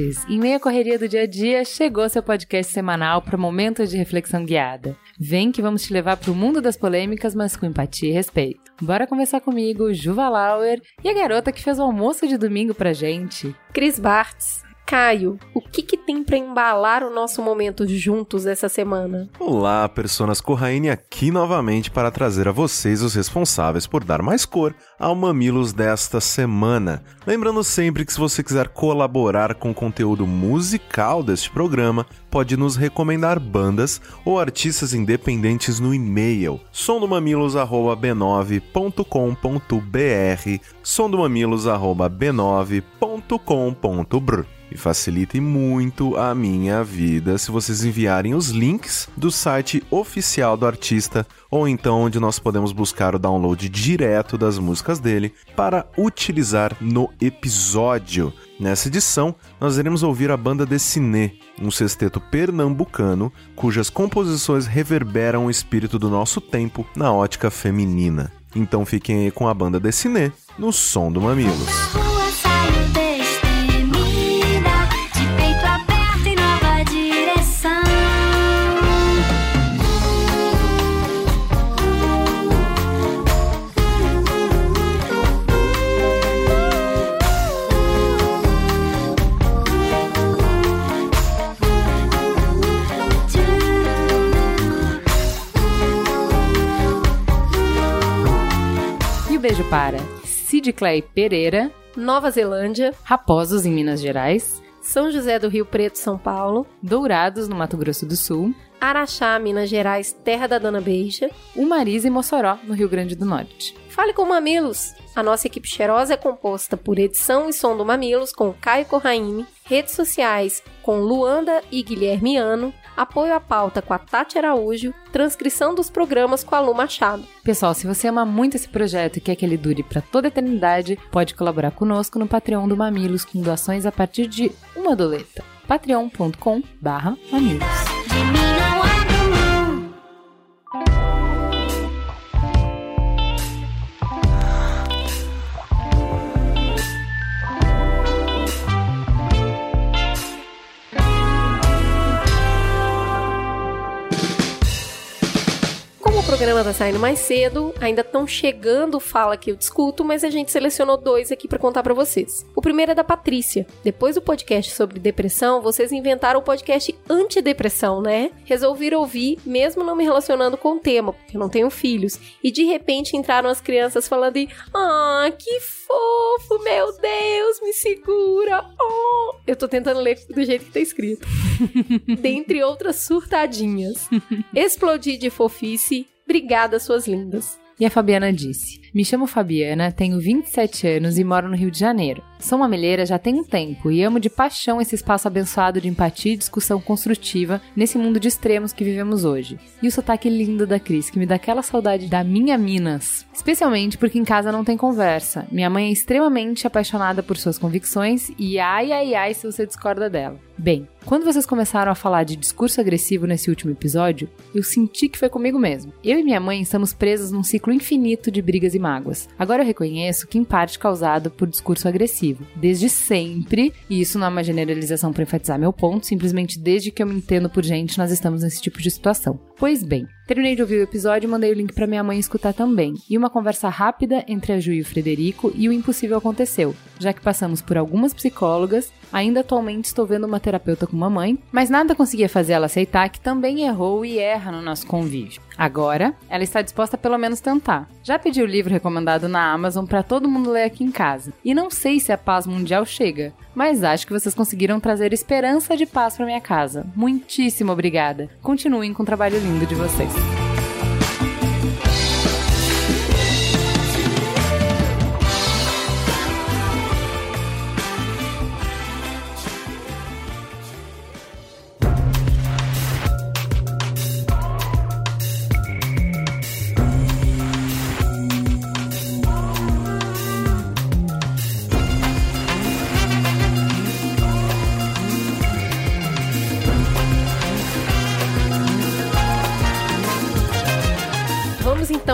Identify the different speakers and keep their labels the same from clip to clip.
Speaker 1: mamiletes, em meio à correria do dia a dia, chegou seu podcast semanal para momentos de reflexão guiada. Vem que vamos te levar para o mundo das polêmicas, mas com empatia e respeito. Bora conversar comigo, Juva Lauer, e a garota que fez o almoço de domingo pra gente.
Speaker 2: Cris Bartz. Caio, o que, que tem para embalar o nosso momento juntos essa semana?
Speaker 3: Olá, personas Corraine aqui novamente para trazer a vocês os responsáveis por dar mais cor ao Mamilos desta semana. Lembrando sempre que se você quiser colaborar com o conteúdo musical deste programa, pode nos recomendar bandas ou artistas independentes no e-mail sondomamilos@b9.com.br, sondomamilos@b9.com.br e facilite muito a minha vida se vocês enviarem os links do site oficial do artista ou então onde nós podemos buscar o download direto das músicas dele para utilizar no episódio. Nessa edição, nós iremos ouvir a banda Dessiné, um sexteto pernambucano cujas composições reverberam o espírito do nosso tempo na ótica feminina. Então fiquem aí com a banda Dessiné no som do Mamilos.
Speaker 1: Beijo para Sid Clay Pereira,
Speaker 2: Nova Zelândia,
Speaker 1: Raposos, em Minas Gerais,
Speaker 2: São José do Rio Preto, São Paulo,
Speaker 1: Dourados, no Mato Grosso do Sul,
Speaker 2: Araxá, Minas Gerais, terra da Dona Beija,
Speaker 1: Umariz e Mossoró, no Rio Grande do Norte.
Speaker 2: Fale com Mamilos! A nossa equipe cheirosa é composta por edição e som do Mamilos com Caio Corraine, redes sociais com Luanda e Guilherme Ano, apoio à pauta com a Tati Araújo, transcrição dos programas com a Lu Machado.
Speaker 1: Pessoal, se você ama muito esse projeto e quer que ele dure para toda a eternidade, pode colaborar conosco no Patreon do Mamilos com doações a partir de uma doleta. patreon.com/mamilos.
Speaker 2: programa tá saindo mais cedo, ainda estão chegando fala que eu discuto, mas a gente selecionou dois aqui para contar para vocês. O primeiro é da Patrícia. Depois do podcast sobre depressão, vocês inventaram o podcast antidepressão, né? Resolvi ouvir, mesmo não me relacionando com o tema, porque eu não tenho filhos. E de repente entraram as crianças falando ah, que fofo, meu Deus, me segura. Oh. Eu tô tentando ler do jeito que tá escrito. Dentre outras surtadinhas. Explodi de fofice. Obrigada, suas lindas.
Speaker 1: E a Fabiana disse: Me chamo Fabiana, tenho 27 anos e moro no Rio de Janeiro. Sou uma milheira já tem um tempo e amo de paixão esse espaço abençoado de empatia e discussão construtiva nesse mundo de extremos que vivemos hoje. E o sotaque lindo da Cris, que me dá aquela saudade da minha Minas. Especialmente porque em casa não tem conversa. Minha mãe é extremamente apaixonada por suas convicções e ai ai ai se você discorda dela. Bem, quando vocês começaram a falar de discurso agressivo nesse último episódio, eu senti que foi comigo mesmo. Eu e minha mãe estamos presos num ciclo infinito de brigas e mágoas. Agora eu reconheço que em parte causado por discurso agressivo desde sempre, e isso não é uma generalização para enfatizar meu ponto, simplesmente desde que eu me entendo por gente, nós estamos nesse tipo de situação. Pois bem, terminei de ouvir o episódio e mandei o link para minha mãe escutar também. E uma conversa rápida entre a Ju e o Frederico e o impossível aconteceu, já que passamos por algumas psicólogas, ainda atualmente estou vendo uma terapeuta com uma mãe, mas nada conseguia fazer ela aceitar que também errou e erra no nosso convívio. Agora, ela está disposta a pelo menos tentar. Já pedi o livro recomendado na Amazon para todo mundo ler aqui em casa. E não sei se a paz mundial chega, mas acho que vocês conseguiram trazer esperança de paz para minha casa. Muitíssimo obrigada. Continuem com o trabalho lindo de vocês.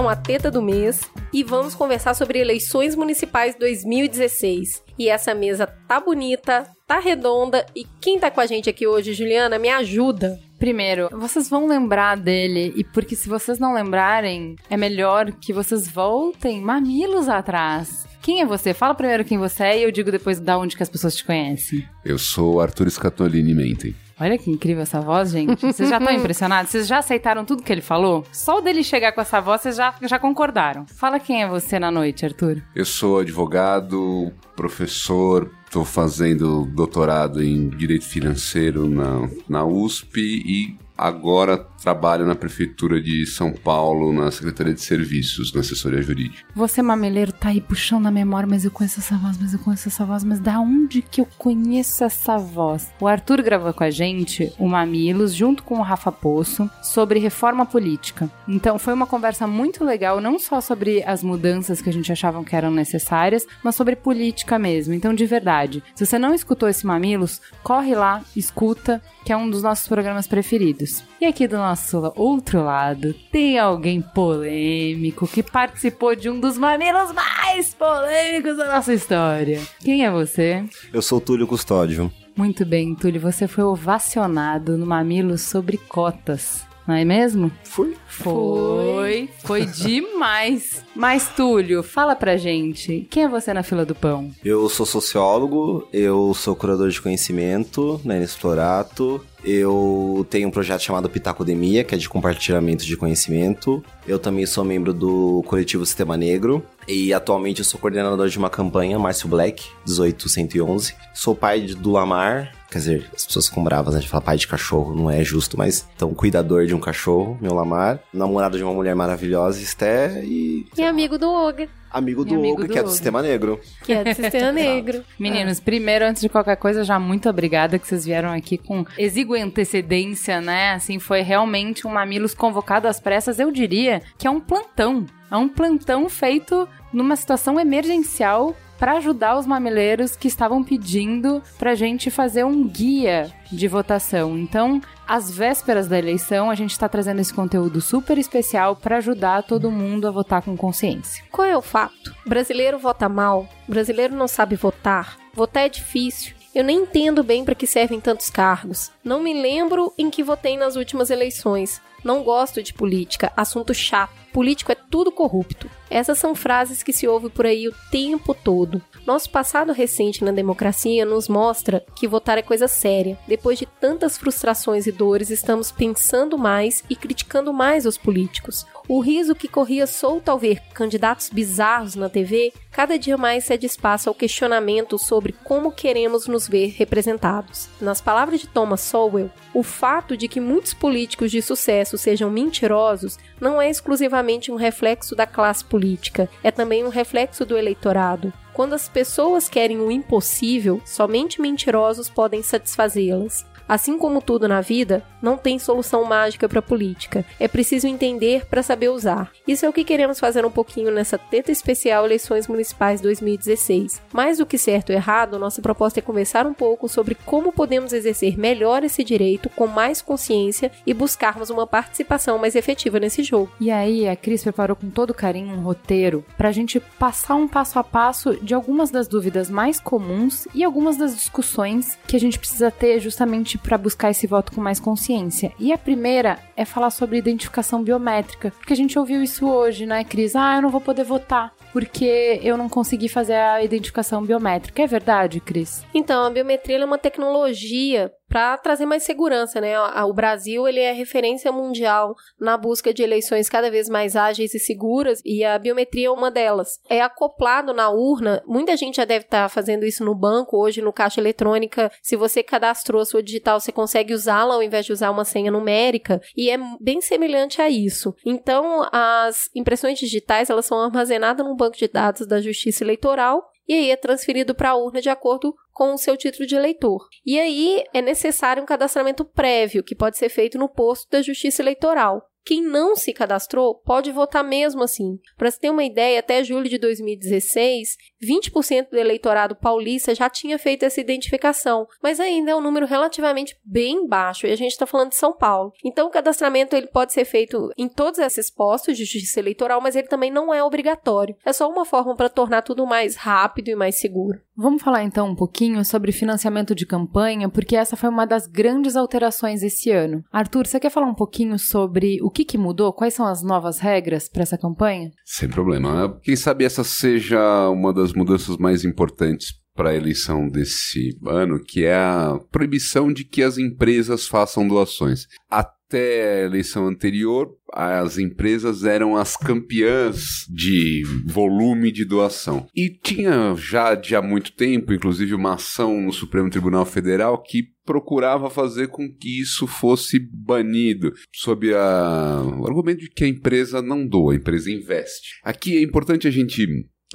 Speaker 2: À teta do mês e vamos conversar sobre eleições municipais 2016. E essa mesa tá bonita, tá redonda e quem tá com a gente aqui hoje, Juliana, me ajuda.
Speaker 1: Primeiro, vocês vão lembrar dele, e porque se vocês não lembrarem, é melhor que vocês voltem mamilos atrás. Quem é você? Fala primeiro quem você é e eu digo depois da onde que as pessoas te conhecem.
Speaker 4: Eu sou Arthur Scatolini Mentem.
Speaker 1: Olha que incrível essa voz, gente. Vocês já estão impressionados? Vocês já aceitaram tudo que ele falou? Só o dele chegar com essa voz, vocês já, já concordaram. Fala quem é você na noite, Arthur.
Speaker 4: Eu sou advogado, professor, estou fazendo doutorado em Direito Financeiro na, na USP e agora trabalho na Prefeitura de São Paulo, na Secretaria de Serviços, na assessoria jurídica.
Speaker 1: Você, mameleiro, tá aí puxando na memória, mas eu conheço essa voz, mas eu conheço essa voz, mas da onde que eu conheço essa voz? O Arthur gravou com a gente o Mamilos, junto com o Rafa Poço, sobre reforma política. Então foi uma conversa muito legal, não só sobre as mudanças que a gente achava que eram necessárias, mas sobre política mesmo. Então, de verdade, se você não escutou esse Mamilos, corre lá, escuta, que é um dos nossos programas preferidos. E aqui do nosso outro lado, tem alguém polêmico que participou de um dos mamilos mais polêmicos da nossa história. Quem é você?
Speaker 5: Eu sou Túlio Custódio.
Speaker 1: Muito bem, Túlio, você foi ovacionado no Mamilo sobre cotas. Não é mesmo?
Speaker 5: Fui.
Speaker 1: Foi. Foi demais. Mas, Túlio, fala pra gente, quem é você na fila do pão?
Speaker 5: Eu sou sociólogo, eu sou curador de conhecimento na Inexplorato, eu tenho um projeto chamado Pitacodemia, que é de compartilhamento de conhecimento. Eu também sou membro do coletivo Sistema Negro. E atualmente eu sou coordenador de uma campanha, Márcio Black, 18111. Sou pai do Lamar, Quer dizer, as pessoas ficam bravas, né? De falar pai de cachorro, não é justo, mas. Então, cuidador de um cachorro, meu Lamar. Namorado de uma mulher maravilhosa, Esté, e.
Speaker 2: E amigo do Oga.
Speaker 5: Amigo do
Speaker 1: amigo
Speaker 5: Hugo,
Speaker 1: do
Speaker 5: que é do. Sistema Negro.
Speaker 2: Que é do Sistema Negro.
Speaker 1: Meninos, primeiro, antes de qualquer coisa, já muito obrigada que vocês vieram aqui com exígua antecedência, né? Assim, foi realmente um Mamilos convocado às pressas. Eu diria que é um plantão. É um plantão feito numa situação emergencial para ajudar os mamileiros que estavam pedindo pra gente fazer um guia de votação. Então, às vésperas da eleição, a gente está trazendo esse conteúdo super especial para ajudar todo mundo a votar com consciência.
Speaker 2: Qual é o fato? Brasileiro vota mal, brasileiro não sabe votar, votar é difícil. Eu nem entendo bem para que servem tantos cargos. Não me lembro em que votei nas últimas eleições. Não gosto de política, assunto chato. Político é tudo corrupto. Essas são frases que se ouve por aí o tempo todo. Nosso passado recente na democracia nos mostra que votar é coisa séria. Depois de tantas frustrações e dores, estamos pensando mais e criticando mais os políticos. O riso que corria solto ao ver candidatos bizarros na TV, cada dia mais cede espaço ao questionamento sobre como queremos nos ver representados. Nas palavras de Thomas Sowell, o fato de que muitos políticos de sucesso sejam mentirosos não é exclusivamente um reflexo da classe política, é também um reflexo do eleitorado. Quando as pessoas querem o impossível, somente mentirosos podem satisfazê-las. Assim como tudo na vida, não tem solução mágica para a política. É preciso entender para saber usar. Isso é o que queremos fazer um pouquinho nessa teta especial Eleições Municipais 2016. Mais do que certo ou errado, nossa proposta é conversar um pouco sobre como podemos exercer melhor esse direito com mais consciência e buscarmos uma participação mais efetiva nesse jogo.
Speaker 1: E aí, a Cris preparou com todo carinho um roteiro pra gente passar um passo a passo de algumas das dúvidas mais comuns e algumas das discussões que a gente precisa ter justamente para buscar esse voto com mais consciência. E a primeira é falar sobre identificação biométrica, porque a gente ouviu isso hoje, né, Cris? Ah, eu não vou poder votar porque eu não consegui fazer a identificação biométrica. É verdade, Cris?
Speaker 2: Então, a biometria é uma tecnologia para trazer mais segurança, né? O Brasil ele é referência mundial na busca de eleições cada vez mais ágeis e seguras e a biometria é uma delas. É acoplado na urna. Muita gente já deve estar fazendo isso no banco hoje no caixa eletrônica. Se você cadastrou a sua digital, você consegue usá-la ao invés de usar uma senha numérica e é bem semelhante a isso. Então, as impressões digitais elas são armazenadas no banco de dados da Justiça Eleitoral e aí é transferido para a urna de acordo com o seu título de eleitor. E aí é necessário um cadastramento prévio, que pode ser feito no posto da Justiça Eleitoral. Quem não se cadastrou pode votar mesmo assim. Para se ter uma ideia, até julho de 2016, 20% do eleitorado paulista já tinha feito essa identificação, mas ainda é um número relativamente bem baixo e a gente está falando de São Paulo. Então, o cadastramento ele pode ser feito em todos esses postos de justiça eleitoral, mas ele também não é obrigatório. É só uma forma para tornar tudo mais rápido e mais seguro.
Speaker 1: Vamos falar então um pouquinho sobre financiamento de campanha, porque essa foi uma das grandes alterações esse ano. Arthur, você quer falar um pouquinho sobre o que, que mudou? Quais são as novas regras para essa campanha?
Speaker 4: Sem problema. Quem sabe essa seja uma das mudanças mais importantes para a eleição desse ano, que é a proibição de que as empresas façam doações. Até a eleição anterior, as empresas eram as campeãs de volume de doação. E tinha já de há muito tempo, inclusive, uma ação no Supremo Tribunal Federal que procurava fazer com que isso fosse banido, sob a... o argumento de que a empresa não doa, a empresa investe. Aqui é importante a gente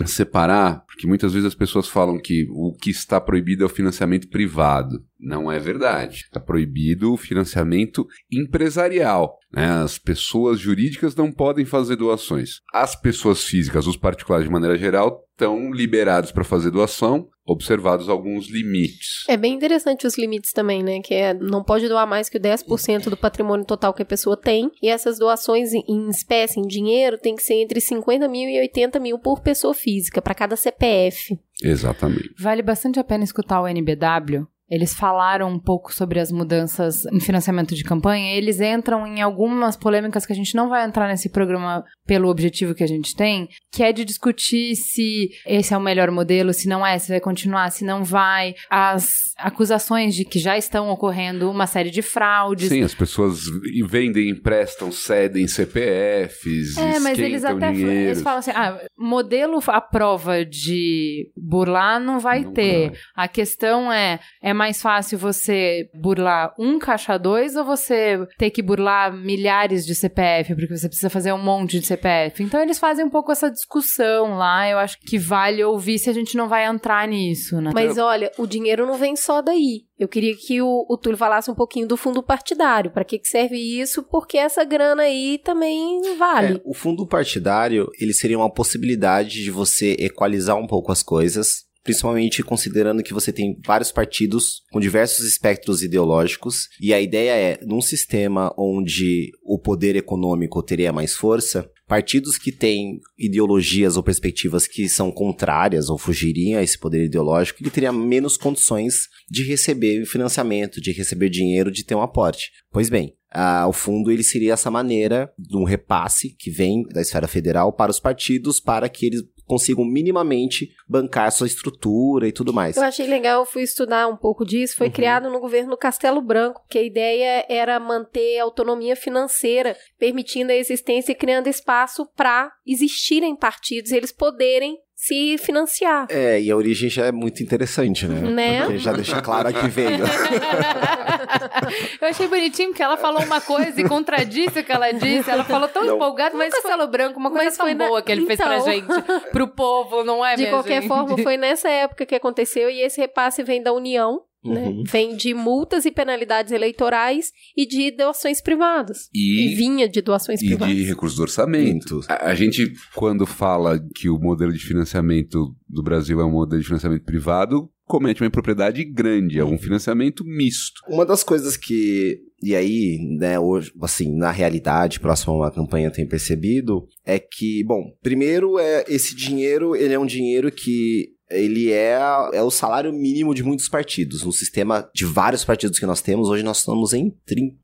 Speaker 4: separar, porque muitas vezes as pessoas falam que o que está proibido é o financiamento privado. Não é verdade. Está proibido o financiamento empresarial. Né? As pessoas jurídicas não podem fazer doações. As pessoas físicas, os particulares de maneira geral, estão liberados para fazer doação, observados alguns limites.
Speaker 2: É bem interessante os limites também, né? Que é não pode doar mais que o 10% do patrimônio total que a pessoa tem. E essas doações em espécie, em dinheiro, tem que ser entre 50 mil e 80 mil por pessoa física, para cada CPF.
Speaker 4: Exatamente.
Speaker 1: Vale bastante a pena escutar o NBW, eles falaram um pouco sobre as mudanças em financiamento de campanha. Eles entram em algumas polêmicas que a gente não vai entrar nesse programa pelo objetivo que a gente tem, que é de discutir se esse é o melhor modelo, se não é, se vai continuar, se não vai. As acusações de que já estão ocorrendo uma série de fraudes.
Speaker 4: Sim, as pessoas vendem, emprestam, cedem CPFs,
Speaker 1: É, mas eles até
Speaker 4: dinheiro.
Speaker 1: eles falam assim: ah, modelo à prova de burlar não vai
Speaker 4: Não
Speaker 1: ter.
Speaker 4: vai.
Speaker 1: A questão é: é mais fácil você burlar um caixa 2 ou você ter que burlar milhares de CPF, porque você precisa fazer um monte de CPF? Então eles fazem um pouco essa discussão lá. Eu acho que vale ouvir se a gente não vai entrar nisso, né?
Speaker 2: Mas olha, o dinheiro não vem só daí. Eu queria que o, o Túlio falasse um pouquinho do fundo partidário. Para que, que serve isso? Porque essa grana aí também vale.
Speaker 5: É, o fundo partidário, ele seria uma possibilidade de você equalizar um pouco as coisas, principalmente considerando que você tem vários partidos com diversos espectros ideológicos, e a ideia é, num sistema onde o poder econômico teria mais força, partidos que têm ideologias ou perspectivas que são contrárias ou fugiriam a esse poder ideológico, ele teria menos condições de receber financiamento, de receber dinheiro, de ter um aporte. Pois bem, ah, o fundo ele seria essa maneira de um repasse que vem da esfera federal para os partidos para que eles consigam minimamente bancar sua estrutura e tudo mais.
Speaker 2: Eu achei legal, eu fui estudar um pouco disso. Foi
Speaker 5: Uhum.
Speaker 2: criado no governo Castelo Branco, que a ideia era manter a autonomia financeira, permitindo a existência e criando espaço para existirem partidos eles poderem se financiar.
Speaker 5: É, e a origem já é muito interessante, né?
Speaker 2: Né?
Speaker 5: Porque já deixa claro a que veio.
Speaker 1: Eu achei bonitinho porque ela falou uma coisa e contradisse o que ela disse. Ela falou tão
Speaker 5: Não.
Speaker 1: empolgada, mas Castelo Branco, uma coisa
Speaker 2: mas
Speaker 1: tão
Speaker 2: foi na-
Speaker 1: boa que ele fez pra
Speaker 2: Então.
Speaker 1: gente, pro povo, não é
Speaker 2: De
Speaker 1: minha
Speaker 2: qualquer
Speaker 1: gente?
Speaker 2: forma, foi nessa época que aconteceu e esse repasse vem da União. Né?
Speaker 5: Uhum.
Speaker 2: Vem de multas e penalidades eleitorais e de doações privadas. E,
Speaker 4: E,
Speaker 2: vinha de doações
Speaker 4: e
Speaker 2: privadas.
Speaker 4: de recursos do orçamento. A, a gente, quando fala que o modelo de financiamento do Brasil é um modelo de financiamento privado, comete uma impropriedade grande, é um financiamento misto.
Speaker 5: Uma das coisas que, e aí, né, hoje, assim, na realidade, próximo a uma campanha eu tenho percebido, é que, bom, primeiro é esse dinheiro, ele é um dinheiro que ele é, é o salário mínimo de muitos partidos. No sistema de vários partidos que nós temos, hoje nós estamos em 30.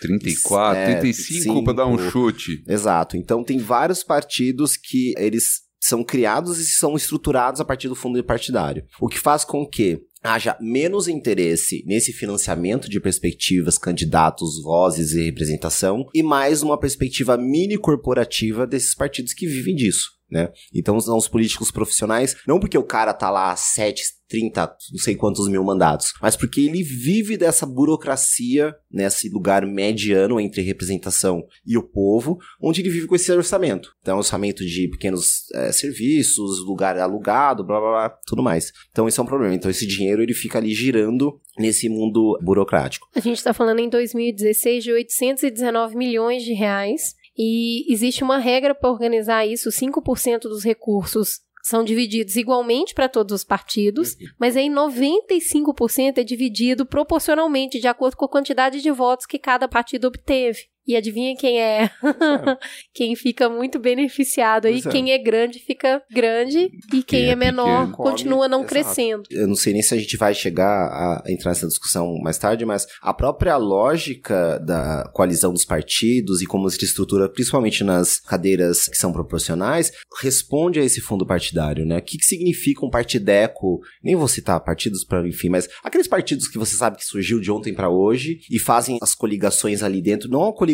Speaker 4: 34,
Speaker 5: É,
Speaker 4: 35 para dar um
Speaker 5: 35.
Speaker 4: chute.
Speaker 5: Exato. Então tem vários partidos que eles são criados e são estruturados a partir do fundo partidário. O que faz com que haja menos interesse nesse financiamento de perspectivas, candidatos, vozes e representação, e mais uma perspectiva mini corporativa desses partidos que vivem disso. Né? Então são os políticos profissionais, não porque o cara tá lá 7, 30, não sei quantos mil mandatos, mas porque ele vive dessa burocracia, nesse lugar mediano entre representação e o povo, onde ele vive com esse orçamento. Então, orçamento de pequenos é, serviços, lugar alugado, blá blá blá, tudo mais. Então, isso é um problema. Então, esse dinheiro ele fica ali girando nesse mundo burocrático.
Speaker 2: A gente está falando em 2016 de 819 milhões de reais. E existe uma regra para organizar isso: 5% dos recursos são divididos igualmente para todos os partidos, mas aí 95% é dividido proporcionalmente de acordo com a quantidade de votos que cada partido obteve. E adivinha quem é? quem fica muito beneficiado aí,
Speaker 5: é.
Speaker 2: quem é grande fica grande e quem,
Speaker 4: é
Speaker 2: é menor
Speaker 4: pequeno
Speaker 2: continua não
Speaker 5: Exato.
Speaker 2: crescendo.
Speaker 5: Eu não sei nem se a gente vai chegar a entrar nessa discussão mais tarde, mas a própria lógica da coalizão dos partidos e como se estrutura, principalmente nas cadeiras que são proporcionais, responde a esse fundo partidário, né? O que, que significa um partideco? Nem vou citar partidos para enfim, mas aqueles partidos que você sabe que surgiu de ontem para hoje e fazem as coligações ali dentro, não a coligação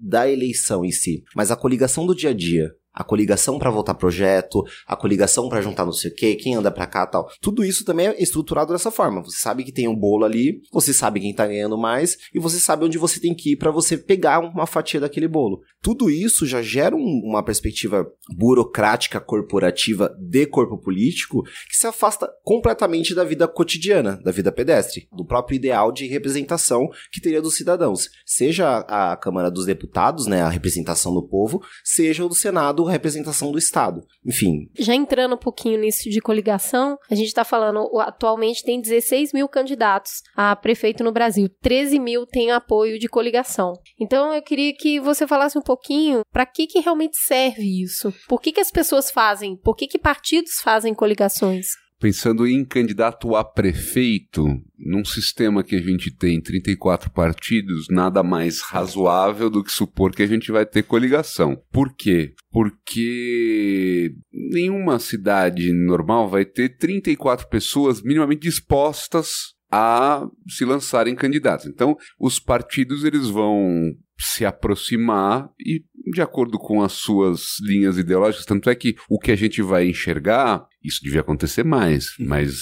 Speaker 5: da eleição em si, mas a coligação do dia a dia. A coligação para votar projeto, a coligação para juntar não sei o quê, quem anda pra cá tal. Tudo isso também é estruturado dessa forma. Você sabe que tem um bolo ali, você sabe quem tá ganhando mais e você sabe onde você tem que ir para você pegar uma fatia daquele bolo. Tudo isso já gera um- uma perspectiva burocrática corporativa de corpo político que se afasta completamente da vida cotidiana, da vida pedestre, do próprio ideal de representação que teria dos cidadãos. Seja a Câmara dos Deputados, né, a representação do povo, seja o do Senado, representação do Estado. Enfim,
Speaker 2: Já entrando um pouquinho nisso de coligação, a gente está falando, atualmente tem 16 mil candidatos a prefeito no Brasil, 13 mil têm apoio de coligação. Então eu queria que você falasse um pouquinho para que, que realmente serve isso? Por que, que as pessoas fazem? Por que, que partidos fazem coligações?
Speaker 4: Pensando em candidato a prefeito, num sistema que a gente tem 34 partidos, nada mais razoável do que supor que a gente vai ter coligação. Por quê? Porque nenhuma cidade normal vai ter 34 pessoas minimamente dispostas a se lançarem candidatos. Então, os partidos eles vão se aproximar e de acordo com as suas linhas ideológicas, tanto é que o que a gente vai enxergar, isso devia acontecer mais, mas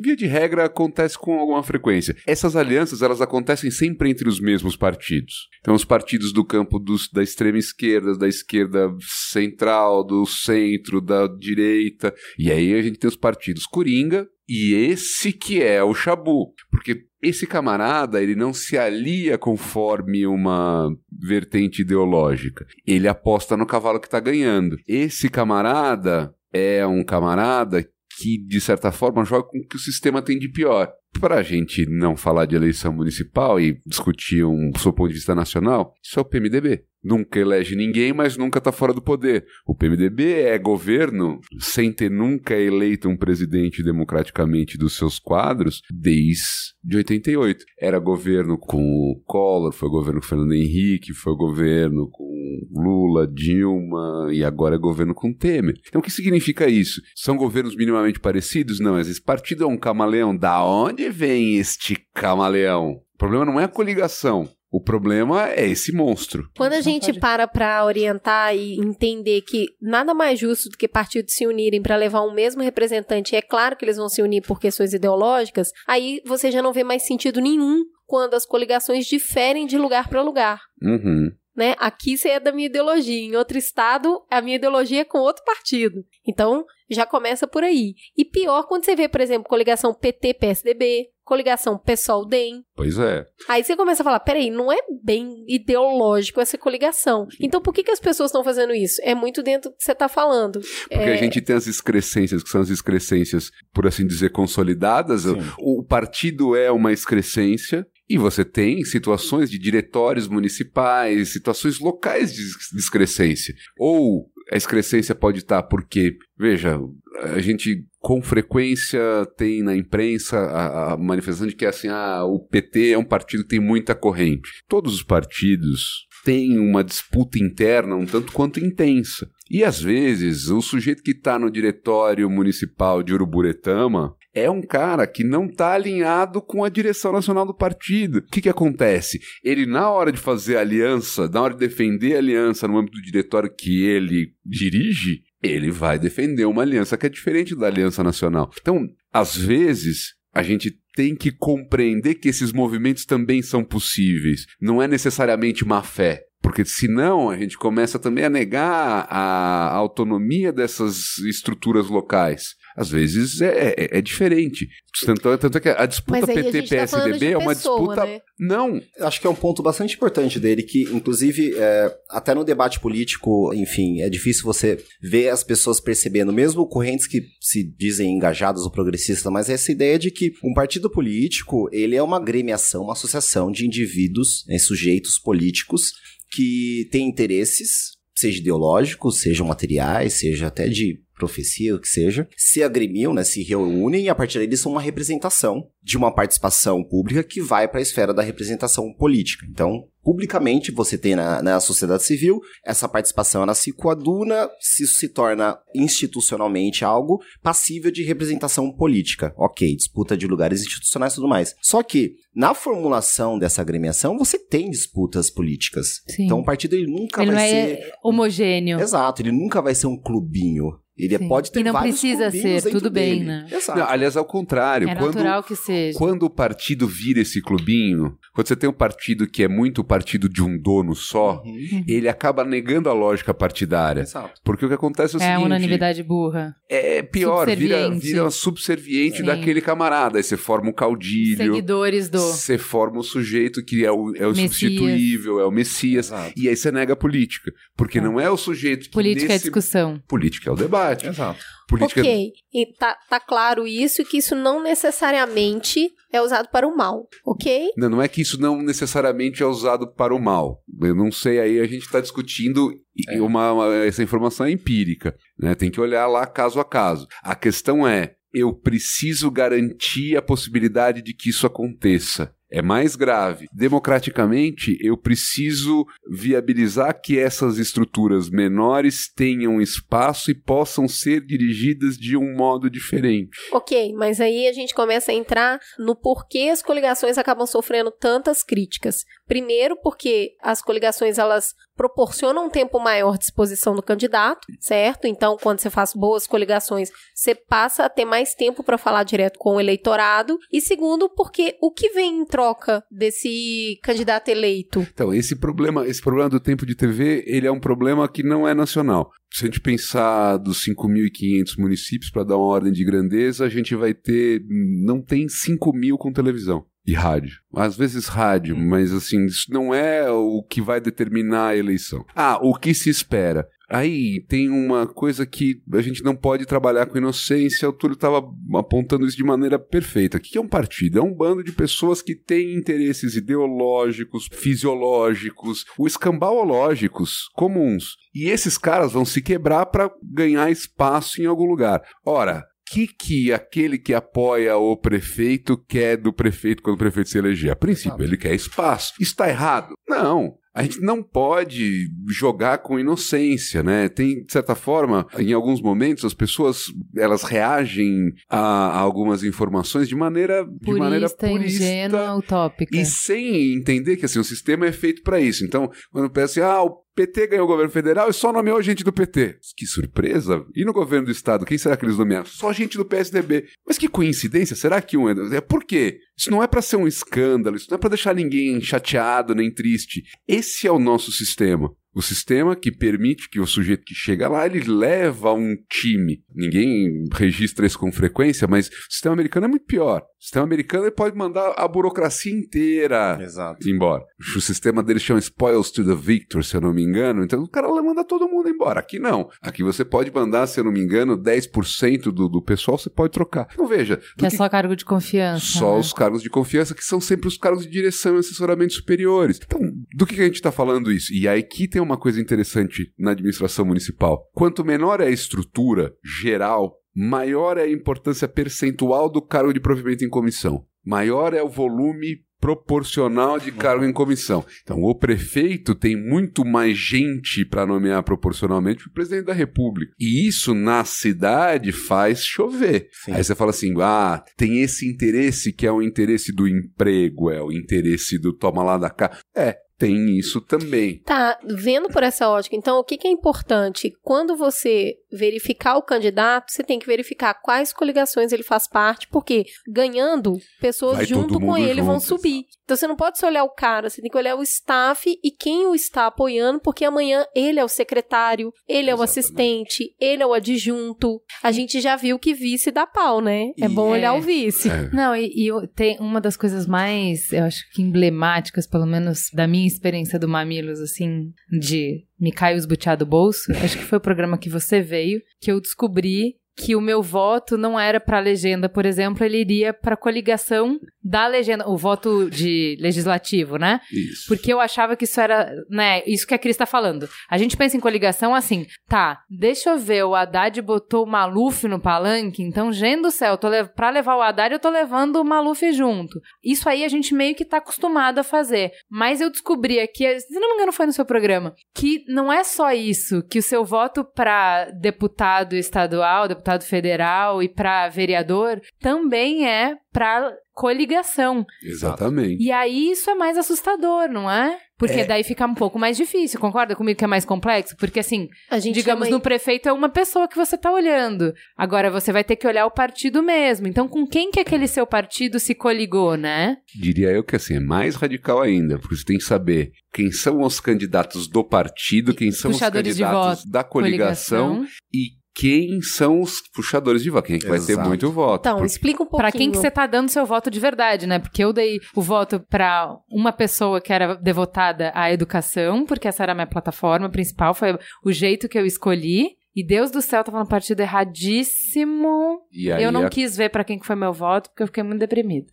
Speaker 4: via de regra acontece com alguma frequência. Essas alianças, elas acontecem sempre entre os mesmos partidos. Então os partidos do campo dos, da extrema esquerda, da esquerda central, do centro, da direita, e aí a gente tem os partidos coringa, e esse que é o Chabu, porque esse camarada, ele não se alia conforme uma vertente ideológica. Ele aposta no cavalo que tá ganhando. Esse camarada é um camarada que, de certa forma, joga com o que o sistema tem de pior. Para a gente não falar de eleição municipal e discutir um seu ponto de vista nacional, isso é o PMDB. Nunca elege ninguém, mas nunca está fora do poder. O PMDB é governo sem ter nunca eleito um presidente democraticamente dos seus quadros desde 88. Era governo com o Collor, foi governo com o Fernando Henrique, foi governo com Lula, Dilma e agora é governo com Temer. Então o que significa isso? São governos minimamente parecidos? Não, esse partido é um camaleão. Da onde vem este camaleão? O problema não é a coligação. O problema é esse monstro.
Speaker 2: Quando a gente para para orientar e entender que nada mais justo do que partidos se unirem para levar um mesmo representante, e é claro que eles vão se unir por questões ideológicas, aí você já não vê mais sentido nenhum quando as coligações diferem de lugar para lugar.
Speaker 4: Uhum.
Speaker 2: Né? Aqui você é da minha ideologia, em outro estado a minha ideologia é com outro partido. Então já começa por aí. E pior quando você vê, por exemplo, coligação PT-PSDB, coligação PSOL-DEM,
Speaker 4: Pois é.
Speaker 2: Aí você começa a falar, peraí, não é bem ideológico essa coligação. Então por que, que as pessoas estão fazendo isso? É muito dentro do que você está falando.
Speaker 4: Porque
Speaker 2: É,
Speaker 4: a gente tem as excrescências, que são as excrescências, por assim dizer, consolidadas. O, o partido é uma excrescência. E você tem situações de diretórios municipais, situações locais de ex- de excrescência. Ou a excrescência pode estar porque, veja, a gente com frequência tem na imprensa a, a manifestação de que assim, ah, o PT é um partido que tem muita corrente. Todos os partidos têm uma disputa interna um tanto quanto intensa. E às vezes o sujeito que está no diretório municipal de Uruburetama é um cara que não está alinhado com a direção nacional do partido. O que, que acontece? Ele, na hora de fazer aliança, na hora de defender a aliança no âmbito do diretório que ele dirige, ele vai defender uma aliança que é diferente da aliança nacional. Então, às vezes, a gente tem que compreender que esses movimentos também são possíveis. Não é necessariamente má fé. Porque senão a gente começa também a negar a autonomia dessas estruturas locais. Às vezes é, é, é diferente. Tanto, tanto, é que a disputa PT-PSDB tá é uma pessoa, disputa. Né? Não.
Speaker 5: Acho que é um ponto bastante importante dele, que, inclusive, é, até no debate político, enfim, é difícil você ver as pessoas percebendo, mesmo correntes que se dizem engajadas ou progressistas, mas essa ideia de que um partido político ele é uma gremiação, uma associação de indivíduos, né, sujeitos políticos que têm interesses, seja ideológicos, sejam materiais, seja até de profecia, o que seja, se agremiam, né, se reúnem e a partir daí eles são uma representação de uma participação pública que vai para a esfera da representação política. Então, publicamente você tem na, na sociedade civil essa participação ela se coaduna, se se torna institucionalmente algo passível de representação política. Ok, disputa de lugares institucionais e tudo mais. Só que na formulação dessa agremiação você tem disputas políticas. Sim. Então o partido ele nunca
Speaker 1: ele
Speaker 5: vai
Speaker 1: não é
Speaker 5: ser
Speaker 1: homogêneo.
Speaker 5: Exato, ele nunca vai ser um clubinho. Ele Sim. pode ter
Speaker 1: e não
Speaker 5: vários
Speaker 1: precisa ser, tudo bem,
Speaker 5: dele.
Speaker 1: né?
Speaker 4: Não, aliás, ao contrário.
Speaker 1: É
Speaker 4: quando,
Speaker 1: natural que seja.
Speaker 4: Quando o partido vira esse clubinho, quando você tem um partido que é muito partido de um dono só, uhum. ele acaba negando a lógica partidária.
Speaker 5: Exato.
Speaker 4: Porque o que acontece é o
Speaker 1: é
Speaker 4: seguinte...
Speaker 1: É unanimidade burra.
Speaker 4: É pior, vira, vira subserviente Sim. daquele camarada. Aí você forma um caudilho.
Speaker 1: Seguidores do...
Speaker 4: Você forma um sujeito que é o, é o substituível, é o Messias.
Speaker 5: Exato.
Speaker 4: E aí você nega a política. Porque não é o sujeito que
Speaker 1: Política
Speaker 4: nesse...
Speaker 1: é discussão.
Speaker 4: Política é o debate.
Speaker 5: Exato.
Speaker 4: Política...
Speaker 2: Ok, e tá, tá claro isso e que isso não necessariamente é usado para o mal, ok?
Speaker 4: Não, não é que isso não necessariamente é usado para o mal. Eu não sei, aí a gente está discutindo é. uma, uma, essa informação é empírica, né? Tem que olhar lá caso a caso. A questão é, eu preciso garantir a possibilidade de que isso aconteça é mais grave. Democraticamente, eu preciso viabilizar que essas estruturas menores tenham espaço e possam ser dirigidas de um modo diferente.
Speaker 2: Ok, mas aí a gente começa a entrar no porquê as coligações acabam sofrendo tantas críticas. Primeiro, porque as coligações elas proporcionam um tempo maior de exposição do candidato, certo? Então, quando você faz boas coligações, você passa a ter mais tempo para falar direto com o eleitorado. E segundo, porque o que vem em troca desse candidato eleito?
Speaker 4: Então, esse problema, esse problema do tempo de TV, ele é um problema que não é nacional. Se a gente pensar dos 5.500 municípios, para dar uma ordem de grandeza, a gente vai ter, não tem 5 mil com televisão e rádio. Às vezes rádio, mas assim, isso não é o que vai determinar a eleição. Ah, o que se espera? Aí tem uma coisa que a gente não pode trabalhar com inocência. O Túlio estava apontando isso de maneira perfeita. O que é um partido? É um bando de pessoas que têm interesses ideológicos, fisiológicos, o escambalológicos comuns. E esses caras vão se quebrar para ganhar espaço em algum lugar. Ora, que que aquele que apoia o prefeito quer do prefeito quando o prefeito se eleger? A princípio, ele quer espaço. Está errado? Não. A gente não pode jogar com inocência, né? Tem, de certa forma, em alguns momentos, as pessoas elas reagem a, a algumas informações de maneira purista, de maneira purista
Speaker 1: ingênua, utópica.
Speaker 4: E sem entender que assim, o sistema é feito para isso. Então, quando pensa assim, ah, o PT ganhou o governo federal e só nomeou gente do PT. Que surpresa! E no governo do estado, quem será que eles nomearam? Só gente do PSDB. Mas que coincidência, será que um é. Por quê? Isso não é para ser um escândalo, isso não é para deixar ninguém chateado nem triste. Esse é o nosso sistema. O sistema que permite que o sujeito que chega lá, ele leva um time. Ninguém registra isso com frequência, mas o sistema americano é muito pior. O sistema americano ele pode mandar a burocracia inteira
Speaker 5: Exato.
Speaker 4: embora. O sistema deles chama Spoils to the Victor, se eu não me engano. Então o cara manda todo mundo embora. Aqui não. Aqui você pode mandar, se eu não me engano, 10% do, do pessoal você pode trocar. Então veja.
Speaker 1: Que é que... só cargo de confiança.
Speaker 4: Só né? os cargos de confiança, que são sempre os cargos de direção e assessoramento superiores. Então, do que, que a gente está falando isso? E aí aqui tem uma coisa interessante na administração municipal. Quanto menor é a estrutura geral, maior é a importância percentual do cargo de provimento em comissão. Maior é o volume proporcional de cargo em comissão. Então, o prefeito tem muito mais gente para nomear proporcionalmente que o presidente da República. E isso na cidade faz chover. Sim. Aí você fala assim: ah, tem esse interesse que é o interesse do emprego, é o interesse do toma lá da cá. É, tem isso também.
Speaker 2: Tá, vendo por essa ótica, então o que, que é importante? Quando você verificar o candidato, você tem que verificar quais coligações ele faz parte, porque ganhando, pessoas
Speaker 4: Vai
Speaker 2: junto com ele vão
Speaker 4: junto,
Speaker 2: subir. Então você não pode só olhar o cara, você tem que olhar o staff e quem o está apoiando, porque amanhã ele é o secretário, ele é o
Speaker 4: Exatamente.
Speaker 2: assistente, ele é o adjunto. A gente já viu que vice dá pau, né? É
Speaker 5: E-
Speaker 2: bom olhar
Speaker 1: É.
Speaker 2: o vice.
Speaker 4: É.
Speaker 1: Não, e, e eu- tem uma das coisas mais, eu acho que emblemáticas, pelo menos da minha experiência do Mamilos, assim, de me cai os butiá do bolso, acho que foi o programa que você veio, que eu descobri que o meu voto não era pra legenda, por exemplo, ele iria pra coligação da legenda, o voto de legislativo, né?
Speaker 4: Isso.
Speaker 1: Porque eu achava que isso era, né, isso que a Cris tá falando. A gente pensa em coligação assim, tá, deixa eu ver, o Haddad botou o Maluf no palanque, então, gente do céu, tô lev pra levar o Haddad, eu tô levando o Maluf junto. Isso aí a gente meio que tá acostumado a fazer. Mas eu descobri aqui, se não me engano foi no seu programa, que não é só isso, que o seu voto pra deputado estadual, deputado federal e pra vereador também é pra coligação.
Speaker 4: Exatamente.
Speaker 1: E aí isso é mais assustador, não é? Porque daí fica um pouco mais difícil, concorda comigo que é mais complexo? Porque assim,
Speaker 2: A gente
Speaker 1: digamos,
Speaker 2: chama
Speaker 1: no prefeito é uma pessoa que você tá olhando. Agora você vai ter que olhar o partido mesmo. Então com quem que aquele seu partido se coligou, né?
Speaker 4: Diria eu que assim, é mais radical ainda, porque você tem que saber quem são os candidatos do partido, quem são
Speaker 1: Puxadores
Speaker 4: os
Speaker 1: de
Speaker 4: candidatos
Speaker 1: voto,
Speaker 4: da coligação, e quem são os puxadores de voto, quem é que vai ter muito voto.
Speaker 2: Então,
Speaker 4: Por-
Speaker 2: explica um pouquinho.
Speaker 1: Pra quem que você tá dando seu voto de verdade, né? Porque eu dei o voto pra uma pessoa que era devotada à educação, porque essa era a minha plataforma principal, foi o jeito que eu escolhi. E Deus do céu, tava no partido erradíssimo.
Speaker 4: e aí
Speaker 1: eu não
Speaker 4: a-
Speaker 1: quis ver pra quem que foi meu voto, porque eu fiquei muito deprimida.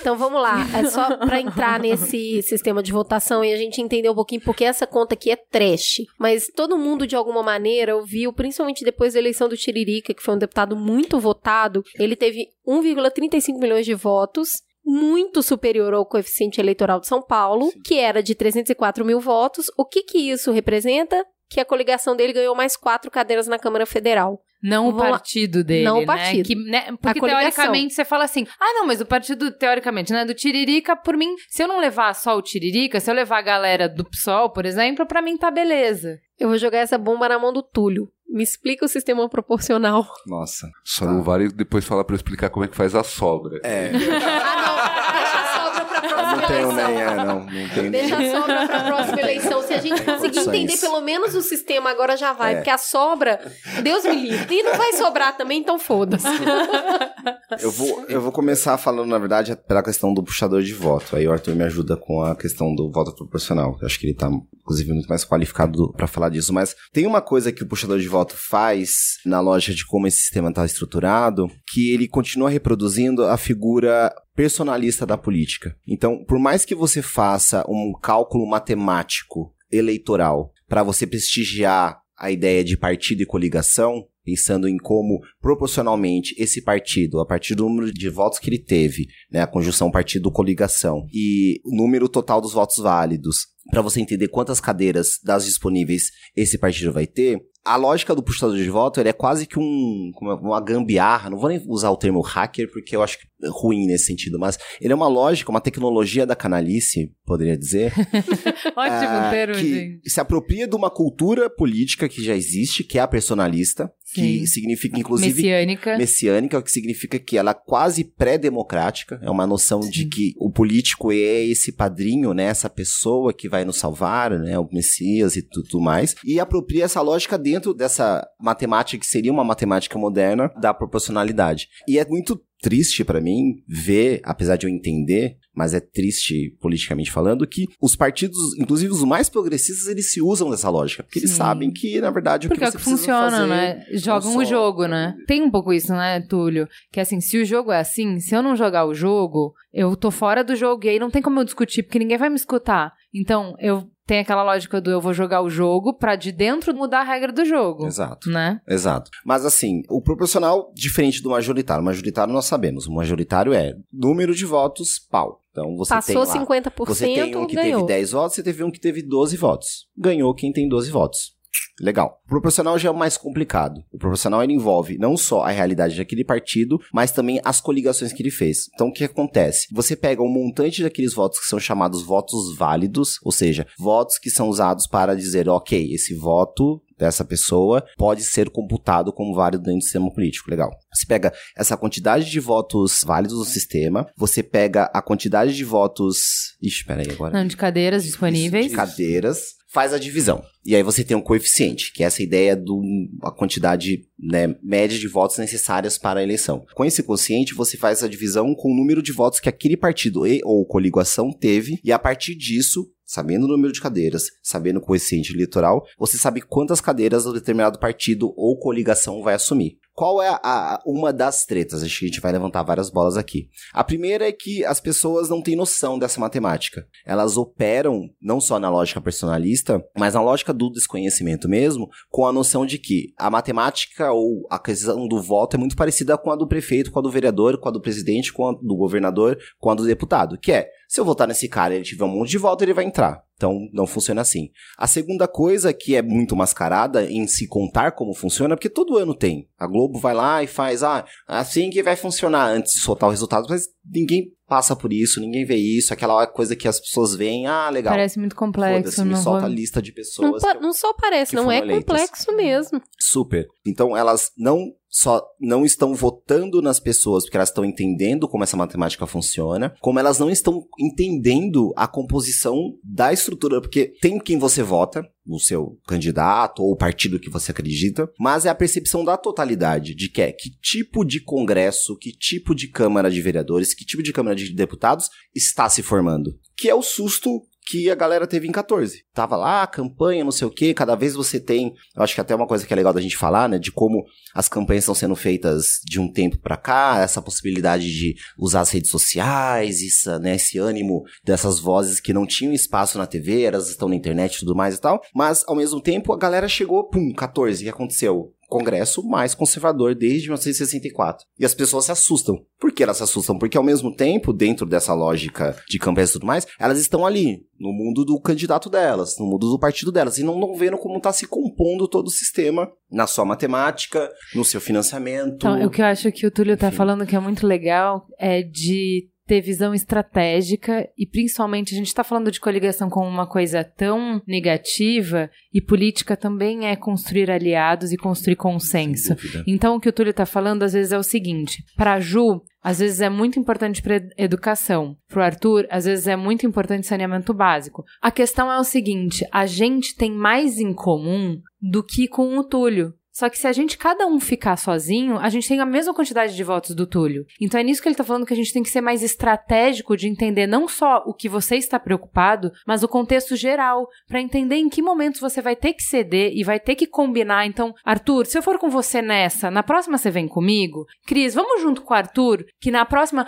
Speaker 2: Então vamos lá, é só pra entrar nesse sistema de votação e a gente entender um pouquinho porque essa conta aqui é trash. Mas todo mundo de alguma maneira ouviu, principalmente depois da eleição do Tiririca, que foi um deputado muito votado, ele teve 1,35 milhões de votos. Muito superior ao coeficiente eleitoral de São Paulo, que era de 304 mil votos. O que que isso representa? Que a coligação dele ganhou mais quatro cadeiras na Câmara Federal.
Speaker 1: Não o partido dele,
Speaker 2: Não o
Speaker 1: né?
Speaker 2: partido.
Speaker 1: Que, né? Porque teoricamente você fala assim, ah não, mas o partido, teoricamente, né, do Tiririca, por mim, se eu não levar só o Tiririca, se eu levar a galera do PSOL, por exemplo, pra mim tá beleza.
Speaker 2: Eu vou jogar essa bomba na mão do Túlio. Me explica o sistema proporcional.
Speaker 5: Nossa.
Speaker 4: Só não vale depois falar pra eu explicar como é que faz a sobra.
Speaker 5: É, nem, é, não, não nem.
Speaker 2: Deixa a sobra pra próxima eleição. Se a gente conseguir entender pelo menos o sistema, agora já vai.
Speaker 5: É.
Speaker 2: Porque a sobra, Deus me livre. E não vai sobrar também, então foda-se.
Speaker 5: Eu vou, eu vou começar falando, na verdade, pela questão do puxador de voto. Aí o Arthur me ajuda com a questão do voto proporcional. Eu acho que ele tá, inclusive, muito mais qualificado pra falar disso. Mas tem uma coisa que o puxador de voto faz, na lógica de como esse sistema tá estruturado, que ele continua reproduzindo a figura personalista da política. Então, por mais que você faça um cálculo matemático eleitoral para você prestigiar a ideia de partido e coligação, pensando em como proporcionalmente esse partido, a partir do número de votos que ele teve, né, a conjunção partido-coligação e o número total dos votos válidos, para você entender quantas cadeiras das disponíveis esse partido vai ter, a lógica do puxador de voto ele é quase que um, é, uma gambiarra, não vou nem usar o termo hacker porque eu acho que é ruim nesse sentido, mas ele é uma lógica, uma tecnologia da canalice, poderia dizer,
Speaker 1: Ótimo
Speaker 5: ah,
Speaker 1: termo,
Speaker 5: que
Speaker 1: gente.
Speaker 5: se apropria de uma cultura política que já existe, que é a personalista, que
Speaker 1: Sim.
Speaker 5: significa inclusive
Speaker 1: Messiânica.
Speaker 5: messiânica, o que significa que ela é quase pré-democrática, é uma noção de que o político é esse padrinho, né, essa pessoa que vai nos salvar, né, o Messias e tudo mais, e apropria essa lógica dentro dessa matemática que seria uma matemática moderna da proporcionalidade. E é muito triste pra mim ver, apesar de eu entender, mas é triste politicamente falando, que os partidos, inclusive os mais progressistas, eles se usam dessa lógica, porque eles
Speaker 1: Sim.
Speaker 5: sabem que, na verdade, o
Speaker 1: Porque
Speaker 5: que
Speaker 1: é o
Speaker 5: você
Speaker 1: que
Speaker 5: precisa
Speaker 1: funciona, né? Jogam o jogo, né? Tem um pouco isso, né, Túlio? Que assim, se o jogo é assim, se eu não jogar o jogo, eu tô fora do jogo e aí não tem como eu discutir, porque ninguém vai me escutar. Então, eu tenho aquela lógica do eu vou jogar o jogo pra de dentro mudar a regra do jogo.
Speaker 5: Exato.
Speaker 1: Né?
Speaker 5: Exato. Mas assim, o proporcional, diferente do majoritário. O majoritário nós sabemos. O majoritário é número de votos, pau. Então você
Speaker 2: Passou
Speaker 5: tem lá,
Speaker 2: 50%,
Speaker 5: Você tem um que
Speaker 2: ganhou.
Speaker 5: teve 10 votos, você teve um que teve 12 votos. Ganhou quem tem 12 votos. Legal. O proporcional já é mais complicado. O proporcional ele envolve não só a realidade daquele partido, mas também as coligações que ele fez. Então o que acontece? Você pega um montante daqueles votos que são chamados votos válidos, ou seja, votos que são usados para dizer, ok, esse voto dessa pessoa pode ser computado como válido dentro do sistema político. Legal. Você pega essa quantidade de votos válidos no sistema, você pega a quantidade de votos. Ixi, peraí agora.
Speaker 1: Não, de cadeiras disponíveis.
Speaker 5: De cadeiras, faz a divisão. E aí você tem um coeficiente, que é essa ideia da quantidade né, média de votos necessárias para a eleição. Com esse quociente, você faz a divisão com o número de votos que aquele partido e ou coligação teve, e a partir disso, sabendo o número de cadeiras, sabendo o coeficiente eleitoral, você sabe quantas cadeiras um determinado partido ou coligação vai assumir. Qual é a, a, uma das tretas? Acho que a gente vai levantar várias bolas aqui. A primeira é que as pessoas não têm noção dessa matemática. Elas operam não só na lógica personalista, mas na lógica do desconhecimento mesmo, com a noção de que a matemática ou a questão do voto é muito parecida com a do prefeito, com a do vereador, com a do presidente, com a do governador, com a do deputado, que é se eu votar nesse cara e ele tiver um monte de voto, ele vai entrar. Então, não funciona assim. A segunda coisa que é muito mascarada em se contar como funciona, porque todo ano tem. A Globo vai lá e faz, ah, assim que vai funcionar antes de soltar o resultado, mas ninguém passa por isso, ninguém vê isso, aquela coisa que as pessoas veem, ah, legal.
Speaker 1: Parece muito complexo.
Speaker 5: Me solta
Speaker 1: vou...
Speaker 5: a lista de pessoas.
Speaker 2: Não, não só parece, não é eleitas. complexo mesmo.
Speaker 5: Super. Então, elas não só não estão votando nas pessoas porque elas estão entendendo como essa matemática funciona, como elas não estão entendendo a composição da estrutura, porque tem quem você vota, o seu candidato ou partido que você acredita, mas é a percepção da totalidade de que é que tipo de congresso, que tipo de Câmara de Vereadores, que tipo de Câmara de Deputados está se formando. Que é o susto que a galera teve em 14. Tava lá, campanha, não sei o que, cada vez você tem, eu acho que até uma coisa que é legal da gente falar, né, de como as campanhas estão sendo feitas de um tempo para cá, essa possibilidade de usar as redes sociais, isso, né, esse ânimo dessas vozes que não tinham espaço na TV, elas estão na internet e tudo mais e tal, mas ao mesmo tempo a galera chegou, pum, 14, o que aconteceu? Congresso mais conservador desde 1964. E as pessoas se assustam. Por que elas se assustam? Porque ao mesmo tempo, dentro dessa lógica de campanhas e tudo mais, elas estão ali, no mundo do candidato delas, no mundo do partido delas, e não, não vendo como está se compondo todo o sistema na sua matemática, no seu financiamento.
Speaker 1: Então, o que eu acho que o Túlio está falando que é muito legal é de ter visão estratégica e principalmente a gente está falando de coligação como uma coisa tão negativa e política também é construir aliados e construir consenso. Então o que o Túlio está falando às vezes é o seguinte: para Ju às vezes é muito importante para educação. Para o Arthur, às vezes é muito importante saneamento básico. A questão é o seguinte: a gente tem mais em comum do que com o Túlio. Só que se a gente cada um ficar sozinho, a gente tem a mesma quantidade de votos do Túlio. Então é nisso que ele tá falando que a gente tem que ser mais estratégico de entender não só o que você está preocupado, mas o contexto geral, para entender em que momentos você vai ter que ceder e vai ter que combinar. Então, Arthur, se eu for com você nessa, na próxima você vem comigo? Cris, vamos junto com o Arthur, que na próxima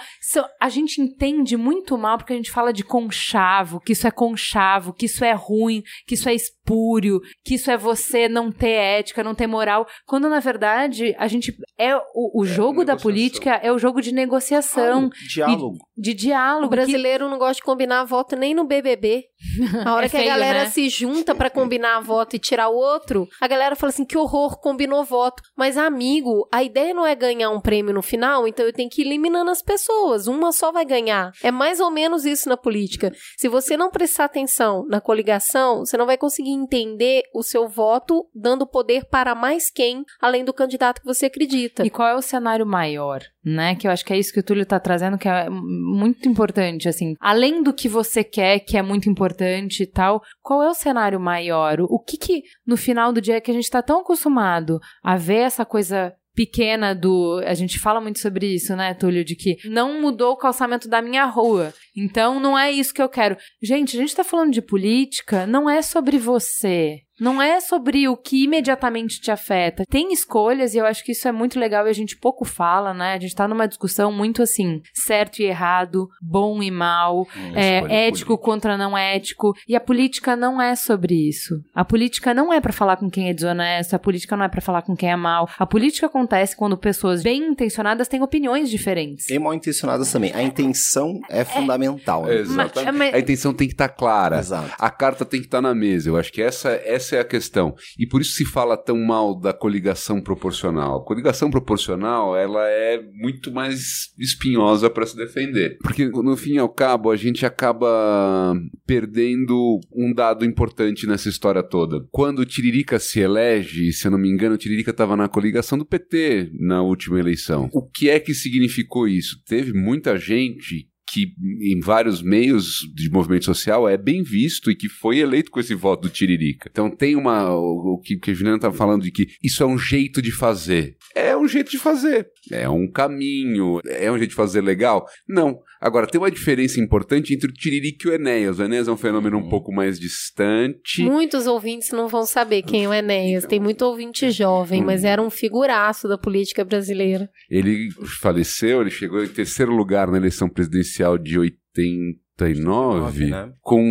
Speaker 1: a gente entende muito mal porque a gente fala de conchavo, que isso é conchavo, que isso é ruim, que isso é espúrio, que isso é você não ter ética, não ter moral quando na verdade a gente é o, o é, jogo é, da política é o jogo de negociação,
Speaker 5: diálogo.
Speaker 1: De, de diálogo. O
Speaker 2: brasileiro que... não gosta de combinar voto nem no BBB. A hora é que feio, a galera né? se junta para combinar voto e tirar o outro, a galera fala assim: que horror, combinou voto. Mas, amigo, a ideia não é ganhar um prêmio no final, então eu tenho que ir eliminando as pessoas. Uma só vai ganhar. É mais ou menos isso na política. Se você não prestar atenção na coligação, você não vai conseguir entender o seu voto dando poder para mais quem, além do candidato que você acredita.
Speaker 1: E qual é o cenário maior? né? Que eu acho que é isso que o Túlio tá trazendo, que é muito importante, assim. Além do que você quer, que é muito importante e tal, qual é o cenário maior? O que que, no final do dia, é que a gente tá tão acostumado a ver essa coisa pequena do. A gente fala muito sobre isso, né, Túlio? De que não mudou o calçamento da minha rua. Então não é isso que eu quero. Gente, a gente tá falando de política, não é sobre você. Não é sobre o que imediatamente te afeta. Tem escolhas e eu acho que isso é muito legal e a gente pouco fala, né? A gente tá numa discussão muito assim, certo e errado, bom e mal, hum, é, ético contra não ético. E a política não é sobre isso. A política não é para falar com quem é desonesto, a política não é para falar com quem é mal. A política acontece quando pessoas bem intencionadas têm opiniões diferentes.
Speaker 5: E mal intencionadas também. A intenção é, é fundamental. Né?
Speaker 4: Exatamente. Mas, a intenção tem que estar tá clara. Exato. A carta tem que estar tá na mesa. Eu acho que essa, essa essa é a questão. E por isso se fala tão mal da coligação proporcional. A coligação proporcional, ela é muito mais espinhosa para se defender. Porque, no fim e ao cabo, a gente acaba perdendo um dado importante nessa história toda. Quando o Tiririca se elege, se eu não me engano, o Tiririca estava na coligação do PT na última eleição. O que é que significou isso? Teve muita gente que em vários meios de movimento social é bem visto e que foi eleito com esse voto do Tiririca. Então tem uma. O, o que, que a Juliana estava falando de que isso é um jeito de fazer. É um jeito de fazer. É um caminho. É um jeito de fazer legal? Não. Agora, tem uma diferença importante entre o Tiririca e o Enéas. O Enéas é um fenômeno um pouco mais distante.
Speaker 2: Muitos ouvintes não vão saber quem é o Enéas. Tem muito ouvinte jovem, mas era um figuraço da política brasileira.
Speaker 4: Ele faleceu, ele chegou em terceiro lugar na eleição presidencial de 89,
Speaker 5: né?
Speaker 4: com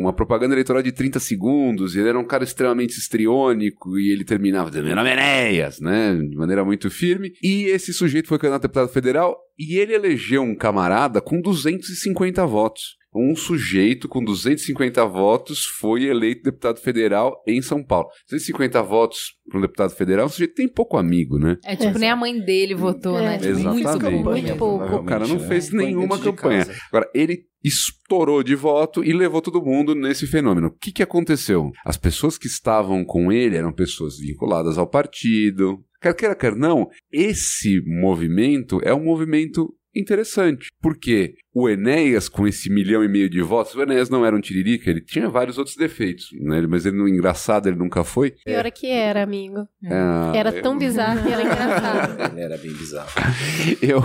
Speaker 4: uma propaganda eleitoral de 30 segundos, e ele era um cara extremamente histriônico, e ele terminava dizendo, meu nome é Enéas, né, de maneira muito firme, e esse sujeito foi candidato a deputado federal, e ele elegeu um camarada com 250 votos. Um sujeito com 250 votos foi eleito deputado federal em São Paulo. 250 votos para um deputado federal, o sujeito tem pouco amigo, né?
Speaker 1: É tipo, nem a mãe dele votou,
Speaker 2: É.
Speaker 1: né? Tipo,
Speaker 4: Exatamente.
Speaker 1: Muito, pouco.
Speaker 4: O cara não
Speaker 5: né?
Speaker 4: fez
Speaker 5: Põe
Speaker 4: nenhuma campanha. Agora, ele estourou de voto e levou todo mundo nesse fenômeno. O que, que aconteceu? As pessoas que estavam com ele eram pessoas vinculadas ao partido. Quer queira, quer não, esse movimento é um movimento interessante. Porque o Enéas, com esse milhão e meio de votos, o Enéas não era um tiririca, ele tinha vários outros defeitos, né? mas ele, não- engraçado, ele nunca foi.
Speaker 2: Pior é que era, amigo.
Speaker 4: Ah,
Speaker 2: Era
Speaker 4: eu-
Speaker 2: tão bizarro que era engraçado.
Speaker 5: Ele era bem bizarro.
Speaker 4: Eu,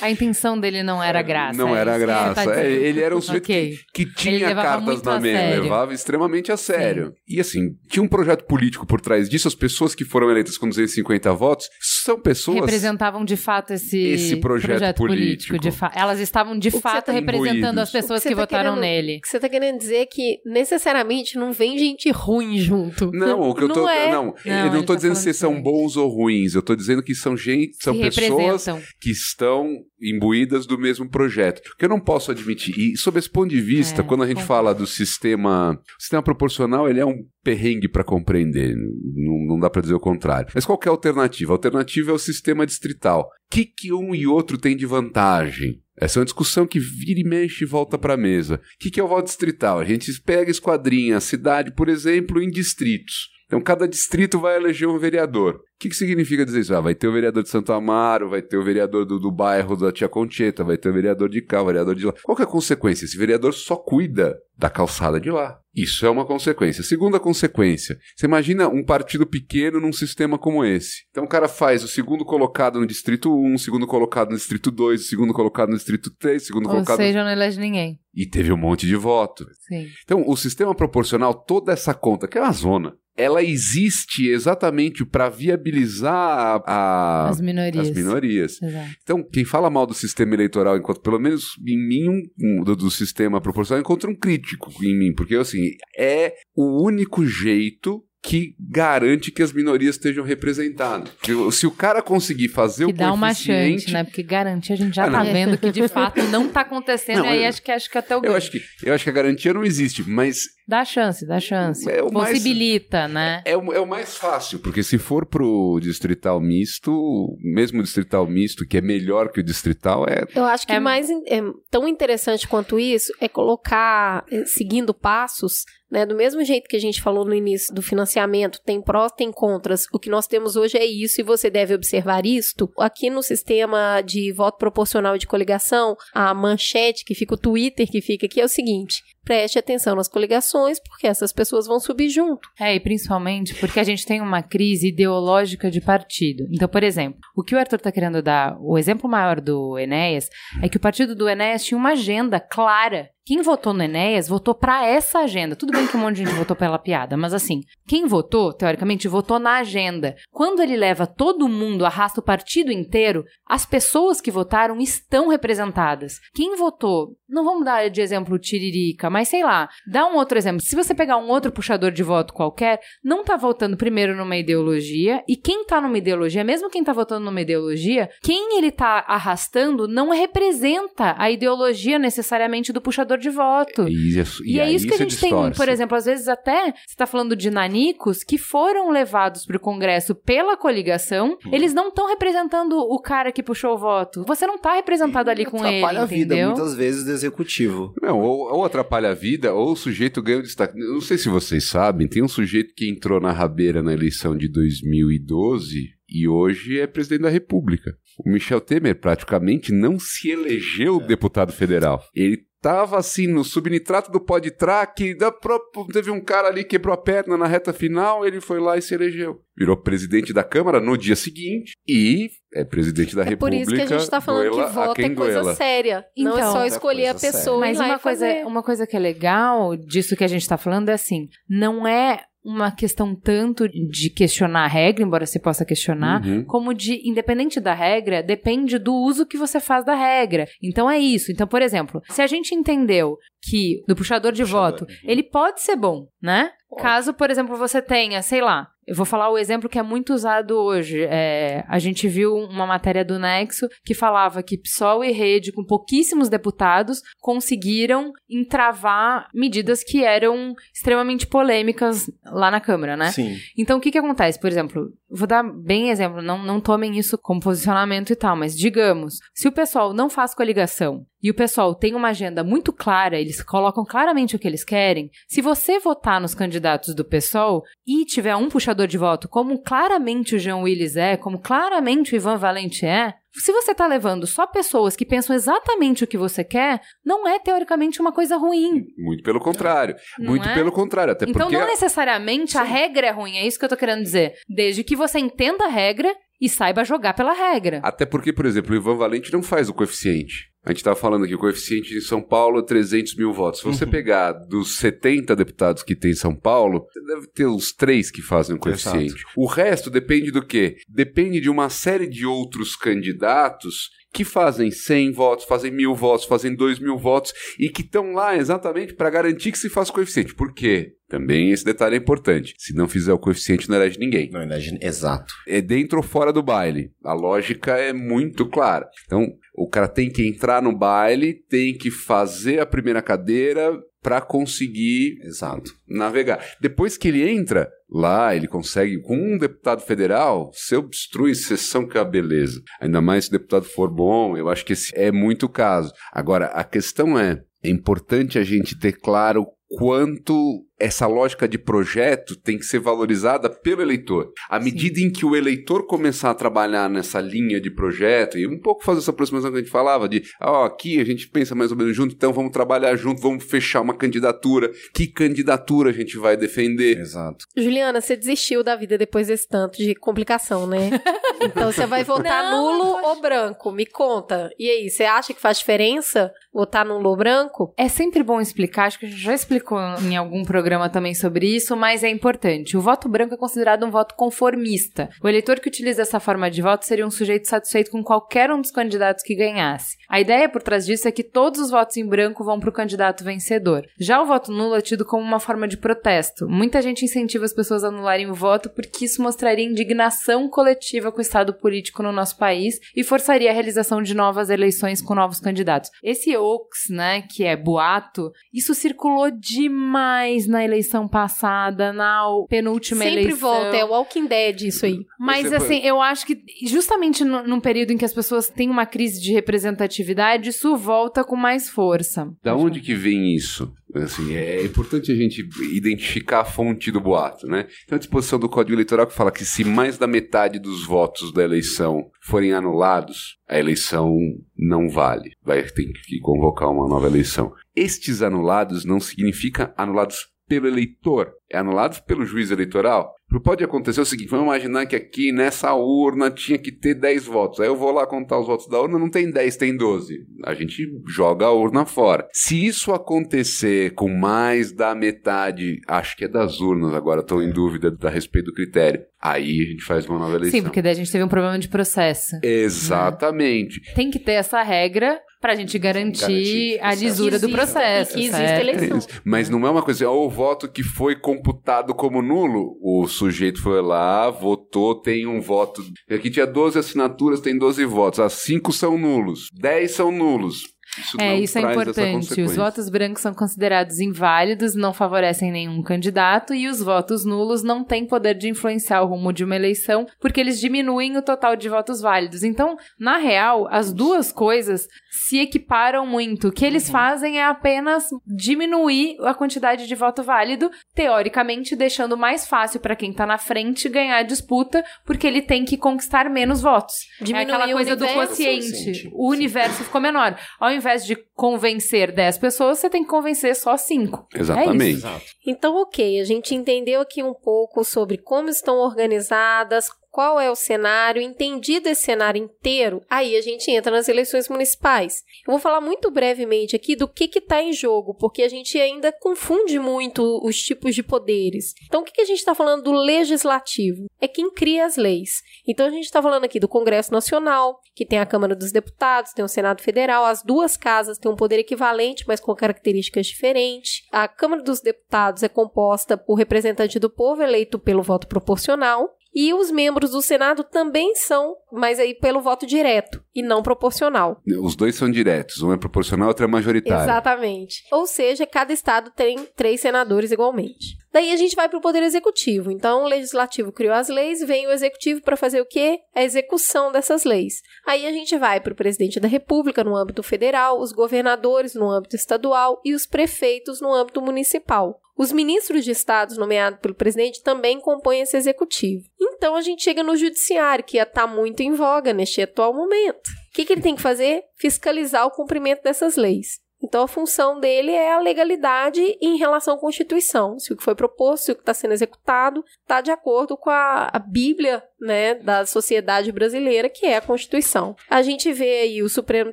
Speaker 1: A intenção dele não era graça.
Speaker 4: não
Speaker 1: é
Speaker 4: era
Speaker 1: isso que
Speaker 4: graça.
Speaker 1: tá
Speaker 4: É, ele era um sujeito
Speaker 1: Ok.
Speaker 4: que tinha
Speaker 1: levava
Speaker 4: cartas na mesa, levava extremamente a sério. E assim, tinha um projeto político por trás disso. As pessoas que foram eleitas com 250 votos são pessoas.
Speaker 1: Representavam de fato esse,
Speaker 4: Esse projeto político.
Speaker 1: de fa- Elas estavam de
Speaker 2: que
Speaker 1: fato
Speaker 2: tá
Speaker 1: representando as pessoas
Speaker 2: que
Speaker 1: que,
Speaker 2: tá
Speaker 1: votaram
Speaker 2: querendo-
Speaker 1: nele.
Speaker 2: O que você tá querendo dizer é que necessariamente não vem gente ruim junto.
Speaker 4: Não, o que eu tô.
Speaker 2: Não é.
Speaker 4: Não, eu não tô
Speaker 1: tá
Speaker 4: dizendo se são bons ou ruins. Eu tô dizendo que são gente, são
Speaker 1: Se
Speaker 4: pessoas
Speaker 1: representam.
Speaker 4: que estão imbuídas do mesmo projeto. Porque eu não posso admitir. E sob esse ponto de vista,
Speaker 1: É,
Speaker 4: quando a gente
Speaker 1: concordo.
Speaker 4: fala do sistema. O sistema proporcional, ele é um perrengue para compreender. Não, não dá para dizer o contrário. Mas qual que é a alternativa? A alternativa é o sistema distrital. Que, que um e outro têm de vantagem? Essa é uma discussão que vira e mexe e volta para a mesa. O que, que é o voto distrital? A gente pega esquadrinha a cidade, por exemplo, em distritos. Então, cada distrito vai eleger um vereador. O que, que significa dizer isso? Ah, vai ter o vereador de Santo Amaro, vai ter o vereador do, do bairro da Tia Concheta, vai ter o vereador de cá, o vereador de lá. Qual que é a consequência? Esse vereador só cuida da calçada de lá. Isso é uma consequência. Segunda consequência, você imagina um partido pequeno num sistema como esse. Então o cara faz o segundo colocado no distrito 1, o segundo colocado no distrito 2, o segundo colocado no distrito 3, o segundo
Speaker 1: Ou
Speaker 4: colocado...
Speaker 1: seja, não elege ninguém.
Speaker 4: E teve um monte de voto.
Speaker 1: Sim.
Speaker 4: Então, o sistema proporcional, toda essa conta, que é uma zona, ela existe exatamente para viabilizar a, a-
Speaker 1: As minorias.
Speaker 4: as minorias.
Speaker 1: Exato.
Speaker 4: Então, quem fala mal do sistema eleitoral, enquanto pelo menos em mim, um, um- do, do sistema proporcional, encontra um crítico em mim, porque assim, é o único jeito que garante que as minorias estejam representadas. Se o cara conseguir fazer
Speaker 1: Que
Speaker 4: o
Speaker 1: dá uma chance, né? Porque garante, a gente já
Speaker 4: Ah,
Speaker 1: tá
Speaker 4: não.
Speaker 1: vendo que de fato não tá acontecendo.
Speaker 4: Não,
Speaker 1: e aí
Speaker 4: eu-
Speaker 1: acho que acho que até o
Speaker 4: Eu acho, que, eu acho que a garantia não existe, mas
Speaker 1: Dá chance, dá chance.
Speaker 4: É o mais-
Speaker 1: Possibilita, né?
Speaker 4: É o, é o mais fácil, porque se for pro distrital misto, mesmo o distrital misto, que é melhor que o distrital, é.
Speaker 2: Eu acho que
Speaker 1: É-
Speaker 2: mais é, tão interessante quanto isso é colocar, eh, seguindo passos, né, do mesmo jeito que a gente falou no início do financiamento, tem prós, tem contras. O que nós temos hoje é isso e você deve observar isto. Aqui no sistema de voto proporcional de coligação, a manchete que fica, o Twitter que fica aqui é o seguinte: preste atenção nas coligações, porque essas pessoas vão subir junto.
Speaker 1: É, e principalmente porque a gente tem uma crise ideológica de partido. Então, por exemplo, o que o Arthur tá querendo dar, o exemplo maior do Enéas, é que o partido do Enéas tinha uma agenda clara. Quem votou no Enéas votou pra essa agenda. Tudo bem que um monte de gente votou pela piada, mas assim, quem votou, teoricamente, votou na agenda. Quando ele leva todo mundo, arrasta o partido inteiro, as pessoas que votaram estão representadas. Quem votou, não vamos dar de exemplo o Tiririca, mas sei lá, dá um outro exemplo. Se você pegar um outro puxador de voto qualquer, não tá votando primeiro numa ideologia, e quem tá numa ideologia, mesmo quem tá votando numa ideologia, quem ele tá arrastando não representa a ideologia necessariamente do puxador de voto.
Speaker 4: E, isso-
Speaker 1: E, é
Speaker 4: aí
Speaker 1: isso que a gente tem,
Speaker 4: distorce.
Speaker 1: por exemplo, às vezes até, você tá falando de nanicos que foram levados pro Congresso pela coligação,
Speaker 5: Uhum.
Speaker 1: eles não estão representando o cara que puxou o voto. Você não tá representado ali com ele,
Speaker 5: Atrapalha a vida,
Speaker 1: entendeu?
Speaker 5: muitas vezes, executivo.
Speaker 4: Não, ou, ou atrapalha a vida, ou o sujeito ganha o destaque. Eu Não sei se vocês sabem, tem um sujeito que entrou na rabeira na eleição de 2012 e hoje é presidente da República. O Michel Temer praticamente não se elegeu deputado federal. Ele tava assim no subnitrato do podtrack, da pró- teve um cara ali que quebrou a perna na reta final, ele foi lá e se elegeu. Virou presidente da Câmara no dia seguinte e é presidente da
Speaker 2: É por
Speaker 4: República.
Speaker 2: isso que a gente tá falando
Speaker 4: duela
Speaker 2: que
Speaker 4: a
Speaker 2: voto é coisa
Speaker 4: duela.
Speaker 2: séria. não é
Speaker 1: Então,
Speaker 2: só
Speaker 5: é
Speaker 2: escolher a
Speaker 5: coisa
Speaker 2: pessoa
Speaker 1: Mas uma coisa,
Speaker 2: fazer.
Speaker 1: uma coisa que é legal disso que a gente tá falando é assim, não é uma questão tanto de questionar a regra, embora você possa questionar,
Speaker 4: Uhum.
Speaker 1: como de, independente da regra, depende do uso que você faz da regra. Então é isso. Então, por exemplo, se a gente entendeu que do puxador de
Speaker 5: Puxador,
Speaker 1: voto,
Speaker 5: uhum.
Speaker 1: ele pode ser bom, né? Caso, por exemplo, você tenha, sei lá, eu vou falar o exemplo que é muito usado hoje. É, a gente viu uma matéria do Nexo que falava que PSOL e Rede, com pouquíssimos deputados, conseguiram entravar medidas que eram extremamente polêmicas lá na Câmara, né?
Speaker 5: Sim.
Speaker 1: Então, o que que acontece? Por exemplo, vou dar bem exemplo, não, não tomem isso como posicionamento e tal, mas digamos, se o pessoal não faz coligação e o pessoal tem uma agenda muito clara, eles colocam claramente o que eles querem, se você votar nos candidatos do PSOL e tiver um puxador de voto, como claramente o Jean Willis é, como claramente o Ivan Valente é, se você tá levando só pessoas que pensam exatamente o que você quer, não é teoricamente uma coisa ruim.
Speaker 4: Muito pelo contrário.
Speaker 1: Não
Speaker 4: muito
Speaker 1: é?
Speaker 4: pelo contrário. Até
Speaker 1: Então
Speaker 4: porque
Speaker 1: não necessariamente a regra é ruim, é isso que eu tô querendo dizer. Desde que você entenda a regra e saiba jogar pela regra.
Speaker 4: Até porque, por exemplo, o Ivan Valente não faz o coeficiente. A gente estava falando aqui, o coeficiente em São Paulo é 300 mil votos. Se
Speaker 5: Uhum.
Speaker 4: você pegar dos 70 deputados que tem em São Paulo, você deve ter uns três que fazem o coeficiente. O resto depende do quê? Depende de uma série de outros candidatos que fazem 100 votos, fazem mil votos, fazem 2 mil votos e que estão lá exatamente para garantir que se faça o coeficiente. Por quê? Também esse detalhe é importante. Se não fizer o coeficiente, não elege ninguém
Speaker 5: Não, imagina- Exato.
Speaker 4: é dentro ou fora do baile. A lógica é muito clara. Então, o cara tem que entrar no baile, tem que fazer a primeira cadeira para conseguir
Speaker 5: Exato.
Speaker 4: navegar. Depois que ele entra lá, ele consegue, com um deputado federal, você obstrui sessão que é a beleza. Ainda mais se o deputado for bom, eu acho que esse é muito o caso. Agora, a questão é, é importante a gente ter claro quanto essa lógica de projeto tem que ser valorizada pelo eleitor. À medida em que o eleitor começar a trabalhar nessa linha de projeto, e um pouco fazer essa aproximação que a gente falava, de ó, aqui a gente pensa mais ou menos junto, então vamos trabalhar junto, vamos fechar uma candidatura. Que candidatura a gente vai defender?
Speaker 5: Exato.
Speaker 2: Juliana, você desistiu da vida depois desse tanto de complicação, né? Então você vai votar
Speaker 1: Não,
Speaker 2: nulo
Speaker 1: não
Speaker 2: ou branco? Me conta. E aí, você acha que faz diferença votar nulo ou branco?
Speaker 1: É sempre bom explicar, acho que a gente já explicou em algum programa também sobre isso, mas é importante. O voto branco é considerado um voto conformista. O eleitor que utiliza essa forma de voto seria um sujeito satisfeito com qualquer um dos candidatos que ganhasse. A ideia por trás disso é que todos os votos em branco vão para o candidato vencedor. Já o voto nulo é tido como uma forma de protesto. Muita gente incentiva as pessoas a anularem o voto porque isso mostraria indignação coletiva com o estado político no nosso país e forçaria a realização de novas eleições com novos candidatos. Esse hoax, né, que é boato, isso circulou demais na eleição passada, na penúltima
Speaker 2: Sempre
Speaker 1: eleição.
Speaker 2: volta, é o Walking Dead isso aí.
Speaker 1: Mas
Speaker 4: Você
Speaker 1: assim, eu acho que justamente no- num período em que as pessoas têm uma crise de representatividade, isso volta com mais força.
Speaker 4: Da onde que vem isso? Assim, é importante a gente identificar a fonte do boato, né? Tem a disposição do Código Eleitoral que fala que se mais da metade dos votos da eleição forem anulados, a eleição não vale. Vai ter que convocar uma nova eleição. Estes anulados não significa anulados pelo eleitor, é anulados pelo juiz eleitoral. Pode acontecer o seguinte, vamos imaginar que aqui nessa urna tinha que ter 10 votos. Aí eu vou lá contar os votos da urna, não tem 10, tem 12. A gente joga a urna fora. Se isso acontecer com mais da metade, acho que é das urnas, agora estou em dúvida a respeito do critério. Aí a gente faz uma nova eleição.
Speaker 1: Sim, porque daí a gente teve um problema de processo.
Speaker 4: Exatamente.
Speaker 1: Tem que ter essa regra pra gente garantir,
Speaker 5: Garantir
Speaker 1: a lisura do processo.
Speaker 2: e que exista
Speaker 1: certo?
Speaker 2: eleição.
Speaker 4: É. Mas não é uma coisa, ó, o voto que foi computado como nulo, o sujeito foi lá, votou, tem um voto. Aqui tinha 12 assinaturas, tem 12 votos. As 5 são nulos, 10 são nulos. Isso
Speaker 1: É, isso é importante. Os votos brancos são considerados inválidos, não favorecem nenhum candidato, e os votos nulos não têm poder de influenciar o rumo de uma eleição, porque eles diminuem o total de votos válidos. Então, na real, as duas coisas se equiparam muito. O que eles
Speaker 4: Uhum.
Speaker 1: fazem é apenas diminuir a quantidade de voto válido, teoricamente deixando mais fácil para quem tá na frente ganhar a disputa, porque ele tem que conquistar menos votos.
Speaker 2: Diminuir
Speaker 1: é aquela
Speaker 2: o
Speaker 1: coisa do
Speaker 2: universo,
Speaker 1: quociente. O universo ficou menor. Ao invés de convencer 10 pessoas, você tem que convencer só 5.
Speaker 4: Exatamente.
Speaker 5: Exato.
Speaker 2: Então, ok, a gente entendeu aqui um pouco sobre como estão organizadas, qual é o cenário, entendido esse cenário inteiro, aí a gente entra nas eleições municipais. Eu vou falar muito brevemente aqui do que está em jogo, porque a gente ainda confunde muito os tipos de poderes. Então, o que, que a gente está falando do legislativo? É quem cria as leis. Então, a gente está falando aqui do Congresso Nacional, que tem a Câmara dos Deputados, tem o Senado Federal, as duas casas têm um poder equivalente, mas com características diferentes. A Câmara dos Deputados é composta por representante do povo eleito pelo voto proporcional. E os membros do Senado também são, mas aí pelo voto direto e não proporcional.
Speaker 4: Os dois são diretos, um é proporcional, outro é majoritário.
Speaker 2: Exatamente. Ou seja, cada estado tem três senadores igualmente. Daí a gente vai para o poder executivo. Então, o legislativo criou as leis, vem o executivo para fazer o quê? A execução dessas leis. Aí a gente vai para o presidente da República no âmbito federal, os governadores no âmbito estadual e os prefeitos no âmbito municipal. Os ministros de estados nomeados pelo presidente também compõem esse executivo. Então a gente chega no judiciário, que está muito em voga neste atual momento. O que, que ele tem que fazer? Fiscalizar o cumprimento dessas leis. Então, a função dele é a legalidade em relação à Constituição. Se o que foi proposto, se o que está sendo executado, está de acordo com a, a Bíblia né, da sociedade brasileira, que é a Constituição. A gente vê aí o Supremo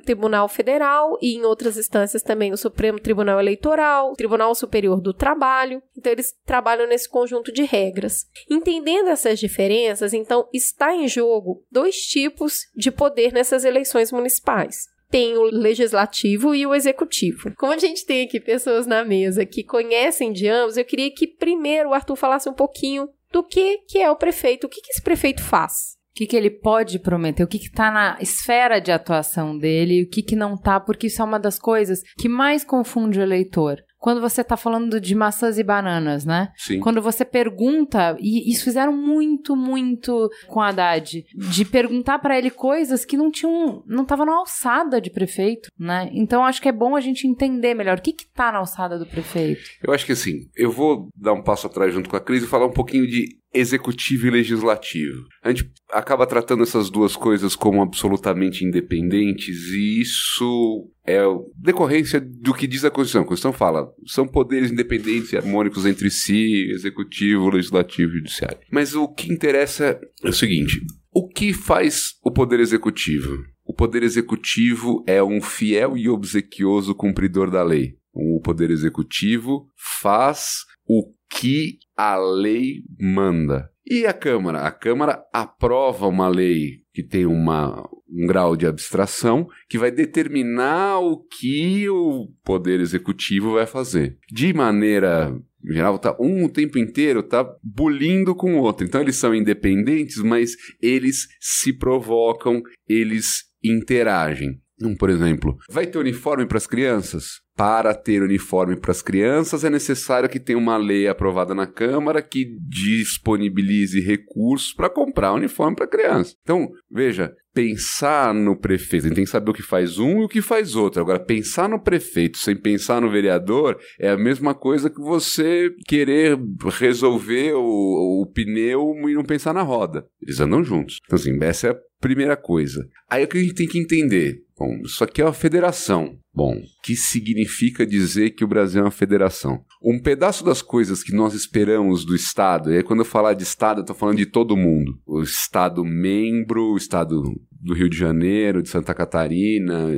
Speaker 2: Tribunal Federal e, em outras instâncias, também o Supremo Tribunal Eleitoral, o Tribunal Superior do Trabalho. Então, eles trabalham nesse conjunto de regras. Entendendo essas diferenças, então, está em jogo dois tipos de poder nessas eleições municipais tem o legislativo e o executivo. Como a gente tem aqui pessoas na mesa que conhecem de ambos, eu queria que primeiro o Arthur falasse um pouquinho do que, que é o prefeito, o que, que esse prefeito faz.
Speaker 1: O que, que ele pode prometer? O que está na esfera de atuação dele? O que, que não tá? Porque isso é uma das coisas que mais confunde o eleitor. Quando você está falando de maçãs e bananas, né?
Speaker 4: Sim.
Speaker 1: Quando você pergunta, e isso fizeram muito, muito com a Haddad, de perguntar para ele coisas que não tinham, não estavam na alçada de prefeito, né? Então acho que é bom a gente entender melhor o que que tá na alçada do prefeito.
Speaker 4: Eu acho que assim, eu vou dar um passo atrás junto com a Cris e falar um pouquinho de executivo e legislativo. A gente acaba tratando essas duas coisas como absolutamente independentes e isso é decorrência do que diz a Constituição. A Constituição fala, são poderes independentes e harmônicos entre si, executivo, legislativo e judiciário. Mas o que interessa é o seguinte, o que faz o poder executivo? O poder executivo é um fiel e obsequioso cumpridor da lei. O poder executivo faz o que a lei manda. E a Câmara? A Câmara aprova uma lei que tem uma, um grau de abstração que vai determinar o que o Poder Executivo vai fazer. De maneira geral, tá um o tempo inteiro tá bulindo com o outro. Então eles são independentes, mas eles se provocam, eles interagem. Um, por exemplo, vai ter uniforme para as crianças? Para ter uniforme para as crianças, é necessário que tenha uma lei aprovada na Câmara que disponibilize recursos para comprar uniforme para criança. Então, veja, pensar no prefeito, a gente tem que saber o que faz um e o que faz outro. Agora, pensar no prefeito sem pensar no vereador é a mesma coisa que você querer resolver o, o pneu e não pensar na roda. Eles andam juntos. Então, assim, essa é a primeira coisa. Aí é o que a gente tem que entender. Bom, isso aqui é uma federação. Bom, que significa dizer que o Brasil é uma federação? Um pedaço das coisas que nós esperamos do Estado, e aí quando eu falar de Estado, eu estou falando de todo mundo. O Estado membro, o Estado do Rio de Janeiro, de Santa Catarina,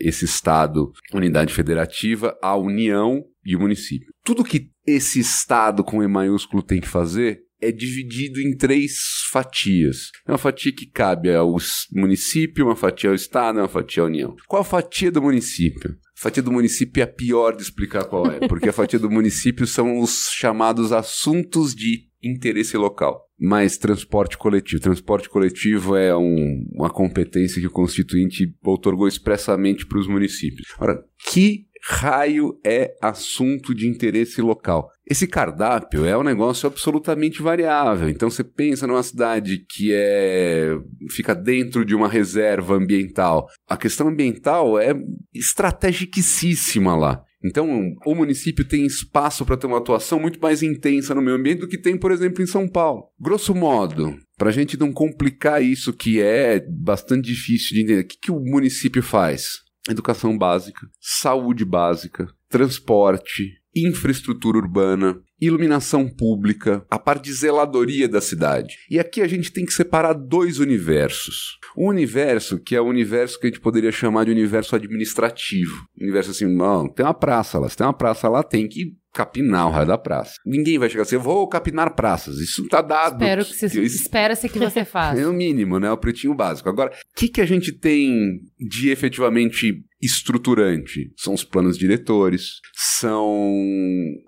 Speaker 4: esse Estado, unidade federativa, a União e o município. Tudo que esse Estado com E maiúsculo tem que fazer é dividido em três fatias. É uma fatia que cabe ao município, uma fatia ao Estado, uma fatia à União. Qual a fatia do município? A fatia do município é a pior de explicar qual é, porque a fatia do município são os chamados assuntos de interesse local. mais transporte coletivo. Transporte coletivo é um, uma competência que o Constituinte otorgou expressamente para os municípios. Ora, que raio é assunto de interesse local? Esse cardápio é um negócio absolutamente variável. Então você pensa numa cidade que é fica dentro de uma reserva ambiental. A questão ambiental é estrategicíssima lá. Então, o município tem espaço para ter uma atuação muito mais intensa no meio ambiente do que tem, por exemplo, em São Paulo. Grosso modo, para a gente não complicar isso que é bastante difícil de entender, o que, que o município faz? Educação básica, saúde básica, transporte, infraestrutura urbana, iluminação pública, a parte de zeladoria da cidade. E aqui a gente tem que separar dois universos. Um universo que é o universo que a gente poderia chamar de universo administrativo. Universo assim, não, tem uma praça lá, se tem uma praça lá, tem que capinar o raio da praça. Ninguém vai chegar assim, eu vou capinar praças. Isso não tá dado.
Speaker 1: Espero que você, espera-se que você faça.
Speaker 4: É o mínimo, né? O pretinho básico. Agora, o que, que a gente tem de efetivamente estruturante? São os planos diretores, são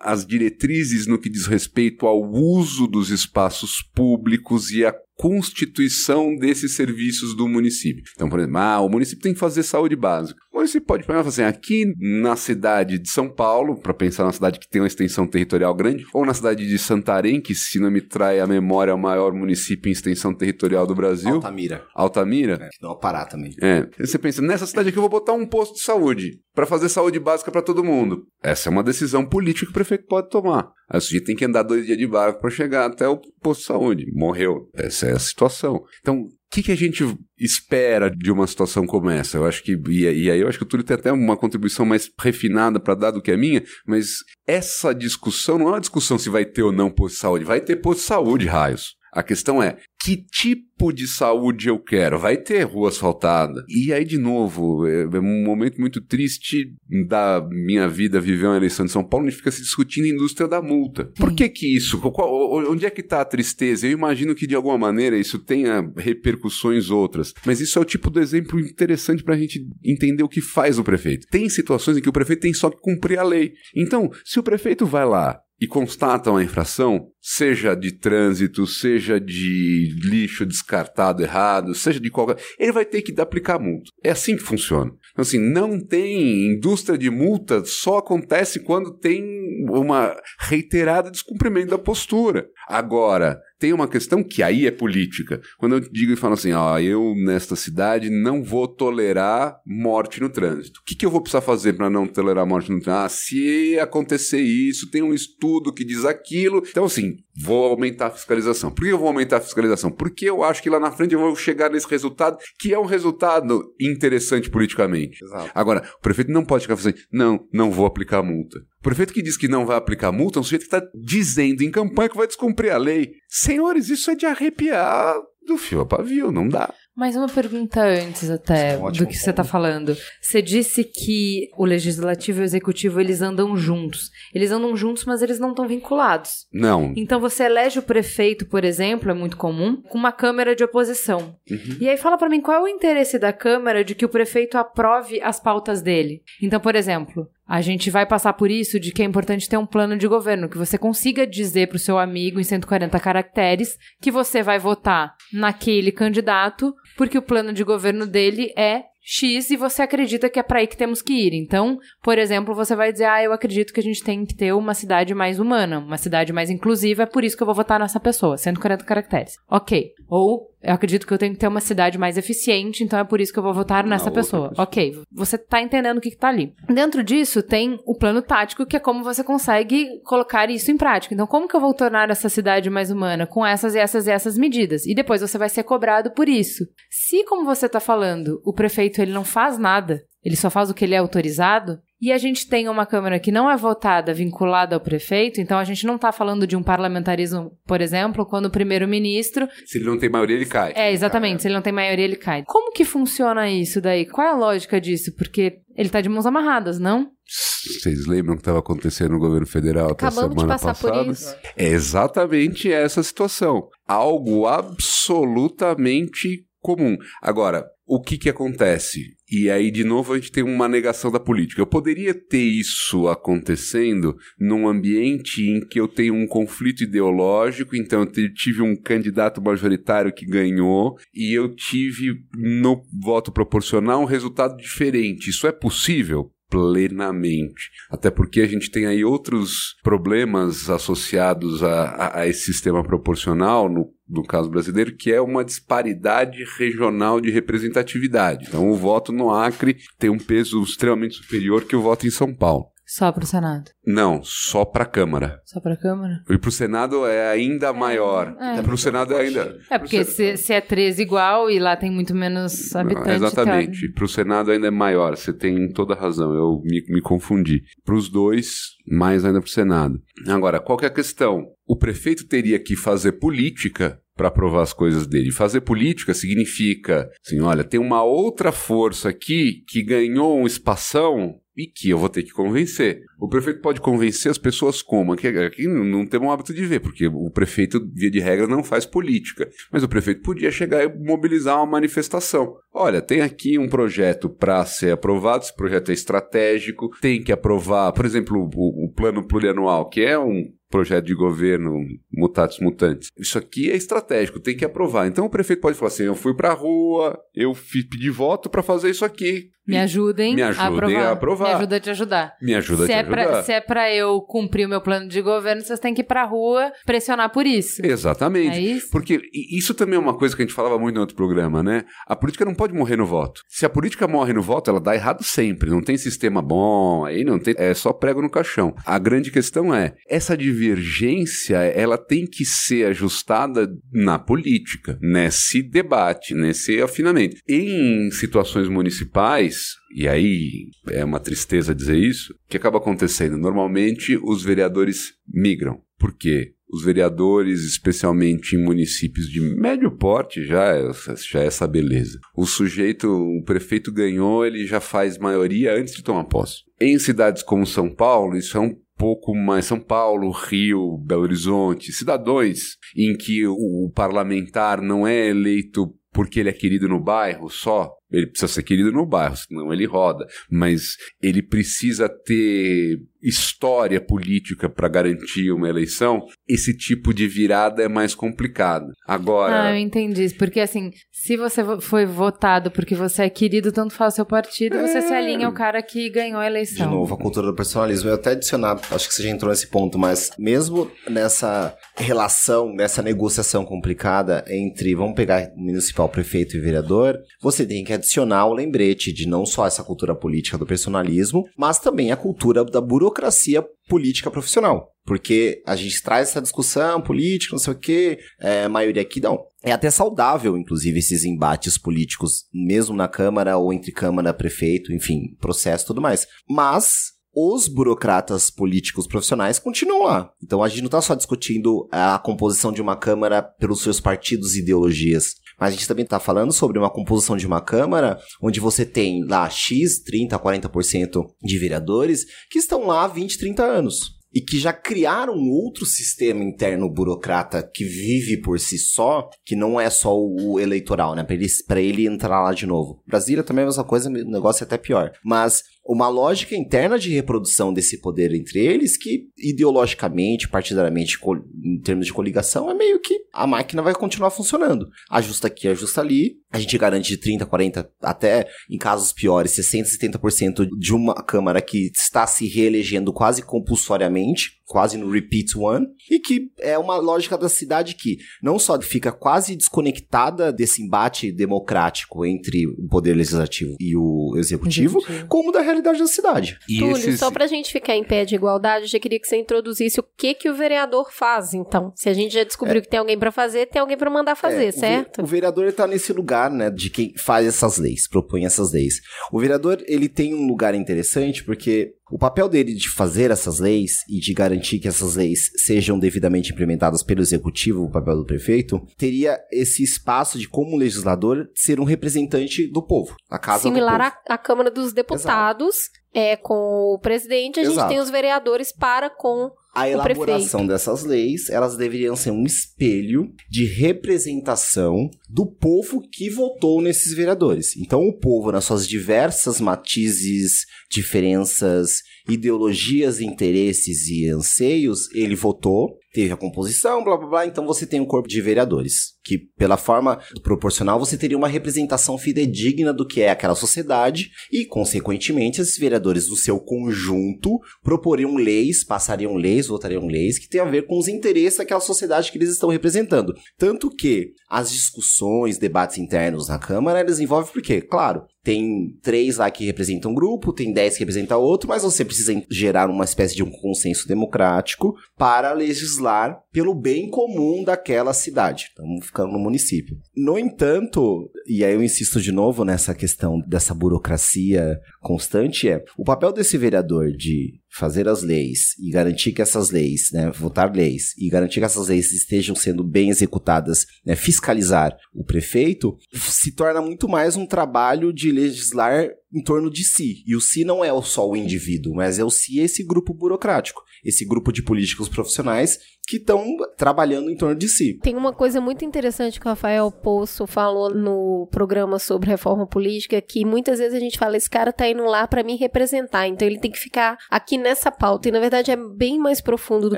Speaker 4: as diretrizes no que diz respeito ao uso dos espaços públicos e a constituição desses serviços do município. Então, por exemplo, ah, o município tem que fazer saúde básica. O município pode falar assim, aqui na cidade de São Paulo, para pensar na cidade que tem uma extensão territorial grande, ou na cidade de Santarém, que se não me trai a memória é o maior município em extensão territorial do Brasil.
Speaker 5: Altamira.
Speaker 4: Altamira?
Speaker 5: É, que dá uma parar também.
Speaker 4: É. Você pensa, nessa cidade aqui eu vou botar um posto de saúde para fazer saúde básica para todo mundo. Essa é uma decisão política que o prefeito pode tomar. Aí sujeito tem que andar dois dias de barco para chegar até o posto de saúde. Morreu. Essa é a situação. Então, o que, que a gente espera de uma situação como essa? Eu acho que. E, e aí eu acho que o Túlio tem até uma contribuição mais refinada para dar do que a minha, mas essa discussão não é uma discussão se vai ter ou não posto de saúde. Vai ter posto de saúde, raios. A questão é que tipo de saúde eu quero? Vai ter rua asfaltada. E aí, de novo, é, é um momento muito triste da minha vida viver uma eleição de São Paulo, onde fica se discutindo a indústria da multa. Por que que isso? Qual, onde é que está a tristeza? Eu imagino que, de alguma maneira, isso tenha repercussões outras. Mas isso é o tipo de exemplo interessante para a gente entender o que faz o prefeito. Tem situações em que o prefeito tem só que cumprir a lei. Então, se o prefeito vai lá e constatam a infração, seja de trânsito, seja de lixo descartado errado, seja de qualquer. Ele vai ter que aplicar multa. É assim que funciona. Então, assim, não tem indústria de multa, só acontece quando tem uma reiterada descumprimento da postura. Agora, tem uma questão que aí é política. Quando eu digo e falo assim, ó, ah, eu nesta cidade não vou tolerar morte no trânsito. O que, que eu vou precisar fazer para não tolerar morte no trânsito? Ah, se acontecer isso, tem um estudo que diz aquilo. Então, assim, vou aumentar a fiscalização. Por que eu vou aumentar a fiscalização? Porque eu acho que lá na frente eu vou chegar nesse resultado, que é um resultado interessante politicamente. Exato. Agora, o prefeito não pode ficar falando assim, não, não vou aplicar multa. O prefeito que diz que não vai aplicar multa é um sujeito que está dizendo em campanha que vai descumprir a lei. Senhores, isso é de arrepiar do fio a pavio, não dá.
Speaker 1: Mais uma pergunta antes até é do que você está falando. Você disse que o legislativo e o executivo eles andam juntos. Eles andam juntos, mas eles não estão vinculados.
Speaker 4: Não.
Speaker 1: Então você elege o prefeito, por exemplo, é muito comum, com uma câmara de oposição. Uhum. E aí fala para mim qual é o interesse da câmara de que o prefeito aprove as pautas dele. Então, por exemplo, a gente vai passar por isso de que é importante ter um plano de governo, que você consiga dizer para o seu amigo em 140 caracteres que você vai votar naquele candidato, porque o plano de governo dele é X e você acredita que é para aí que temos que ir. Então, por exemplo, você vai dizer: "Ah, eu acredito que a gente tem que ter uma cidade mais humana, uma cidade mais inclusiva, é por isso que eu vou votar nessa pessoa", 140 caracteres. OK. Ou eu acredito que eu tenho que ter uma cidade mais eficiente, então é por isso que eu vou votar nessa pessoa. Ok, você tá entendendo o que, que tá ali. Dentro disso tem o plano tático, que é como você consegue colocar isso em prática. Então, como que eu vou tornar essa cidade mais humana? Com essas e essas e essas medidas. E depois você vai ser cobrado por isso. Se, como você tá falando, o prefeito ele não faz nada, ele só faz o que ele é autorizado, e a gente tem uma Câmara que não é votada vinculada ao prefeito, então a gente não está falando de um parlamentarismo, por exemplo, quando o primeiro-ministro.
Speaker 4: Se ele não tem maioria, ele cai.
Speaker 1: É, exatamente. Se ele não tem maioria, ele cai. Como que funciona isso daí? Qual é a lógica disso? Porque ele está de mãos amarradas, não?
Speaker 4: Vocês lembram o que estava acontecendo no governo federal até
Speaker 2: Acabamos
Speaker 4: semana
Speaker 2: de passar
Speaker 4: passada?
Speaker 2: por isso.
Speaker 4: É exatamente essa situação. Algo absolutamente comum. Agora, o que que acontece? E aí, de novo, a gente tem uma negação da política. Eu poderia ter isso acontecendo num ambiente em que eu tenho um conflito ideológico, então eu tive um candidato majoritário que ganhou e eu tive no voto proporcional um resultado diferente. Isso é possível? plenamente. Até porque a gente tem aí outros problemas associados a, a, a esse sistema proporcional, no do caso brasileiro, que é uma disparidade regional de representatividade. Então, o voto no Acre tem um peso extremamente superior que o voto em São Paulo.
Speaker 1: Só para o Senado?
Speaker 4: Não, só para a Câmara.
Speaker 1: Só para a Câmara?
Speaker 4: E para o Senado é ainda maior.
Speaker 1: É.
Speaker 4: Para o Senado é ainda.
Speaker 1: É, porque se, se é 13 igual e lá tem muito menos habitantes.
Speaker 4: Não, exatamente.
Speaker 1: Tá...
Speaker 4: Para o Senado ainda é maior. Você tem toda a razão. Eu me, me confundi. Para os dois, mais ainda para o Senado. Agora, qual que é a questão? O prefeito teria que fazer política para aprovar as coisas dele. Fazer política significa, assim, olha, tem uma outra força aqui que ganhou um espação e que eu vou ter que convencer. O prefeito pode convencer as pessoas como? Aqui, aqui não temos um hábito de ver, porque o prefeito, via de regra, não faz política. Mas o prefeito podia chegar e mobilizar uma manifestação. Olha, tem aqui um projeto para ser aprovado, esse projeto é estratégico, tem que aprovar, por exemplo, o, o plano plurianual, que é um projeto de governo mutatis mutantes. Isso aqui é estratégico, tem que aprovar. Então o prefeito pode falar assim: eu fui para a rua, eu pedi voto para fazer isso aqui.
Speaker 1: Me ajudem,
Speaker 4: Me ajudem
Speaker 1: a,
Speaker 4: a aprovar.
Speaker 1: Me ajuda a te ajudar.
Speaker 4: Me ajuda
Speaker 1: se
Speaker 4: a te
Speaker 1: é
Speaker 4: ajudar.
Speaker 1: Pra, se é pra eu cumprir o meu plano de governo, vocês têm que ir pra rua pressionar por isso.
Speaker 4: Exatamente.
Speaker 1: É isso?
Speaker 4: Porque isso também é uma coisa que a gente falava muito no outro programa, né? A política não pode morrer no voto. Se a política morre no voto, ela dá errado sempre. Não tem sistema bom, aí não tem. É só prego no caixão. A grande questão é: essa divergência, ela tem que ser ajustada na política, nesse debate, nesse afinamento. Em situações municipais, e aí é uma tristeza dizer isso, o que acaba acontecendo? Normalmente os vereadores migram. Por quê? Os vereadores, especialmente em municípios de médio porte, já é, já é essa beleza. O sujeito, o prefeito ganhou, ele já faz maioria antes de tomar posse. Em cidades como São Paulo, isso é um pouco mais São Paulo, Rio, Belo Horizonte, cidadões em que o parlamentar não é eleito porque ele é querido no bairro só, ele precisa ser querido no bairro, senão ele roda. Mas ele precisa ter história política para garantir uma eleição. Esse tipo de virada é mais complicado. Agora.
Speaker 1: Ah, eu entendi. Porque assim, se você foi votado porque você é querido, tanto faz o seu partido, é... você se alinha ao cara que ganhou a eleição.
Speaker 5: De novo, a cultura do personalismo. Eu até adicionar, acho que você já entrou nesse ponto, mas mesmo nessa relação, nessa negociação complicada entre, vamos pegar municipal, prefeito e vereador, você tem que adicionar o lembrete de não só essa cultura política do personalismo, mas também a cultura da burocracia política profissional. Porque a gente traz essa discussão política, não sei o quê, é, maioria aqui não. É até saudável, inclusive, esses embates políticos, mesmo na Câmara ou entre Câmara, prefeito, enfim, processo e tudo mais. Mas os burocratas políticos profissionais continuam lá. Então a gente não está só discutindo a composição de uma Câmara pelos seus partidos e ideologias. Mas a gente também está falando sobre uma composição de uma Câmara onde você tem lá X, 30%, 40% de vereadores que estão lá há 20, 30 anos e que já criaram um outro sistema interno burocrata que vive por si só, que não é só o eleitoral, né? Para ele, pra ele entrar lá de novo. Brasília também é a mesma coisa, o negócio é até pior. Mas uma lógica interna de reprodução desse poder entre eles que ideologicamente, partidariamente, em termos de coligação, é meio que a máquina vai continuar funcionando. Ajusta aqui, ajusta ali. A gente garante de 30, 40, até em casos piores, 60, 70% de uma Câmara que está se reelegendo quase compulsoriamente, quase no repeat one, e que é uma lógica da cidade que não só fica quase desconectada desse embate democrático entre o poder legislativo e o executivo, executivo. como da realidade da cidade.
Speaker 2: E Túlio, esses... só pra gente ficar em pé de igualdade, eu já queria que você introduzisse o que que o vereador faz, então. Se a gente já descobriu é. que tem alguém para fazer, tem alguém para mandar fazer, é, certo?
Speaker 5: O, ve o vereador está nesse lugar, né, de quem faz essas leis, propõe essas leis. O vereador, ele tem um lugar interessante porque o papel dele de fazer essas leis e de garantir que essas leis sejam devidamente implementadas pelo executivo, o papel do prefeito, teria esse espaço de, como legislador, ser um representante do povo, a casa
Speaker 2: Similar
Speaker 5: do povo.
Speaker 2: à Câmara dos Deputados, Exato. é com o presidente, a gente
Speaker 5: Exato.
Speaker 2: tem os vereadores para com
Speaker 5: A elaboração dessas leis, elas deveriam ser um espelho de representação do povo que votou nesses vereadores. Então, o povo, nas suas diversas matizes, diferenças, ideologias, interesses e anseios, ele votou, teve a composição, blá blá blá. Então, você tem um corpo de vereadores, que, pela forma proporcional, você teria uma representação fidedigna do que é aquela sociedade e, consequentemente, esses vereadores, no seu conjunto, proporiam leis, passariam leis, votariam leis que têm a ver com os interesses daquela sociedade que eles estão representando. Tanto que as discussões, debates internos na Câmara, eles envolvem porque, claro, tem três lá que representam um grupo, tem dez que representam outro, mas você precisa gerar uma espécie de um consenso democrático para legislar pelo bem comum daquela cidade. Estamos ficando no município. No entanto, e aí eu insisto de novo nessa questão dessa burocracia constante, é o papel desse vereador de fazer as leis e garantir que essas leis, né, votar leis e garantir que essas leis estejam sendo bem executadas, né, fiscalizar o prefeito, se torna muito mais um trabalho de legislar em torno de si. E o si não é só o indivíduo, mas é o si e esse grupo burocrático, esse grupo de políticos profissionais que estão trabalhando em torno de si.
Speaker 2: Tem uma coisa muito interessante que o Rafael Poço falou no programa sobre reforma política, que muitas vezes a gente fala, esse cara tá indo lá para me representar, então ele tem que ficar aqui nessa pauta. E na verdade é bem mais profundo do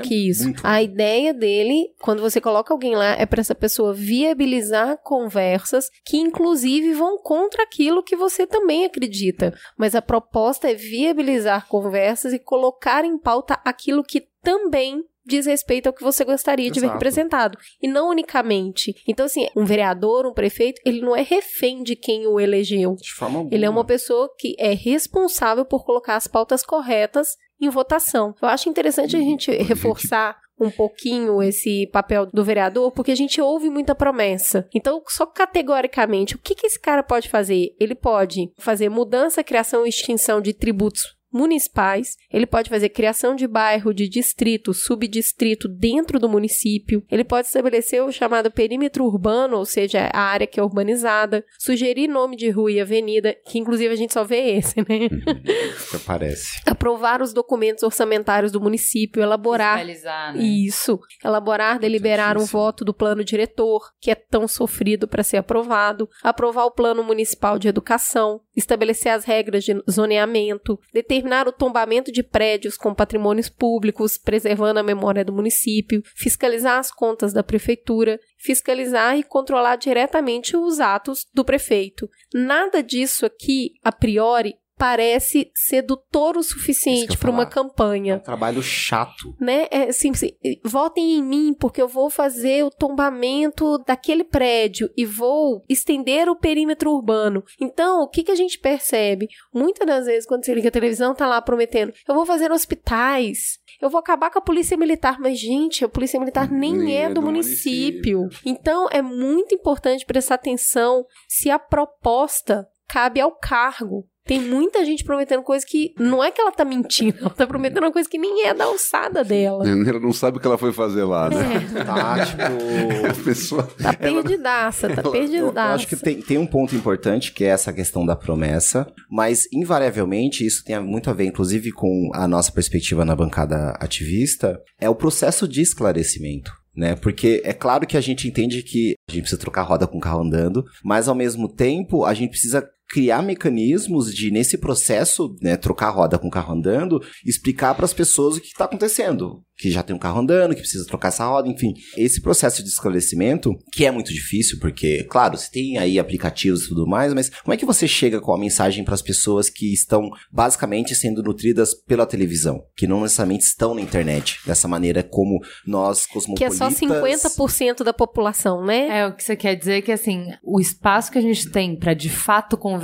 Speaker 2: que isso.
Speaker 5: muito.
Speaker 2: A ideia dele, quando você coloca alguém lá, é para essa pessoa viabilizar conversas que inclusive vão contra aquilo que você também acredita. Mas a proposta é viabilizar conversas e colocar em pauta aquilo que também diz respeito ao que você gostaria de ver representado. E não unicamente. Então, assim, um vereador, um prefeito, ele não é refém de quem o elegeu.
Speaker 5: De forma alguma.
Speaker 2: Ele é uma pessoa que é responsável por colocar as pautas corretas em votação. Eu acho interessante a gente reforçar um pouquinho esse papel do vereador, porque a gente ouve muita promessa. Então, só categoricamente, o que, que esse cara pode fazer? Ele pode fazer mudança, criação e extinção de tributos municipais, ele pode fazer criação de bairro, de distrito, subdistrito dentro do município, ele pode estabelecer o chamado perímetro urbano, ou seja, a área que é urbanizada, sugerir nome de rua e avenida, que inclusive a gente só vê esse, né?
Speaker 5: Até parece.
Speaker 2: Aprovar os documentos orçamentários do município, elaborar
Speaker 1: Fiscalizar, né?
Speaker 2: isso. Elaborar, deliberar um voto do plano diretor, que é tão sofrido para ser aprovado. Aprovar o plano municipal de educação. Estabelecer as regras de zoneamento. Determinar o tombamento de prédios com patrimônios públicos, preservando a memória do município. Fiscalizar as contas da prefeitura. Fiscalizar e controlar diretamente os atos do prefeito. Nada disso aqui, a priori, parece sedutor o suficiente para uma campanha
Speaker 5: É um trabalho chato.
Speaker 2: né? É assim, votem em mim porque eu vou fazer o tombamento daquele prédio e vou estender o perímetro urbano. Então, o que, que a gente percebe? Muitas das vezes, quando você liga a televisão, tá lá prometendo: eu vou fazer hospitais. Eu vou acabar com a polícia militar, mas gente, a polícia militar nem,
Speaker 4: Nem
Speaker 2: é,
Speaker 4: é
Speaker 2: do,
Speaker 4: do
Speaker 2: município.
Speaker 4: município.
Speaker 2: Então é muito importante prestar atenção se a proposta cabe ao cargo. Tem muita gente prometendo coisa que não é que ela tá mentindo, ela tá prometendo uma coisa que nem é da alçada dela.
Speaker 4: Ela não sabe o que ela foi fazer lá, né?
Speaker 2: É,
Speaker 5: Tá, tipo...
Speaker 4: A pessoa.
Speaker 2: tá perdidaça, tá
Speaker 5: Eu, eu
Speaker 2: perdidaça.
Speaker 5: acho que tem, tem um ponto importante que é essa questão da promessa, mas invariavelmente isso tem muito a ver, inclusive, com a nossa perspectiva na bancada ativista, é o processo de esclarecimento. Né? Porque é claro que a gente entende que a gente precisa trocar roda com o carro andando, mas ao mesmo tempo a gente precisa criar mecanismos de, nesse processo, né, trocar roda com o carro andando, explicar para as pessoas o que está acontecendo. Que já tem um carro andando, que precisa trocar essa roda, enfim. Esse processo de esclarecimento, que é muito difícil, porque, claro, você tem aí aplicativos e tudo mais, mas como é que você chega com a mensagem para as pessoas que estão basicamente sendo nutridas pela televisão, que não necessariamente estão na internet, dessa maneira como nós,
Speaker 2: Que é
Speaker 5: cosmopolitas...
Speaker 2: só 50% da população, né?
Speaker 1: É, o que você quer dizer é que, assim, o espaço que a gente tem pra de fato conversar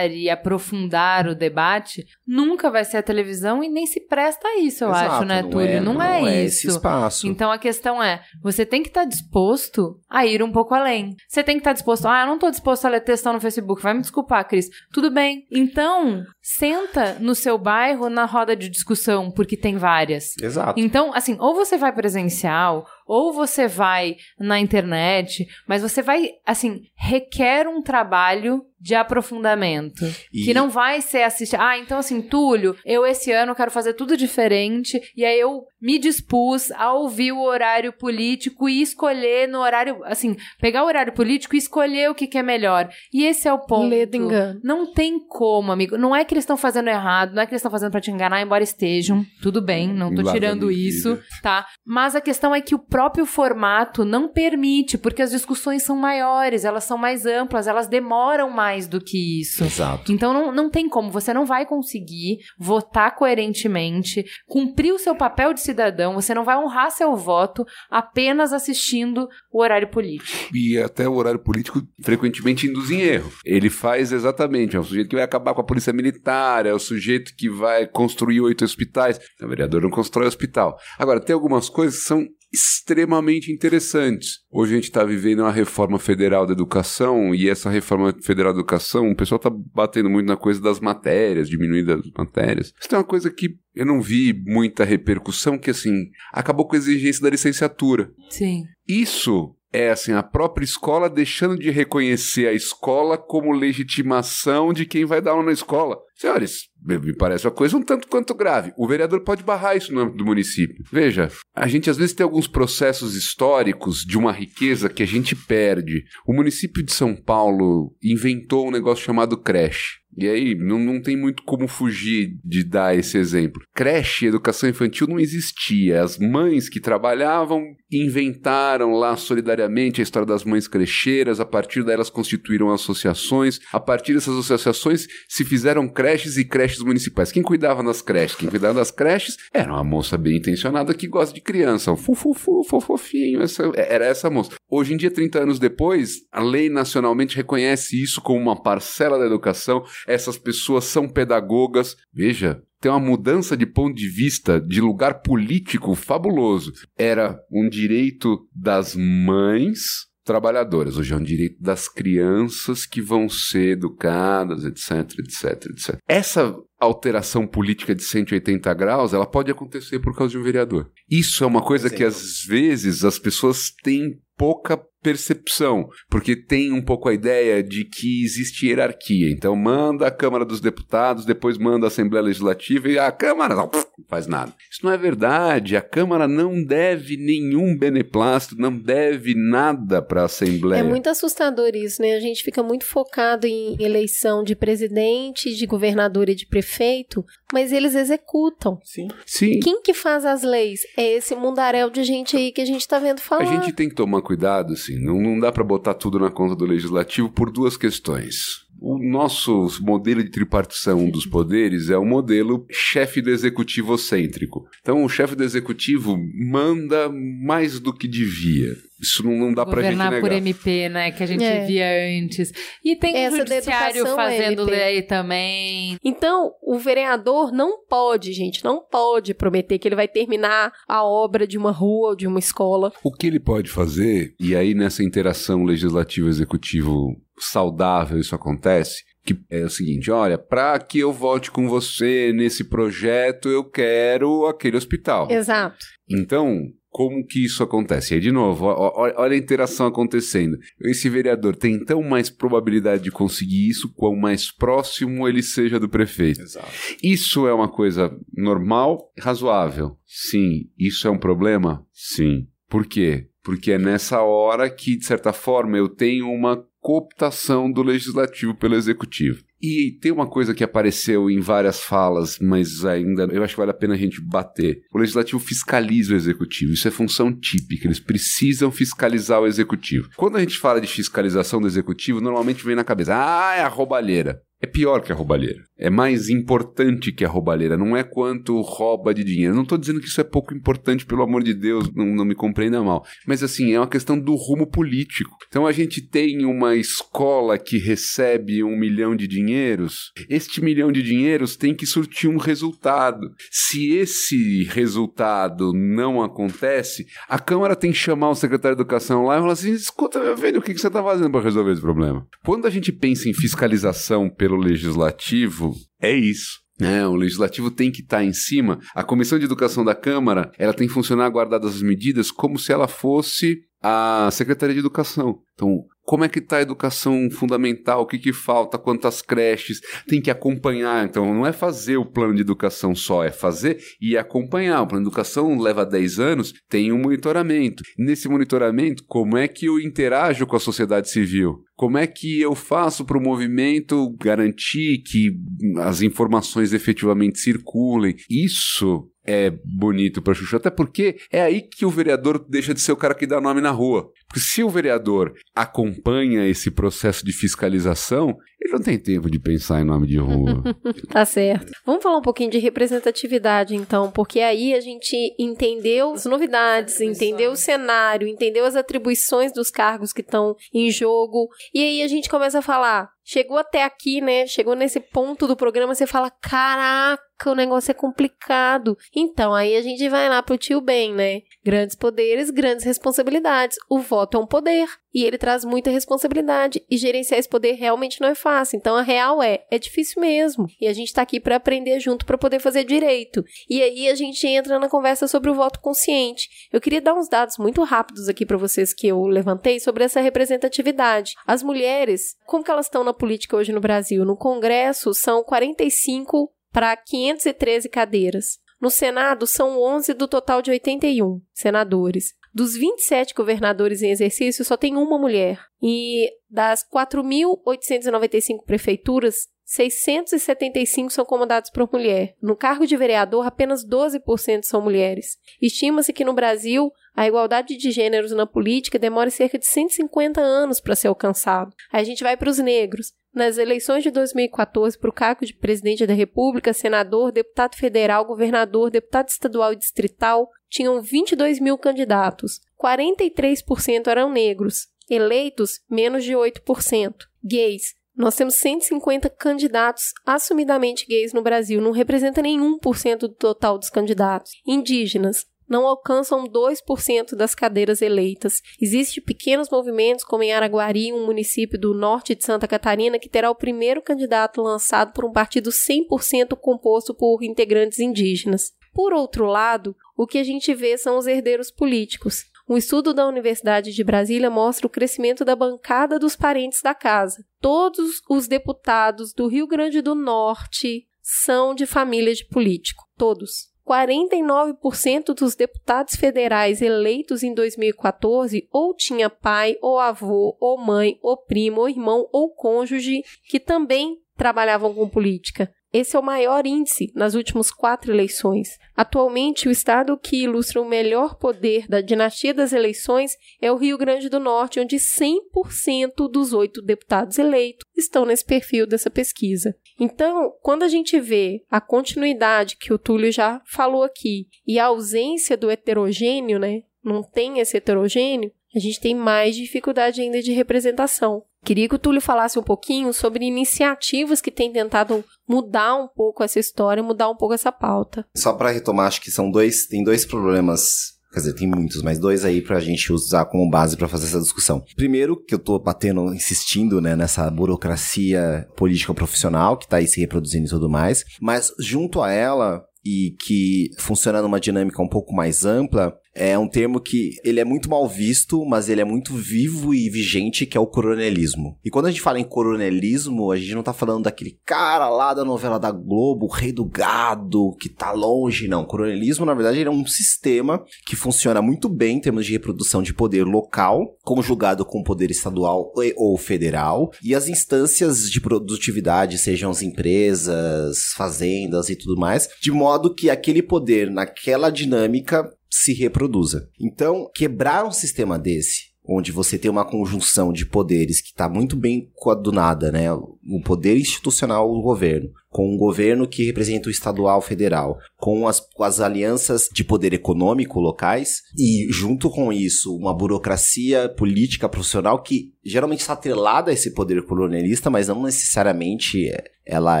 Speaker 1: e aprofundar o debate nunca vai ser a televisão e nem se presta a isso, eu
Speaker 5: Exato,
Speaker 1: acho, né,
Speaker 5: não
Speaker 1: Túlio?
Speaker 5: é-
Speaker 1: não,
Speaker 5: não
Speaker 1: é,
Speaker 5: é
Speaker 1: isso.
Speaker 5: esse espaço.
Speaker 1: Então a questão é, você tem que estar disposto a ir um pouco além. Você tem que estar disposto, ah, eu não tô disposto a ler textão no Facebook, vai me desculpar, Cris. Tudo bem. Então, senta no seu bairro na roda de discussão, porque tem várias.
Speaker 5: Exato.
Speaker 1: Então, assim, ou você vai presencial, ou você vai na internet, mas você vai, assim, requer um trabalho de aprofundamento.
Speaker 5: E-
Speaker 1: Que não vai ser assistir. Ah, então assim, Túlio, eu esse ano quero fazer tudo diferente. E aí eu me dispus a ouvir o horário político e escolher no horário. Assim, pegar o horário político e escolher o que, que é melhor. E esse é o ponto.
Speaker 2: Ledo engano.
Speaker 1: Não tem como, amigo. Não é que eles estão fazendo errado, não é que eles estão fazendo pra te enganar, embora estejam. Tudo bem, não tô
Speaker 4: Larga
Speaker 1: tirando isso,
Speaker 4: vida.
Speaker 1: tá? Mas a questão é que o próprio formato não permite, porque as discussões são maiores, elas são mais amplas, elas demoram mais do que isso.
Speaker 5: Exato.
Speaker 1: Então não, não tem como, você não vai conseguir votar coerentemente, cumprir o seu papel de cidadão, você não vai honrar seu voto apenas assistindo o horário político.
Speaker 4: E até o horário político frequentemente induz em erro. Ele faz exatamente, é o sujeito que vai acabar com a polícia militar, é o sujeito que vai construir oito hospitais. O vereador não constrói hospital. Agora, tem algumas coisas que são extremamente interessantes. Hoje a gente está vivendo uma reforma federal da educação e essa reforma federal da educação, o pessoal está batendo muito na coisa das matérias, diminuindo as matérias. Isso tem uma coisa que eu não vi muita repercussão, que assim, acabou com a exigência da licenciatura.
Speaker 1: Sim.
Speaker 4: Isso é assim, a própria escola deixando de reconhecer a escola como legitimação de quem vai dar aula na escola. Senhores, me parece uma coisa um tanto quanto grave. O vereador pode barrar isso no âmbito do município. Veja, a gente às vezes tem alguns processos históricos de uma riqueza que a gente perde. O município de São Paulo inventou um negócio chamado creche. E aí, não, não tem muito como fugir de dar esse exemplo. Creche, educação infantil não existia. As mães que trabalhavam inventaram lá solidariamente a história das mães crecheiras. A partir daí, elas constituíram associações. A partir dessas associações, se fizeram creches e creches municipais. Quem cuidava das creches? Quem cuidava das creches era uma moça bem intencionada que gosta de criança. Fufufu, fofofinho. Essa, era essa moça. Hoje em dia, 30 anos depois, a lei nacionalmente reconhece isso como uma parcela da educação. Essas pessoas são pedagogas. Veja, tem uma mudança de ponto de vista, de lugar político fabuloso. Era um direito das mães trabalhadoras, hoje é um direito das crianças que vão ser educadas, etc, etc, etc. Essa alteração política de 180 graus, ela pode acontecer por causa de um vereador. Isso é uma coisa
Speaker 5: Sem
Speaker 4: que às vezes as pessoas têm pouca percepção, porque tem um pouco a ideia de que existe hierarquia. Então manda a Câmara dos Deputados, depois manda a Assembleia Legislativa e a Câmara não faz nada. Isso não é verdade. A Câmara não deve nenhum beneplácito, não deve nada para a Assembleia.
Speaker 2: É muito assustador isso, né? A gente fica muito focado em eleição de presidente, de governador e de prefeito, mas eles executam.
Speaker 5: Sim.
Speaker 4: Sim.
Speaker 2: Quem que faz as leis? É esse mundaréu de gente aí que a gente tá vendo falar.
Speaker 4: A gente tem que tomar cuidado, assim, não, não dá para botar tudo na conta do legislativo por duas questões. O nosso modelo de tripartição dos poderes é o modelo chefe do executivo cêntrico. Então, o chefe do executivo manda mais do que devia. Isso não, não dá pra gente
Speaker 1: Governar
Speaker 4: negar.
Speaker 1: por MP, né? Que a gente
Speaker 2: É.
Speaker 1: via antes. E tem
Speaker 2: Essa
Speaker 1: o judiciário
Speaker 2: é
Speaker 1: fazendo
Speaker 2: MP.
Speaker 1: lei também.
Speaker 2: Então, o vereador não pode, gente, não pode prometer que ele vai terminar a obra de uma rua ou de uma escola.
Speaker 4: O que ele pode fazer, e aí nessa interação legislativo-executivo saudável isso acontece, que é o seguinte, olha, para que eu volte com você nesse projeto, eu quero aquele hospital.
Speaker 2: Exato.
Speaker 4: Então, como que isso acontece? E aí, de novo, olha a interação acontecendo. Esse vereador tem tão mais probabilidade de conseguir isso, quão mais próximo ele seja do prefeito.
Speaker 5: Exato.
Speaker 4: Isso é uma coisa normal, razoável. Sim. Isso é um problema? Sim. Por quê? Porque é nessa hora que, de certa forma, eu tenho uma cooptação do legislativo pelo executivo. E tem uma coisa que apareceu em várias falas, mas ainda eu acho que vale a pena a gente bater. O legislativo fiscaliza o executivo. Isso é função típica. Eles precisam fiscalizar o executivo. Quando a gente fala de fiscalização do executivo, normalmente vem na cabeça: ah, é a roubalheira. É pior que a roubalheira. É mais importante que a roubalheira. Não é quanto rouba de dinheiro. Não estou dizendo que isso é pouco importante, pelo amor de Deus, não, não me compreenda mal. Mas assim, é uma questão do rumo político. Então a gente tem uma escola que recebe um milhão de dinheiros. Este milhão de dinheiros tem que surtir um resultado. Se esse resultado não acontece, a Câmara tem que chamar o secretário de Educação lá e falar assim: escuta, meu velho, o que que você está fazendo para resolver esse problema? Quando a gente pensa em fiscalização pelo legislativo, é isso. É, o legislativo tem que estar em cima. A comissão de educação da Câmara, ela tem que funcionar guardadas as medidas como se ela fosse a Secretaria de Educação. Então, como é que está a educação fundamental, o que, que falta, quantas creches, tem que acompanhar. Então, não é fazer o plano de educação só, é fazer e acompanhar. O plano de educação leva 10 anos, tem um monitoramento. Nesse monitoramento, como é que eu interajo com a sociedade civil? Como é que eu faço para o movimento garantir que as informações efetivamente circulem? Isso é bonito para Xuxa, até porque é aí que o vereador deixa de ser o cara que dá nome na rua. Porque se o vereador acompanha esse processo de fiscalização, ele não tem tempo de pensar em nome de rua.
Speaker 2: tá certo. Vamos falar um pouquinho de representatividade, então, porque aí a gente entendeu as novidades, entendeu o cenário, entendeu as atribuições dos cargos que estão em jogo, e aí a gente começa a falar. Chegou até aqui, né? Chegou nesse ponto do programa, você fala: caraca, o negócio é complicado. Então, aí a gente vai lá pro tio Ben, né? Grandes poderes, grandes responsabilidades. O voto é um poder e ele traz muita responsabilidade e gerenciar esse poder realmente não é fácil. Então a real é, é difícil mesmo. E a gente está aqui para aprender junto para poder fazer direito. E aí a gente entra na conversa sobre o voto consciente. Eu queria dar uns dados muito rápidos aqui para vocês que eu levantei sobre essa representatividade. As mulheres, como que elas estão na política hoje no Brasil? No Congresso são 45 para 513 cadeiras. No Senado, são 11 do total de 81 senadores. Dos 27 governadores em exercício, só tem uma mulher. E das 4.895 prefeituras, 675 são comandados por mulher. No cargo de vereador, apenas 12% são mulheres. Estima-se que no Brasil, a igualdade de gêneros na política demora cerca de 150 anos para ser alcançado. Aí a gente vai para os negros. Nas eleições de 2014 para o cargo de presidente da República, senador, deputado federal, governador, deputado estadual e distrital, tinham 22 mil candidatos. 43% eram negros. Eleitos, menos de 8%. Gays, nós temos 150 candidatos assumidamente gays no Brasil, não representa nenhum por cento do total dos candidatos. Indígenas, não alcançam 2% das cadeiras eleitas. Existem pequenos movimentos, como em Araguari, um município do norte de Santa Catarina, que terá o primeiro candidato lançado por um partido 100% composto por integrantes indígenas. Por outro lado, o que a gente vê são os herdeiros políticos. Um estudo da Universidade de Brasília mostra o crescimento da bancada dos parentes da casa. Todos os deputados do Rio Grande do Norte são de família de político. Todos. 49% dos deputados federais eleitos em 2014 ou tinha pai, ou avô, ou mãe, ou primo, ou irmão, ou cônjuge que também trabalhavam com política. Esse é o maior índice nas últimas quatro eleições. Atualmente, o estado que ilustra o melhor poder da dinastia das eleições é o Rio Grande do Norte, onde 100% dos oito deputados eleitos estão nesse perfil dessa pesquisa. Então, quando a gente vê a continuidade que o Túlio já falou aqui e a ausência do heterogêneo, né? Não tem esse heterogêneo, a gente tem mais dificuldade ainda de representação. Queria que o Túlio falasse um pouquinho sobre iniciativas que têm tentado mudar um pouco essa história, mudar um pouco essa pauta.
Speaker 5: Só para retomar, acho que são dois, tem dois problemas Quer dizer, tem muitos, mas dois aí pra gente usar como base para fazer essa discussão. Primeiro, que eu tô batendo, insistindo, né, nessa burocracia política profissional que tá aí se reproduzindo e tudo mais. Mas junto a ela, e que funciona numa dinâmica um pouco mais ampla, é um termo que ele é muito mal visto, mas ele é muito vivo e vigente, que é o coronelismo. E quando a gente fala em coronelismo, a gente não tá falando daquele cara lá da novela da Globo, o rei do gado, que tá longe, não. Coronelismo, na verdade, ele é um sistema que funciona muito bem em termos de reprodução de poder local, conjugado com poder estadual ou federal, e as instâncias de produtividade, sejam as empresas, fazendas e tudo mais, de modo que aquele poder naquela dinâmica se reproduza. Então, quebrar um sistema desse, onde você tem uma conjunção de poderes que está muito bem coadunada, né? O poder institucional do governo, com um governo que representa o estadual federal, com as, com as alianças de poder econômico locais e, junto com isso, uma burocracia política profissional que geralmente está atrelada a esse poder colonialista, mas não necessariamente é, ela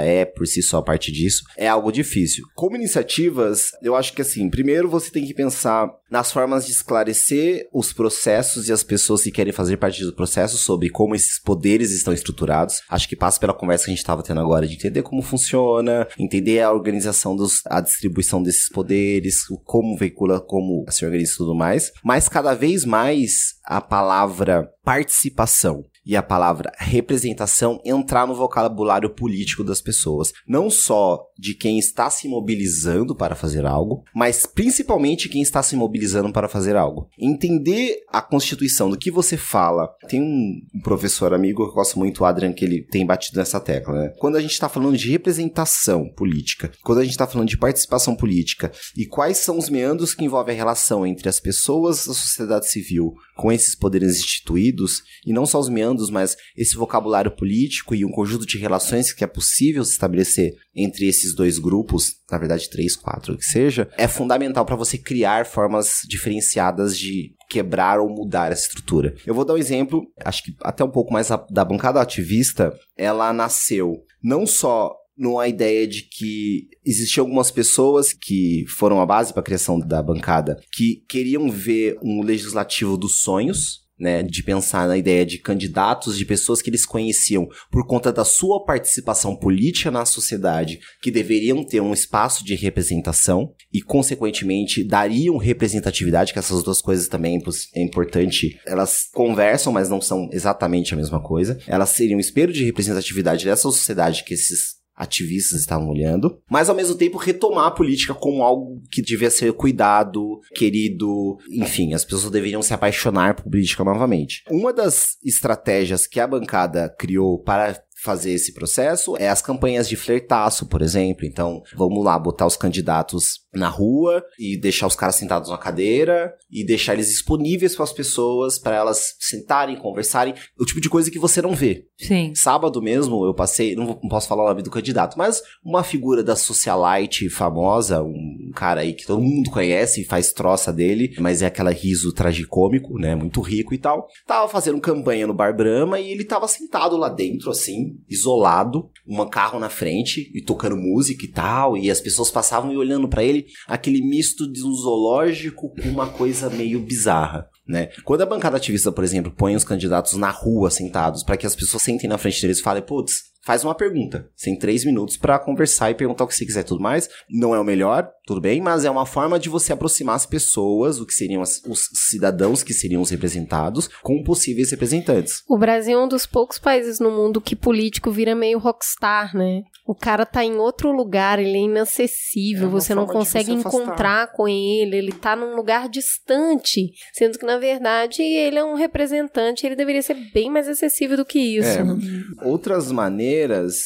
Speaker 5: é por si só parte disso, é algo difícil. Como iniciativas, eu acho que assim, primeiro você tem que pensar nas formas de esclarecer os processos e as pessoas que querem fazer parte do processo sobre como esses poderes estão estruturados. Acho que passa pela conversa que a gente estava tendo agora de entender como funciona funciona, entender a organização dos, a distribuição desses poderes, como veicula, como se organiza e tudo mais. Mas cada vez mais a palavra participação e a palavra representação entrar no vocabulário político das pessoas. Não só de quem está se mobilizando para fazer algo, mas principalmente quem está se mobilizando para fazer algo. Entender a constituição do que você fala. Tem um professor amigo que eu gosto muito, Adrian, que ele tem batido nessa tecla, né? Quando a gente está falando de representação política, quando a gente está falando de participação política e quais são os meandros que envolvem a relação entre as pessoas da sociedade civil com esses poderes instituídos, e não só os meandros, mas esse vocabulário político e um conjunto de relações que é possível se estabelecer entre esses dois grupos, na verdade três, quatro, que seja, é fundamental para você criar formas diferenciadas de quebrar ou mudar essa estrutura. Eu vou dar um exemplo, acho que até um pouco mais da bancada ativista, ela nasceu não só numa ideia de que existiam algumas pessoas que foram a base para a criação da bancada que queriam ver um legislativo dos sonhos, né, de pensar na ideia de candidatos, de pessoas que eles conheciam por conta da sua participação política na sociedade, que deveriam ter um espaço de representação e, consequentemente, dariam representatividade, que essas duas coisas também é importante. Elas conversam, mas não são exatamente a mesma coisa. Elas seriam um espelho de representatividade dessa sociedade que esses ativistas estavam olhando, mas ao mesmo tempo retomar a política como algo que devia ser cuidado, querido, enfim, as pessoas deveriam se apaixonar por política novamente. Uma das estratégias que a bancada criou para fazer esse processo é as campanhas de flertaço, por exemplo. Então, vamos lá, botar os candidatos na rua e deixar os caras sentados na cadeira e deixar eles disponíveis para as pessoas, para elas sentarem, conversarem, o tipo de coisa que você não vê.
Speaker 1: Sim.
Speaker 5: Sábado mesmo eu passei, não, não posso falar o nome do candidato, mas uma figura da socialite famosa, um cara aí que todo mundo conhece e faz troça dele, mas é aquela riso tragicômico, né, muito rico e tal. Tava fazendo campanha no Bar Brahma e ele tava sentado lá dentro assim, isolado, um carro na frente e tocando música e tal, e as pessoas passavam e olhando para ele, aquele misto de um zoológico com uma coisa meio bizarra. Né? Quando a bancada ativista, por exemplo, põe os candidatos na rua sentados para que as pessoas sentem na frente deles e falem, putz, faz uma pergunta. Você tem três minutos para conversar e perguntar o que você quiser tudo mais. Não é o melhor, tudo bem, mas é uma forma de você aproximar as pessoas, o que seriam as, os cidadãos que seriam os representados, com possíveis representantes.
Speaker 2: O Brasil é um dos poucos países no mundo que político vira meio rockstar, né? O cara tá em outro lugar, ele é inacessível, é você não consegue você encontrar com ele, ele tá num lugar distante, sendo que na verdade ele é um representante, ele deveria ser bem mais acessível do que isso. É,
Speaker 5: outras maneiras,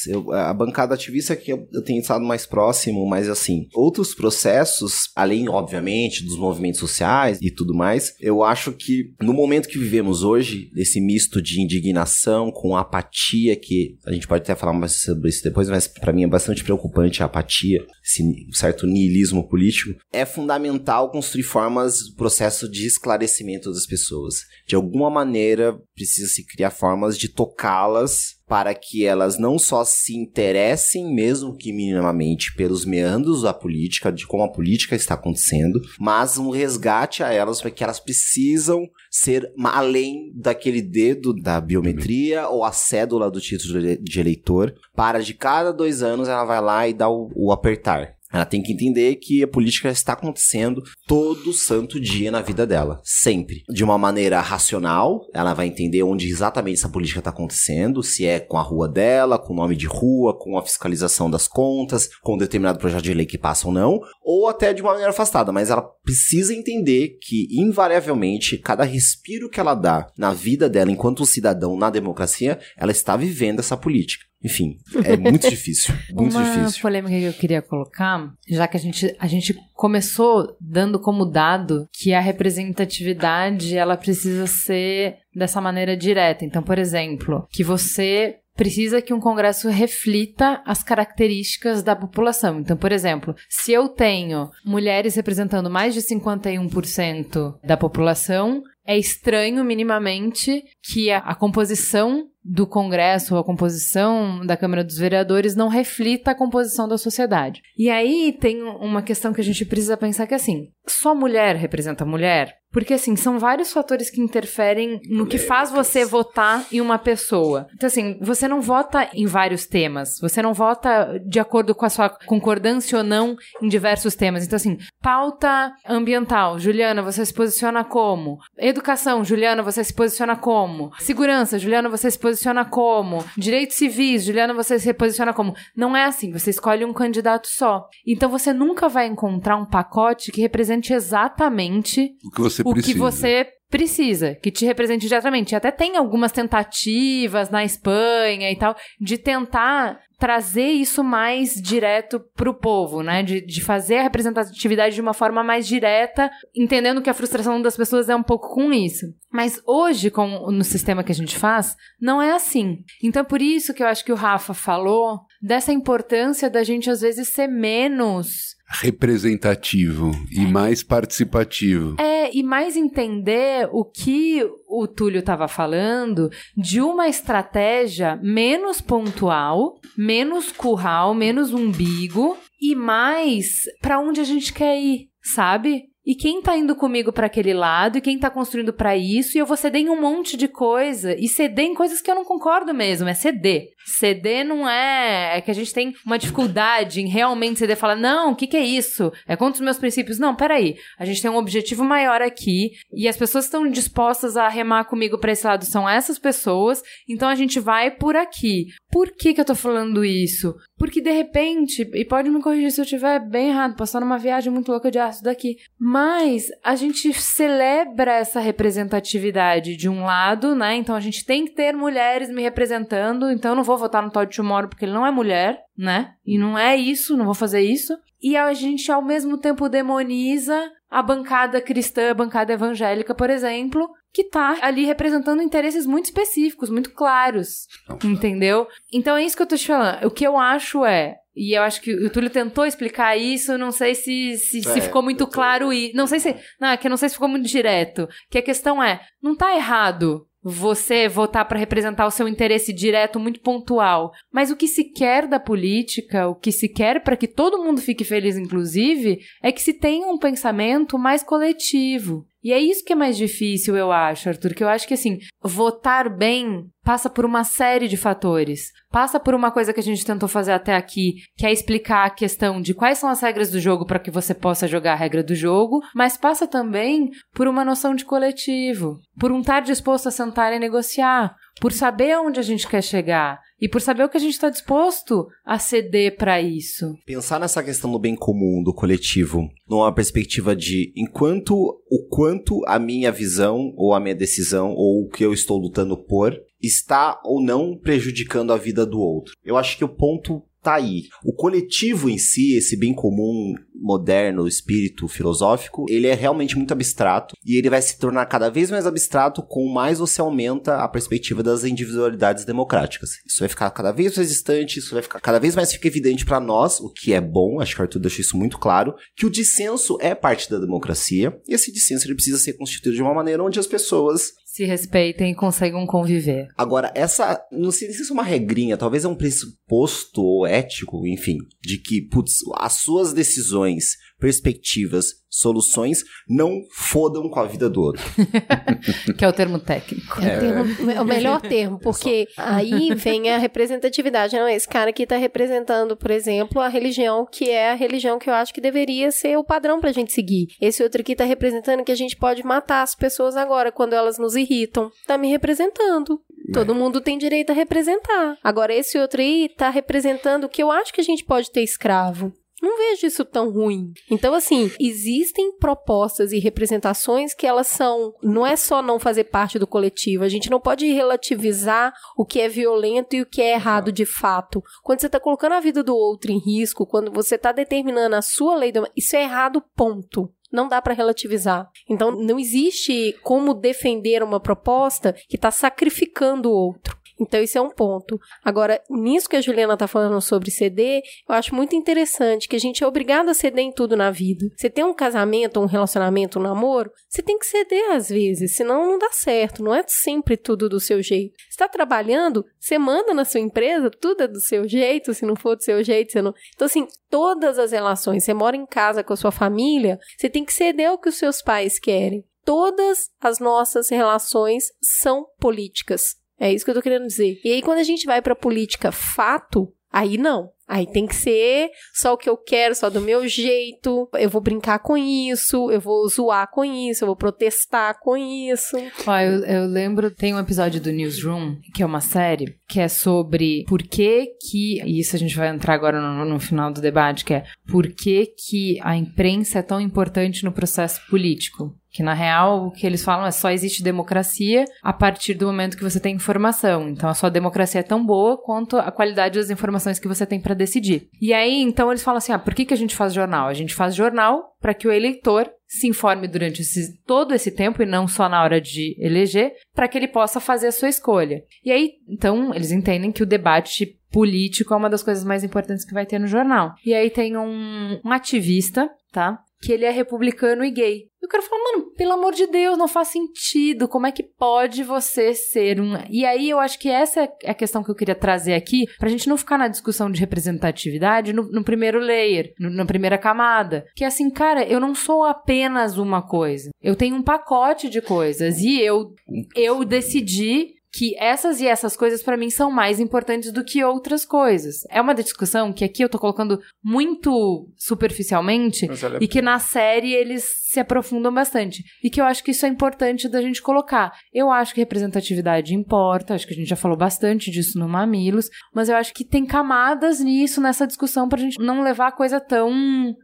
Speaker 5: eu, a bancada ativista que eu, eu tenho estado mais próximo, mas assim, outros processos, além, obviamente, dos movimentos sociais e tudo mais, eu acho que no momento que vivemos hoje, esse misto de indignação com apatia, que a gente pode até falar mais sobre isso depois, mas para mim é bastante preocupante a apatia, esse certo niilismo político, é fundamental construir formas, processo de esclarecimento das pessoas. De alguma maneira, precisa se criar formas de tocá-las para que elas não só se interessem, mesmo que minimamente, pelos meandros da política, de como a política está acontecendo, mas um resgate a elas para que elas precisam ser além daquele dedo da biometria ou a cédula do título de eleitor, para de cada dois anos ela vai lá e dá o, o apertar. Ela tem que entender que a política está acontecendo todo santo dia na vida dela, sempre. De uma maneira racional, ela vai entender onde exatamente essa política está acontecendo, se é com a rua dela, com o nome de rua, com a fiscalização das contas, com um determinado projeto de lei que passa ou não, ou até de uma maneira afastada, mas ela precisa entender que, invariavelmente, cada respiro que ela dá na vida dela enquanto cidadão na democracia, ela está vivendo essa política. Enfim, é muito difícil. Muito
Speaker 1: Uma
Speaker 5: difícil.
Speaker 1: polêmica que eu queria colocar, já que a gente, a gente começou dando como dado que a representatividade ela precisa ser dessa maneira direta. Então, por exemplo, que você precisa que um congresso reflita as características da população. Então, por exemplo, se eu tenho mulheres representando mais de 51% da população, é estranho minimamente que a, a composição do Congresso ou a composição da Câmara dos Vereadores não reflita a composição da sociedade. E aí tem uma questão que a gente precisa pensar que assim, só mulher representa mulher? Porque, assim, são vários fatores que interferem no que faz você votar em uma pessoa. Então, assim, você não vota em vários temas. Você não vota de acordo com a sua concordância ou não em diversos temas. Então, assim, pauta ambiental. Juliana, você se posiciona como? Educação, Juliana, você se posiciona como? Segurança, Juliana, você se posiciona como? Direitos civis, Juliana, você se posiciona como? Não é assim. Você escolhe um candidato só. Então, você nunca vai encontrar um pacote que represente exatamente
Speaker 4: O que você
Speaker 1: o
Speaker 4: precisa.
Speaker 1: que você precisa, que te represente diretamente. Até tem algumas tentativas na Espanha e tal, de tentar trazer isso mais direto pro povo, né? De, de fazer a representatividade de uma forma mais direta, entendendo que a frustração das pessoas é um pouco com isso. Mas hoje, com, no sistema que a gente faz, não é assim. Então, por isso que eu acho que o Rafa falou dessa importância da gente, às vezes, ser menos
Speaker 4: Representativo e mais participativo.
Speaker 1: É, e mais entender o que o Túlio estava falando de uma estratégia menos pontual, menos curral, menos umbigo e mais para onde a gente quer ir, sabe? E quem tá indo comigo para aquele lado e quem tá construindo para isso, e eu vou ceder em um monte de coisa e ceder em coisas que eu não concordo mesmo, é ceder. Ceder não é, é que a gente tem uma dificuldade em realmente ceder, falar, não, o que que é isso? É contra os meus princípios? Não, peraí. A gente tem um objetivo maior aqui e as pessoas que estão dispostas a remar comigo para esse lado são essas pessoas, então a gente vai por aqui. Por que que eu tô falando isso? Porque de repente, e pode me corrigir se eu estiver bem errado, passando uma viagem muito louca de ácido daqui, mas a gente celebra essa representatividade de um lado, né? Então a gente tem que ter mulheres me representando, então eu não vou votar no Todd Tomorrow porque ele não é mulher, né? E não é isso, não vou fazer isso. E a gente ao mesmo tempo demoniza a bancada cristã, a bancada evangélica, por exemplo, que tá ali representando interesses muito específicos, muito claros, entendeu? Então é isso que eu tô te falando. O que eu acho é, e eu acho que o Túlio tentou explicar isso, não sei se, se, se
Speaker 5: É,
Speaker 1: ficou muito
Speaker 5: tô-
Speaker 1: claro e não sei se, não, é que eu não sei se ficou muito direto, que a questão é, não tá errado você votar para representar o seu interesse direto muito pontual, mas o que se quer da política, o que se quer para que todo mundo fique feliz inclusive, é que se tenha um pensamento mais coletivo. E é isso que é mais difícil, eu acho, Arthur, que eu acho que assim, votar bem passa por uma série de fatores. Passa por uma coisa que a gente tentou fazer até aqui, que é explicar a questão de quais são as regras do jogo para que você possa jogar a regra do jogo, mas passa também por uma noção de coletivo, por um estar disposto a sentar e negociar, por saber onde a gente quer chegar e por saber o que a gente está disposto a ceder para isso.
Speaker 5: Pensar nessa questão do bem comum, do coletivo, numa perspectiva de enquanto o quanto a minha visão ou a minha decisão ou o que eu estou lutando por está ou não prejudicando a vida do outro. Eu acho que o ponto tá aí. O coletivo em si, esse bem comum moderno, espírito filosófico, ele é realmente muito abstrato e ele vai se tornar cada vez mais abstrato com mais você aumenta a perspectiva das individualidades democráticas. Isso vai ficar cada vez mais distante, isso vai ficar cada vez mais fica evidente para nós, o que é bom, acho que Arthur deixou isso muito claro, que o dissenso é parte da democracia e esse dissenso ele precisa ser constituído de uma maneira onde as pessoas
Speaker 1: Se respeitem e consigam conviver.
Speaker 5: Agora, essa, não sei se isso é uma regrinha, talvez é um pressuposto ou ético, enfim, de que, putz, as suas decisões, perspectivas, soluções não fodam com a vida do outro.
Speaker 1: Que é o termo técnico.
Speaker 2: É, o, termo- é o melhor termo, porque aí vem a representatividade. Não, esse cara aqui está representando, por exemplo, a religião que é a religião que eu acho que deveria ser o padrão pra gente seguir. Esse outro aqui tá representando que a gente pode matar as pessoas agora quando elas nos irritam. Tá me representando. Todo mundo tem direito a representar. Agora, esse outro aí tá representando que eu acho que a gente pode ter escravo. Não vejo isso tão ruim. Então, assim, existem propostas e representações que elas são. Não é só não fazer parte do coletivo. A gente não pode relativizar o que é violento e o que é errado de fato. Quando você está colocando a vida do outro em risco, quando você está determinando a sua lei, isso é errado, ponto. Não dá para relativizar. Então, não existe como defender uma proposta que está sacrificando o outro. Então, isso é um ponto. Agora, nisso que a Juliana tá falando sobre ceder, eu acho muito interessante que a gente é obrigado a ceder em tudo na vida. Você tem um casamento, um relacionamento, um namoro, você tem que ceder às vezes, senão não dá certo. Não é sempre tudo do seu jeito. Você tá trabalhando, você manda na sua empresa, tudo é do seu jeito, se não for do seu jeito, você não. Então, assim, todas as relações, você mora em casa com a sua família, você tem que ceder ao que os seus pais querem. todas as nossas relações são políticas. É isso que eu tô querendo dizer. E aí, quando a gente vai pra política fato, aí não. Aí tem que ser só o que eu quero, só do meu jeito. Eu vou brincar com isso, eu vou zoar com isso, eu vou protestar com isso.
Speaker 1: Ó, eu, eu lembro, tem um episódio do Newsroom, que é uma série, que é sobre por que que, e isso a gente vai entrar agora no, no final do debate, que é por que que a imprensa é tão importante no processo político. Que na real o que eles falam é só existe democracia a partir do momento que você tem informação. Então a sua democracia é tão boa quanto a qualidade das informações que você tem para decidir. E aí então eles falam assim: ah, por que, que a gente faz jornal? A gente faz jornal para que o eleitor se informe durante esse, todo esse tempo e não só na hora de eleger, para que ele possa fazer a sua escolha. E aí, então, eles entendem que o debate político é uma das coisas mais importantes que vai ter no jornal. E aí tem um, um ativista, tá? Que ele é republicano e gay. Eu quero falar, mano, pelo amor de Deus, não faz sentido. Como é que pode você ser um. E aí eu acho que essa é a questão que eu queria trazer aqui, pra gente não ficar na discussão de representatividade no, no primeiro layer, no, na primeira camada. Que é assim, cara, eu não sou apenas uma coisa. Eu tenho um pacote de coisas. E eu, eu decidi que essas e essas coisas para mim são mais importantes do que outras coisas. É uma discussão que aqui eu tô colocando muito superficialmente
Speaker 6: é-
Speaker 1: e que na série eles se aprofundam bastante. E que eu acho que isso é importante da gente colocar. Eu acho que representatividade importa, acho que a gente já falou bastante disso no Mamilos, mas eu acho que tem camadas nisso, nessa discussão, pra gente não levar a coisa tão.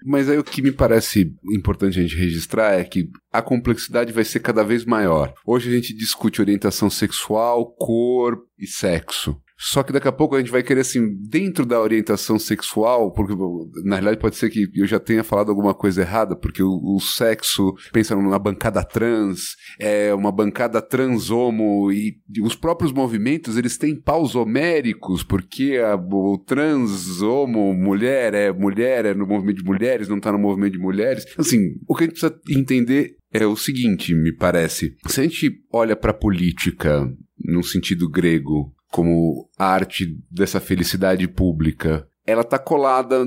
Speaker 4: Mas aí o que me parece importante a gente registrar é que a complexidade vai ser cada vez maior. Hoje a gente discute orientação sexual, cor e sexo. Só que daqui a pouco a gente vai querer, assim, dentro da orientação sexual, porque na realidade pode ser que eu já tenha falado alguma coisa errada, porque o, o sexo, pensa numa bancada trans, é uma bancada trans homo, e os próprios movimentos, eles têm paus homéricos, porque a, o trans homo, mulher, é mulher, é no movimento de mulheres, não tá no movimento de mulheres. Assim, o que a gente precisa entender é o seguinte, me parece. Se a gente olha para a política no sentido grego como arte dessa felicidade pública, ela tá colada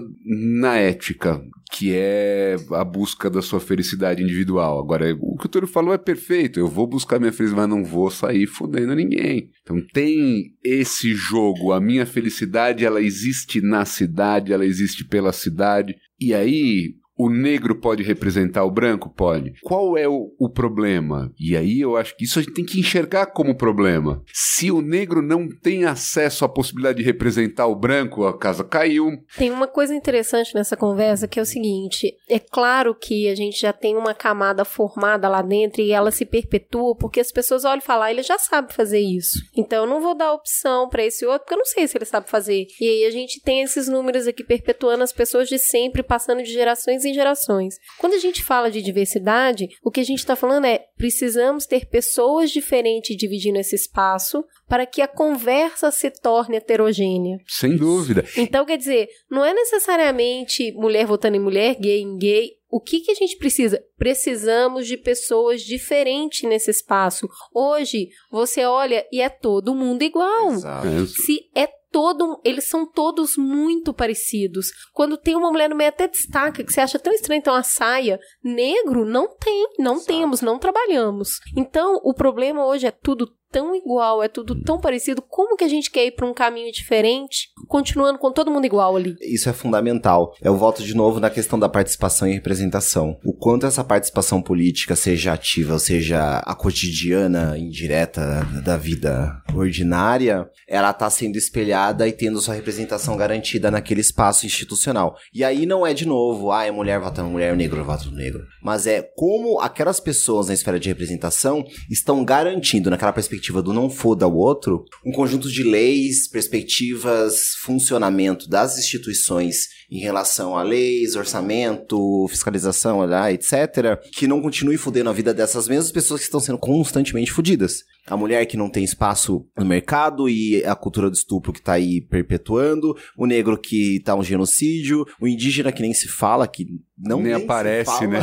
Speaker 4: na ética, que é a busca da sua felicidade individual. Agora, o que o Túlio falou é perfeito. Eu vou buscar minha felicidade, mas não vou sair fudendo ninguém. Então tem esse jogo. A minha felicidade, ela existe na cidade, ela existe pela cidade. E aí, o negro pode representar o branco? Pode. Qual é o, o, problema? E aí eu acho que isso a gente tem que enxergar como problema. Se o negro não tem acesso à possibilidade de representar o branco, a casa caiu.
Speaker 2: Tem uma coisa interessante nessa conversa que é o seguinte: é claro que a gente já tem uma camada formada lá dentro e ela se perpetua porque as pessoas olham e falam, ah, ele já sabe fazer isso. Então eu não vou dar opção para esse outro porque eu não sei se ele sabe fazer. E aí a gente tem esses números aqui perpetuando as pessoas de sempre, passando de gerações em gerações. Quando a gente fala de diversidade, o que a gente está falando é precisamos ter pessoas diferentes dividindo esse espaço para que a conversa se torne heterogênea.
Speaker 4: Sem dúvida.
Speaker 2: Então, quer dizer, não é necessariamente mulher votando em mulher, gay em gay. O que, que a gente precisa? Precisamos de pessoas diferentes nesse espaço. Hoje, você olha e é todo mundo igual.
Speaker 5: Exato.
Speaker 2: Se é todo, eles são todos muito parecidos. Quando tem uma mulher no meio até destaca que você acha tão estranho então a saia negro não tem, não temos, não trabalhamos. Então, o problema hoje é tudo tão igual, é tudo tão parecido. Como que a gente quer ir para um caminho diferente, continuando com todo mundo igual ali?
Speaker 5: Isso é fundamental. Eu volto de novo na questão da participação e representação. O quanto essa participação política, seja ativa, ou seja a cotidiana, indireta da vida ordinária, ela está sendo espelhada e tendo sua representação garantida naquele espaço institucional. E aí não é de novo, ah, é mulher votando mulher, negro votando negro. Mas é como aquelas pessoas na esfera de representação estão garantindo naquela perspectiva do não foda o outro, um conjunto de leis, perspectivas, funcionamento das instituições em relação a leis, orçamento, fiscalização, etc., que não continue fudendo a vida dessas mesmas pessoas que estão sendo constantemente fudidas. A mulher que não tem espaço no mercado e a cultura do estupro que tá aí perpetuando, o negro que tá um genocídio, o indígena que nem se fala, que não
Speaker 4: Nem
Speaker 5: se
Speaker 4: aparece, né?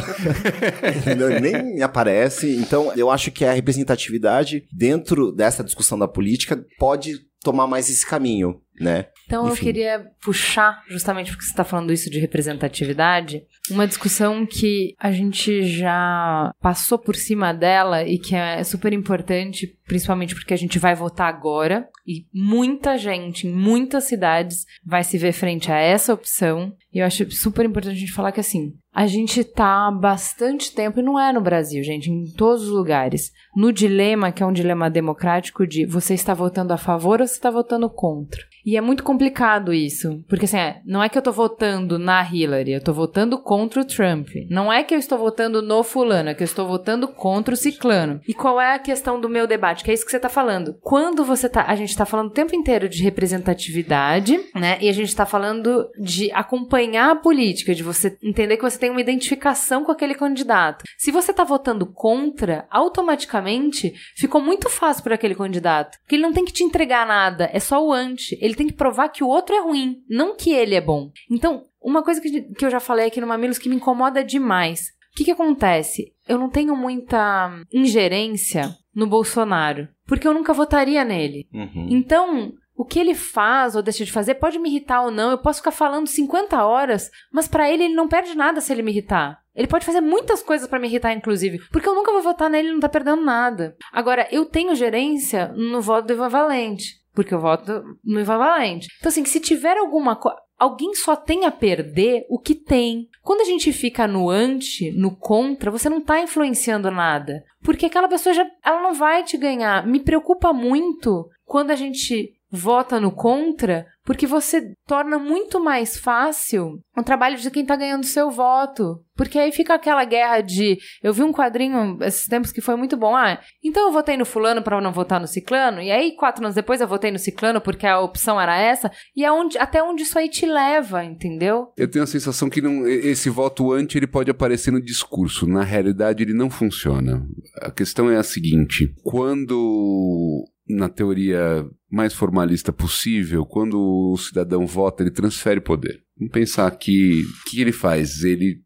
Speaker 5: Nem aparece. Então, eu acho que a representatividade dentro dessa discussão da política pode tomar mais esse caminho. Né?
Speaker 1: Então eu
Speaker 5: Enfim.
Speaker 1: queria puxar, justamente porque você está falando isso de representatividade, uma discussão que a gente já passou por cima dela e que é super importante, principalmente porque a gente vai votar agora e muita gente em muitas cidades vai se ver frente a essa opção. E eu acho super importante a gente falar que assim, a gente tá há bastante tempo, e não é no Brasil, gente, em todos os lugares, no dilema, que é um dilema democrático, de você está votando a favor ou você está votando contra. E é muito complicado isso, porque assim, é, não é que eu tô votando na Hillary, eu tô votando contra o Trump. Não é que eu estou votando no fulano, é que eu estou votando contra o ciclano. E qual é a questão do meu debate? Que é isso que você tá falando. Quando você tá, a gente tá falando o tempo inteiro de representatividade, né? E a gente tá falando de acompanhar a política, de você entender que você tem uma identificação com aquele candidato. Se você tá votando contra, automaticamente ficou muito fácil para aquele candidato, porque ele não tem que te entregar nada, é só o anti. Tem que provar que o outro é ruim, não que ele é bom. Então, uma coisa que, que eu já falei aqui no Mamilos que me incomoda demais. O que, que acontece? Eu não tenho muita ingerência no Bolsonaro, porque eu nunca votaria nele.
Speaker 5: Uhum.
Speaker 1: Então, o que ele faz ou deixa de fazer pode me irritar ou não. Eu posso ficar falando 50 horas, mas pra ele ele não perde nada se ele me irritar. Ele pode fazer muitas coisas pra me irritar, inclusive. Porque eu nunca vou votar nele e não tá perdendo nada. Agora, eu tenho gerência no voto do Ivan Valente. Porque eu voto no Ivan Valente. Então, assim, se tiver alguma coisa. Alguém só tem a perder o que tem. Quando a gente fica no anti, no contra, você não tá influenciando nada. Porque aquela pessoa já. Ela não vai te ganhar. Me preocupa muito quando a gente vota no contra, porque você torna muito mais fácil o trabalho de quem tá ganhando seu voto. Porque aí fica aquela guerra de. Eu vi um quadrinho esses tempos que foi muito bom. Ah, então eu votei no fulano para não votar no ciclano. E aí, quatro anos depois, eu votei no ciclano porque a opção era essa. E aonde, até onde isso aí te leva, entendeu?
Speaker 4: Eu tenho a sensação que não, esse voto anti ele pode aparecer no discurso. Na realidade, ele não funciona. A questão é a seguinte: quando na teoria mais formalista possível, quando o cidadão vota, ele transfere poder. Vamos pensar que o que ele faz? Ele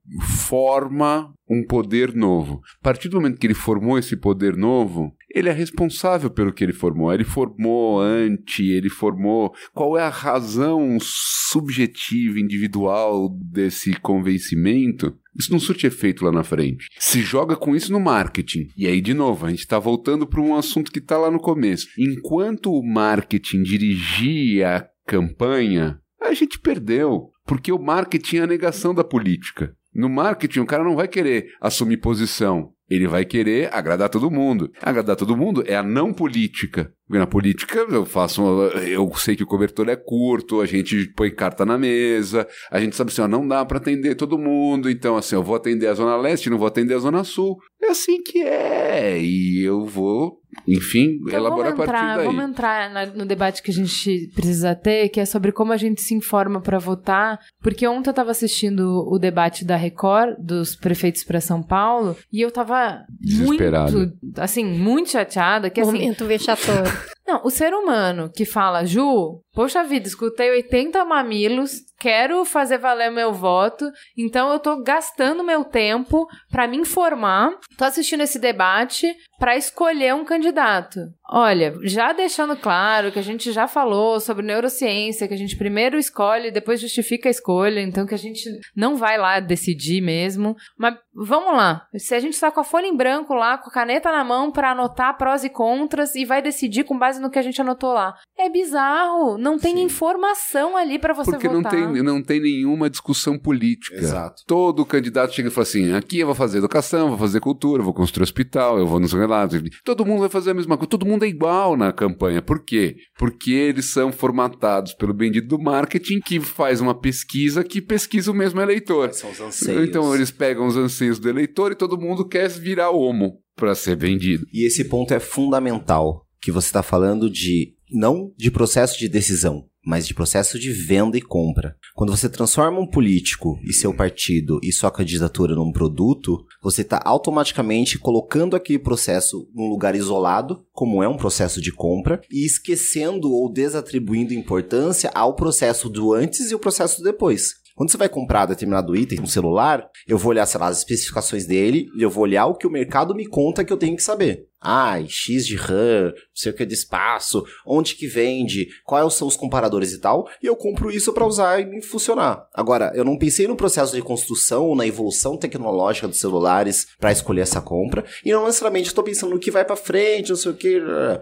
Speaker 4: forma um poder novo. A partir do momento que ele formou esse poder novo, ele é responsável pelo que ele formou. Ele formou anti, ele formou. Qual é a razão subjetiva, individual desse convencimento? Isso não surte efeito lá na frente. Se joga com isso no marketing. E aí, de novo, a gente está voltando para um assunto que está lá no começo. Enquanto o marketing dirigia a campanha, a gente perdeu. Porque o marketing é a negação da política. No marketing, o cara não vai querer assumir posição. Ele vai querer agradar todo mundo. Agradar todo mundo é a não política. Porque na política eu faço. Eu sei que o cobertor é curto, a gente põe carta na mesa, a gente sabe assim, ó, não dá para atender todo mundo, então assim, eu vou atender a Zona Leste, não vou atender a Zona Sul. É assim que é. E eu vou, enfim,
Speaker 1: Então,
Speaker 4: elaborar
Speaker 1: vamos
Speaker 4: a partir
Speaker 1: entrar,
Speaker 4: daí.
Speaker 1: Vamos entrar na- no debate que a gente precisa ter, que é sobre como a gente se informa para votar. Porque ontem eu tava assistindo o debate da Record, dos prefeitos para São Paulo, e eu tava
Speaker 4: Desesperado.
Speaker 1: muito, assim, muito chateada, que assim,
Speaker 2: Momento vexatório.
Speaker 1: Não, o ser humano que fala, Ju, poxa vida, escutei 80 mamilos, quero fazer valer meu voto, então eu tô gastando meu tempo pra me informar, tô assistindo esse debate pra escolher um candidato. Olha, já deixando claro que a gente já falou sobre neurociência, que a gente primeiro escolhe, depois justifica a escolha, então que a gente não vai lá decidir mesmo. Mas vamos lá, se a gente tá com a folha em branco lá, com a caneta na mão pra anotar prós e contras e vai decidir com base no que a gente anotou lá. É bizarro, não tem
Speaker 4: Sim.
Speaker 1: informação ali pra você
Speaker 4: Porque não
Speaker 1: votar.
Speaker 4: tem, não tem nenhuma discussão política.
Speaker 5: Exato.
Speaker 4: Todo candidato chega e fala assim: aqui eu vou fazer educação, vou fazer cultura, vou construir hospital, eu vou nos relatos. Todo mundo vai fazer a mesma coisa, todo mundo é igual na campanha. Por quê? Porque eles são formatados pelo bendito do marketing que faz uma pesquisa que pesquisa o mesmo eleitor.
Speaker 5: São os anseios.
Speaker 4: Então eles pegam os anseios do eleitor e todo mundo quer virar homo para ser vendido.
Speaker 5: E esse ponto é fundamental, que você está falando de não de processo de decisão, mas de processo de venda e compra. Quando você transforma um político e seu partido e sua candidatura num produto, você está automaticamente colocando aquele processo num lugar isolado, como é um processo de compra, e esquecendo ou desatribuindo importância ao processo do antes e o processo do depois. Quando você vai comprar determinado item, um celular, eu vou olhar, sei lá, as especificações dele e eu vou olhar o que o mercado me conta que eu tenho que saber. Ai, X de RAM, não sei o que de espaço, onde que vende, quais são os comparadores e tal, e eu compro isso para usar e funcionar. Agora, eu não pensei no processo de construção, na evolução tecnológica dos celulares para escolher essa compra, e não necessariamente estou pensando no que vai para frente, não sei o que.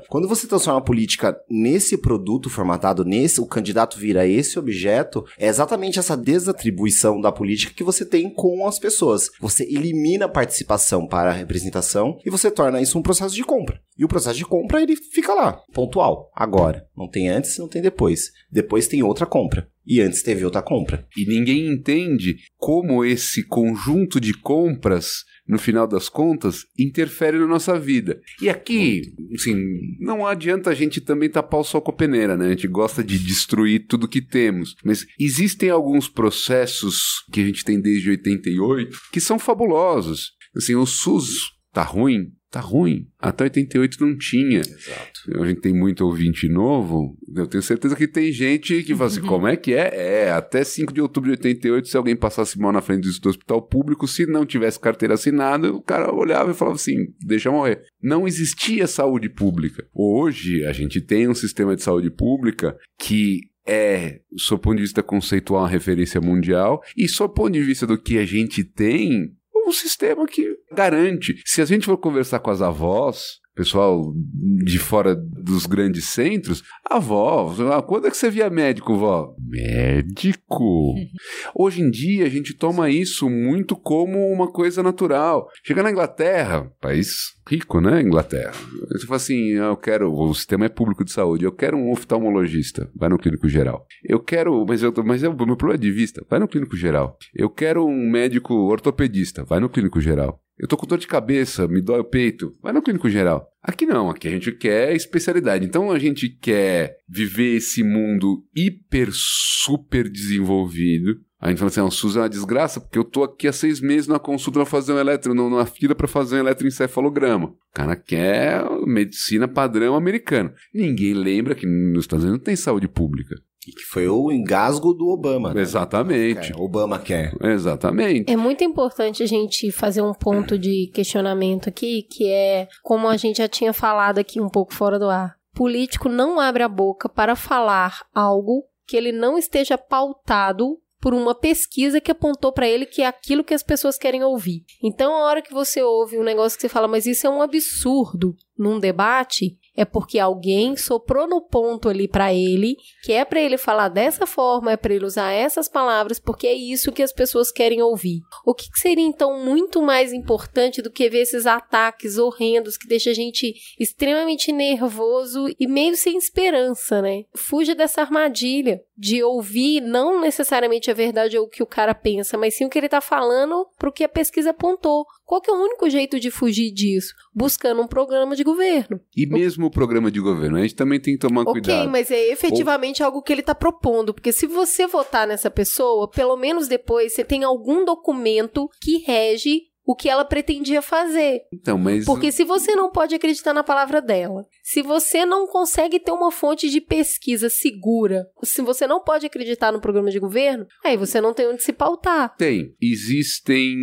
Speaker 5: Quando você transforma a política nesse produto formatado, nesse, o candidato vira esse objeto, é exatamente essa desatribuição da política que você tem com as pessoas. Você elimina a participação para a representação e você torna isso um processo de compra. E o processo de compra ele fica lá, pontual, agora. Não tem antes, não tem depois. Depois tem outra compra. E antes teve outra compra.
Speaker 4: E ninguém entende como esse conjunto de compras no final das contas, interfere na nossa vida. E aqui, assim, não adianta a gente também tapar o sol com a peneira, né? A gente gosta de destruir tudo que temos. Mas existem alguns processos que a gente tem desde 88 que são fabulosos. Assim, o SUS tá ruim, tá ruim. Até 88 não tinha.
Speaker 5: Exato.
Speaker 4: A gente tem muito ouvinte novo. Eu tenho certeza que tem gente que fala assim: como é que é? É, até 5 de outubro de 88, se alguém passasse mal na frente do hospital público, se não tivesse carteira assinada, o cara olhava e falava assim: deixa morrer. Não existia saúde pública. Hoje, a gente tem um sistema de saúde pública que é, do seu ponto de vista conceitual, uma referência mundial, e do ponto de vista do que a gente tem, um sistema que garante. Se a gente for conversar com as avós, pessoal de fora dos grandes centros, a avó, quando é que você via médico, vó? Médico? Hoje em dia a gente toma isso muito como uma coisa natural. Chega na Inglaterra, país rico, né, Inglaterra. Você fala assim, eu quero, o sistema é público de saúde, eu quero um oftalmologista, vai no clínico geral. Eu quero, mas eu, mas eu, meu problema é de vista, vai no clínico geral. Eu quero um médico ortopedista, vai no clínico geral. Eu tô com dor de cabeça, me dói o peito. Vai no clínico geral. Aqui não, aqui a gente quer especialidade. Então a gente quer viver esse mundo hiper, super desenvolvido. A gente fala assim, ah, o SUS é uma desgraça, porque eu tô aqui há seis meses na consulta pra fazer um eletro, numa fila para fazer um eletroencefalograma. O cara quer medicina padrão americano. Ninguém lembra que nos Estados Unidos não tem saúde pública.
Speaker 5: E que foi o engasgo do Obama. Né?
Speaker 4: Exatamente.
Speaker 5: É, Obama quer.
Speaker 4: Exatamente.
Speaker 2: É muito importante a gente fazer um ponto de questionamento aqui, que é como a gente já tinha falado aqui um pouco fora do ar. Político não abre a boca para falar algo que ele não esteja pautado por uma pesquisa que apontou para ele que é aquilo que as pessoas querem ouvir. Então, a hora que você ouve um negócio que você fala, mas isso é um absurdo num debate, é porque alguém soprou no ponto ali para ele, que é para ele falar dessa forma, é para ele usar essas palavras, porque é isso que as pessoas querem ouvir. O que, que seria então muito mais importante do que ver esses ataques horrendos que deixa a gente extremamente nervoso e meio sem esperança, né? Fuja dessa armadilha de ouvir não necessariamente a verdade ou o que o cara pensa, mas sim o que ele tá falando pro que a pesquisa apontou. Qual que é o único jeito de fugir disso? Buscando um programa de governo.
Speaker 4: E mesmo o programa de governo, a gente também tem que tomar
Speaker 2: okay,
Speaker 4: cuidado.
Speaker 2: Ok, mas é efetivamente Ou... algo que ele está propondo, porque se você votar nessa pessoa, pelo menos depois você tem algum documento que rege o que ela pretendia fazer.
Speaker 4: Então, mas
Speaker 2: porque se você não pode acreditar na palavra dela, se você não consegue ter uma fonte de pesquisa segura, se você não pode acreditar no programa de governo, aí você não tem onde se pautar.
Speaker 4: Tem, existem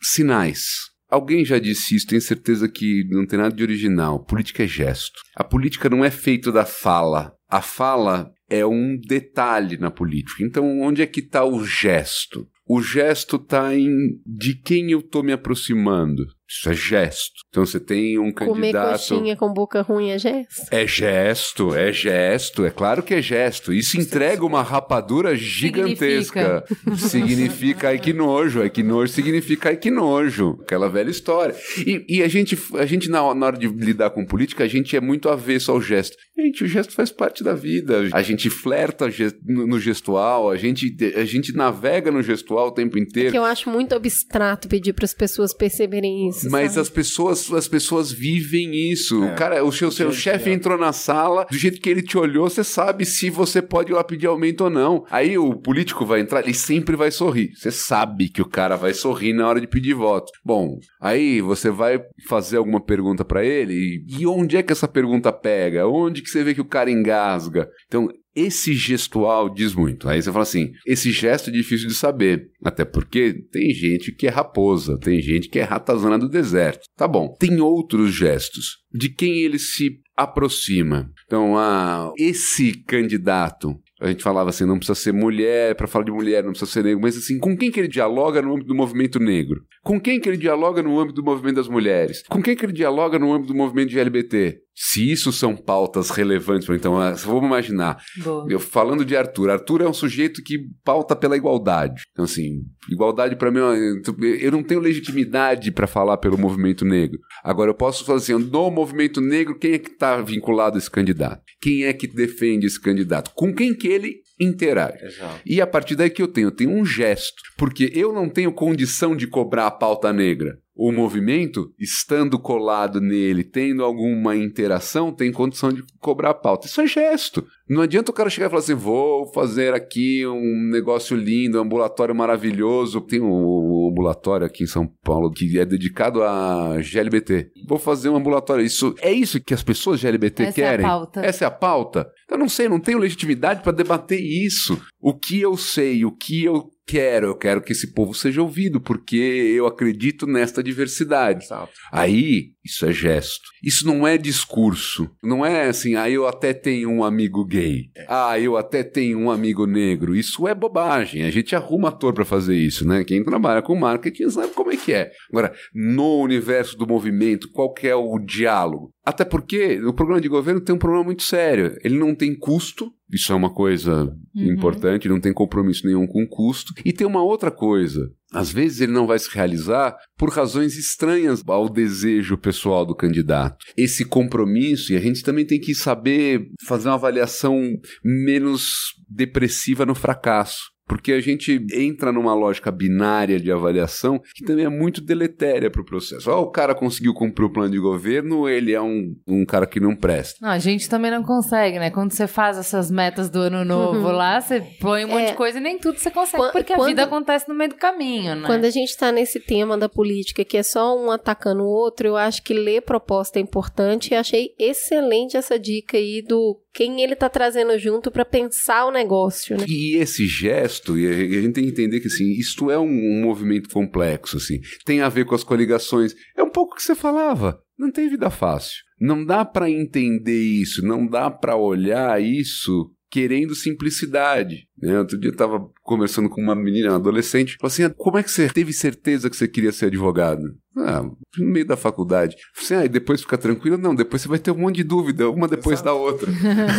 Speaker 4: sinais. Alguém já disse isso, tenho certeza que não tem nada de original. Política é gesto. A política não é feita da fala. A fala é um detalhe na política. Então, onde é que está o gesto? O gesto está em de quem eu estou me aproximando. Isso é gesto. Então você tem um candidato.
Speaker 2: Comer coxinha com boca ruim é gesto?
Speaker 4: É gesto, é gesto. É claro que é gesto. Isso entrega uma rapadura gigantesca. Significa, significa ai que nojo. Ai que nojo significa ai que nojo. Aquela velha história. E, e a gente, a gente na, hora de lidar com política, a gente é muito avesso ao gesto. Gente, o gesto faz parte da vida. A gente flerta no gestual, a gente, a gente navega no gestual o tempo inteiro. É
Speaker 2: que eu acho muito abstrato pedir para as pessoas perceberem isso isso.
Speaker 4: Mas
Speaker 2: sabe?
Speaker 4: as pessoas, as pessoas vivem isso. É. Cara, o seu, seu chefe entrou na sala, do jeito que ele te olhou, você sabe se você pode ir lá pedir aumento ou não. Aí o político vai entrar, ele sempre vai sorrir. Você sabe que o cara vai sorrir na hora de pedir voto. Bom, aí você vai fazer alguma pergunta para ele e onde é que essa pergunta pega? Onde que você vê que o cara engasga? Então, esse gestual diz muito. Aí você fala assim: esse gesto é difícil de saber. Até porque tem gente que é raposa, tem gente que é ratazana do deserto. Tá bom. Tem outros gestos. De quem ele se aproxima. Então, ah, esse candidato a gente falava assim, não precisa ser mulher para falar de mulher, não precisa ser negro, mas assim, com quem que ele dialoga no âmbito do movimento negro? Com quem que ele dialoga no âmbito do movimento das mulheres? Com quem que ele dialoga no âmbito do movimento de LGBT? Se isso são pautas relevantes, então, ah, vamos imaginar.
Speaker 1: Boa.
Speaker 4: Eu falando de Arthur, Arthur é um sujeito que pauta pela igualdade. Então, assim, igualdade para mim, eu não tenho legitimidade para falar pelo movimento negro. Agora, eu posso falar assim, no movimento negro, quem é que está vinculado a esse candidato? Quem é que defende esse candidato? Com quem que ele interage?
Speaker 5: Exato.
Speaker 4: E a partir daí que eu tenho, eu tenho um gesto, porque eu não tenho condição de cobrar a pauta negra. O movimento, estando colado nele, tendo alguma interação, tem condição de cobrar a pauta. Isso é gesto. Não adianta o cara chegar e falar assim: vou fazer aqui um negócio lindo, um ambulatório maravilhoso. Tem um ambulatório aqui em São Paulo que é dedicado a GLBT. Vou fazer um ambulatório. Isso é isso que as pessoas GLBT
Speaker 1: Essa é a
Speaker 4: querem.
Speaker 1: pauta.
Speaker 4: Essa é a pauta. Eu não sei, não tenho legitimidade para debater isso. O que eu sei, o que eu quero, eu quero que esse povo seja ouvido, porque eu acredito nesta diversidade.
Speaker 5: Exato.
Speaker 4: Aí, isso é gesto. Isso não é discurso. Não é assim, ah, eu até tenho um amigo gay. Ah, eu até tenho um amigo negro. Isso é bobagem. A gente arruma ator pra fazer isso, né? Quem trabalha com marketing sabe como é que é. Agora, no universo do movimento, qual que é o diálogo? Até porque o programa de governo tem um problema muito sério. Ele não tem custo, isso é uma coisa importante, não tem compromisso nenhum com custo. E tem uma outra coisa. Às vezes ele não vai se realizar por razões estranhas ao desejo pessoal do candidato. Esse compromisso, e a gente também tem que saber fazer uma avaliação menos depressiva no fracasso. Porque a gente entra numa lógica binária de avaliação que também é muito deletéria para o processo. Ó, o cara conseguiu cumprir o plano de governo, ele é um, um cara que não presta.
Speaker 1: Não, a gente também não consegue, né? Quando você faz essas metas do ano novo lá, você põe um monte
Speaker 2: É.
Speaker 1: de coisa e nem tudo você consegue,
Speaker 2: Quan-
Speaker 1: porque a
Speaker 2: quando-
Speaker 1: vida acontece no meio do caminho, né?
Speaker 2: Quando a gente tá nesse tema da política, que é só um atacando o outro, eu acho que ler proposta é importante e achei excelente essa dica aí do quem ele tá trazendo junto pra pensar o negócio, né?
Speaker 4: E esse gesto, e a gente tem que entender que assim, isto é um, um movimento complexo, assim, tem a ver com as coligações. É um pouco o que você falava. Não tem vida fácil. Não dá para entender isso, não dá para olhar isso querendo simplicidade. Né? Outro dia eu tava conversando com uma menina, uma adolescente, falou assim: "Ah, como é que você teve certeza que você queria ser advogado? Ah, no meio da faculdade. Falei assim, ah, e depois fica tranquilo? Não, depois você vai ter um monte de dúvida, uma depois da outra.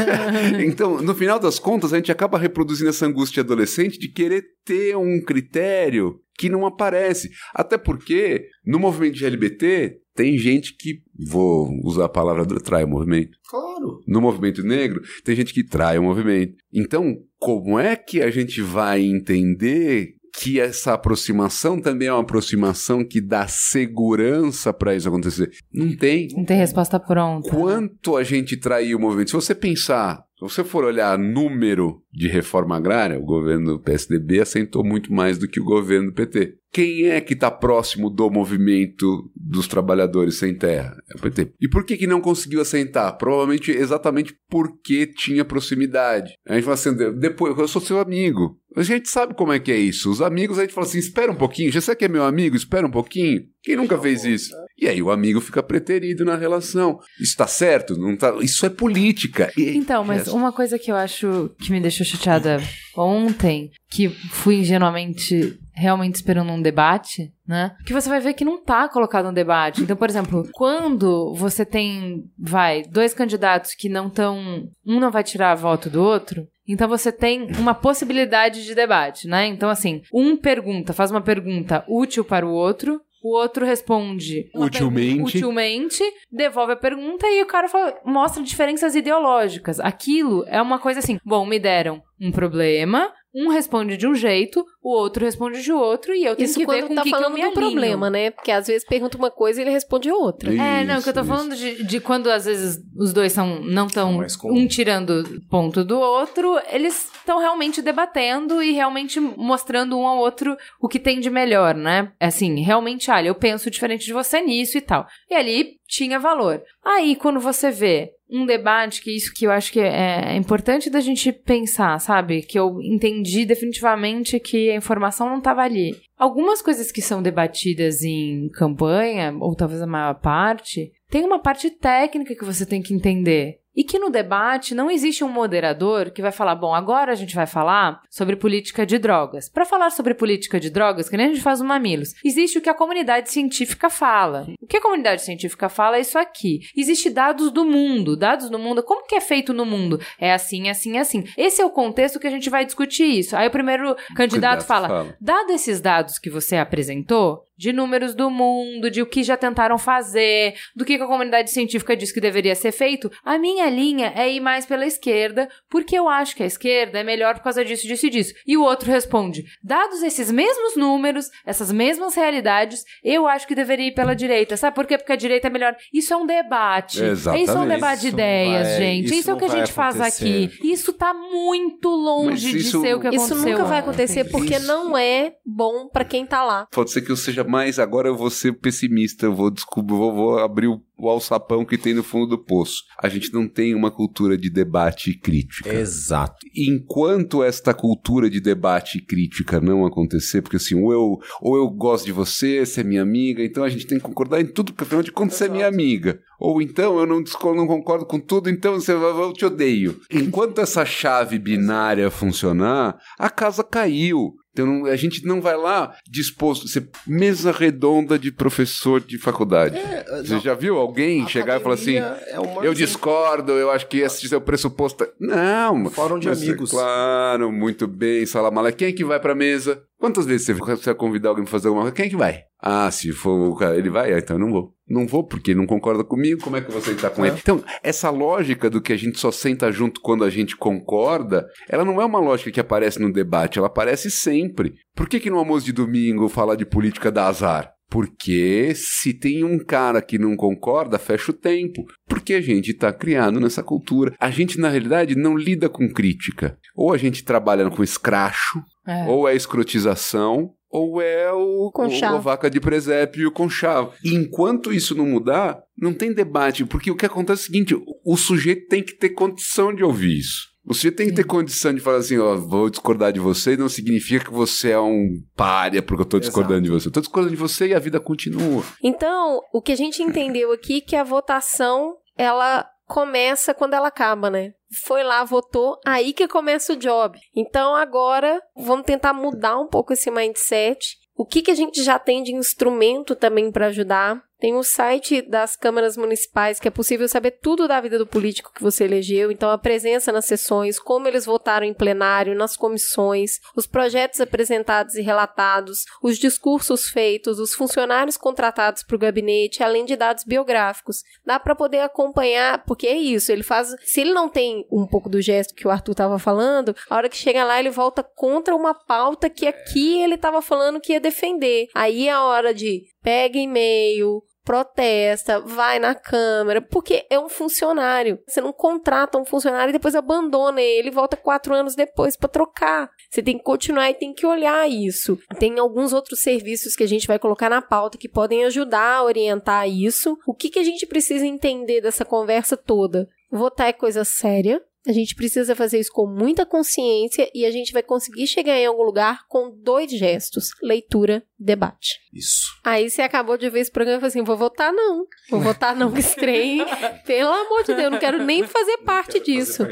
Speaker 4: então, no final das contas, a gente acaba reproduzindo essa angústia adolescente de querer ter um critério que não aparece. Até porque, no movimento de LGBT, tem gente que, vou usar a palavra, do- trai o movimento.
Speaker 5: Claro.
Speaker 4: No movimento negro, tem gente que trai o movimento. Então, como é que a gente vai entender que essa aproximação também é uma aproximação que dá segurança para isso acontecer? Não tem.
Speaker 1: Não tem resposta pronta.
Speaker 4: Quanto a gente traiu o movimento? Se você pensar, se você for olhar número de reforma agrária, o governo do PSDB assentou muito mais do que o governo do PT. Quem é que está próximo do movimento dos trabalhadores sem terra? É o PT. E por que, que não conseguiu assentar? Provavelmente exatamente porque tinha proximidade. A gente fala assim, "De- depois, eu sou seu amigo. A gente sabe como é que é isso. Os amigos, a gente fala assim, espera um pouquinho. Já sabe que é meu amigo? Espera um pouquinho. Quem nunca fez isso? E aí o amigo fica preterido na relação. Isso tá certo? Não tá... Isso é política. E-
Speaker 1: Então, mas uma coisa que eu acho que me deixou chateada ontem, que fui ingenuamente realmente esperando um debate, né? Que você vai ver que não tá colocado um debate. Então, por exemplo, quando você tem, vai, dois candidatos que não estão. Um não vai tirar voto do outro. Então você tem uma possibilidade de debate, né? Então, assim, um pergunta, faz uma pergunta útil para o outro. O outro responde
Speaker 4: Utilmente.
Speaker 1: utilmente, devolve a pergunta e o cara fala- mostra diferenças ideológicas. Aquilo é uma coisa assim: bom, me deram um problema, um responde de um jeito, o outro responde de outro, e eu tenho
Speaker 2: Isso
Speaker 1: que ver
Speaker 2: quando
Speaker 1: com
Speaker 2: tá
Speaker 1: o que, que eu
Speaker 2: falando
Speaker 1: me
Speaker 2: do problema, né? Porque às vezes pergunta uma coisa e ele responde outra.
Speaker 1: É, não, o que eu tô
Speaker 4: Isso,
Speaker 1: falando de, de quando às vezes os dois são não tão um tirando ponto do outro, eles estão realmente debatendo e realmente mostrando um ao outro o que tem de melhor, né? Assim, realmente, olha, eu penso diferente de você nisso e tal. E ali tinha valor. Aí, quando você vê um debate que isso que eu acho que é, é importante da gente pensar, sabe? Que eu entendi definitivamente que a informação não estava ali. Algumas coisas que são debatidas em campanha, ou talvez a maior parte, tem uma parte técnica que você tem que entender. E que no debate não existe um moderador que vai falar, bom, agora a gente vai falar sobre política de drogas. Para falar sobre política de drogas, que nem a gente faz no Mamilos, existe o que a comunidade científica fala. O que a comunidade científica fala é isso aqui. Existe dados do mundo. Dados do mundo, como que é feito no mundo? É assim, assim, assim. Esse é o contexto que a gente vai discutir isso. Aí o primeiro candidato fala,
Speaker 4: fala.
Speaker 1: dado esses dados que você apresentou, de números do mundo, de o que já tentaram fazer, do que a comunidade científica diz que deveria ser feito, a minha linha é ir mais pela esquerda, porque eu acho que a esquerda é melhor por causa disso, disso e disso. E o outro responde: dados esses mesmos números, essas mesmas realidades, eu acho que deveria ir pela direita. Sabe por quê? Porque a direita é melhor. Isso é um debate.
Speaker 4: Exatamente.
Speaker 1: Isso é um debate de
Speaker 3: Isso
Speaker 1: ideias,
Speaker 3: vai-
Speaker 1: gente.
Speaker 3: isso
Speaker 1: Isso, é o que a gente faz
Speaker 3: acontecer.
Speaker 1: aqui. Isso tá muito longe
Speaker 4: isso-
Speaker 1: de ser o que
Speaker 2: Isso
Speaker 1: aconteceu.
Speaker 2: nunca vai acontecer porque
Speaker 4: Isso.
Speaker 2: não é bom pra quem tá lá.
Speaker 4: Pode ser que eu seja mais. Agora eu vou ser pessimista, eu vou descobrir, vou, vou abrir o, o alçapão que tem no fundo do poço. A gente não tem uma cultura de debate e crítica.
Speaker 5: Exato.
Speaker 4: Enquanto esta cultura de debate e crítica não acontecer, porque assim, ou eu, ou eu gosto de você, você é minha amiga, então a gente tem que concordar em tudo, porque afinal de contas você é minha amiga. Ou então eu não, discordo, não concordo com tudo, então você, eu te odeio. Enquanto essa chave binária funcionar, a casa caiu. Então não- a gente não vai lá disposto a ser mesa redonda de professor de faculdade. Você já viu alguém chegar e falar assim:
Speaker 5: É
Speaker 4: eu discordo, eu acho que esse é o pressuposto. Não,
Speaker 5: Fórum de
Speaker 4: mas,
Speaker 5: amigos.
Speaker 4: Claro, muito bem, Salamala. Quem é que vai pra mesa? Quantas vezes você vai convidar alguém pra fazer alguma coisa? Quem é que vai? Ah, se for o cara, ele vai? Ah, então eu não vou. Não vou porque ele não concorda comigo, como é que eu vou sentar com ele? Então, essa lógica do que a gente só senta junto quando a gente concorda, ela não é uma lógica que aparece no debate, ela aparece sempre. Por que que no almoço de domingo falar de política dá azar? Porque se tem um cara que não concorda, fecha o tempo. Porque a gente está criado nessa cultura. A gente, na realidade, não lida com crítica. Ou a gente trabalha com escracho,
Speaker 1: É.
Speaker 4: ou é escrotização, ou é o, o- a vaca de presépio com chave. E enquanto isso não mudar, não tem debate. Porque o que acontece é o seguinte: o, sujeito tem que ter condição de ouvir isso. O sujeito tem que ter condição de falar assim, ó, vou discordar de você, não significa que você é um párea porque eu tô discordando de você. Eu tô discordando de você e a vida continua.
Speaker 2: Então, o que a gente entendeu aqui é que a votação, ela começa quando ela acaba, né? Foi lá, votou, aí que começa o job. Então, agora, vamos tentar mudar um pouco esse mindset. O que, que a gente já tem de instrumento também para ajudar? Tem o site das câmaras municipais, que é possível saber tudo da vida do político que você elegeu. Então, a presença nas sessões, como eles votaram em plenário, nas comissões, os projetos apresentados e relatados, os discursos feitos, os funcionários contratados para o gabinete, além de dados biográficos. Dá para poder acompanhar, porque é isso, ele faz. Se ele não tem um pouco do gesto que o Arthur estava falando, a hora que chega lá, ele volta contra uma pauta que aqui ele estava falando que ia defender. Aí é a hora de pega e-mail, protesta, vai na Câmara, porque é um funcionário. Você não contrata um funcionário e depois abandona ele volta quatro anos depois para trocar. Você tem que continuar e tem que olhar isso. Tem alguns outros serviços que a gente vai colocar na pauta que podem ajudar a orientar isso. O que, que a gente precisa entender dessa conversa toda? Votar é coisa séria. A gente precisa fazer isso com muita consciência e a gente vai conseguir chegar em algum lugar com dois gestos: leitura debate.
Speaker 5: Isso.
Speaker 2: Aí você acabou de ver esse programa e falou assim: vou votar não. Vou votar não que trem. Pelo amor de Deus, não quero nem fazer parte disso.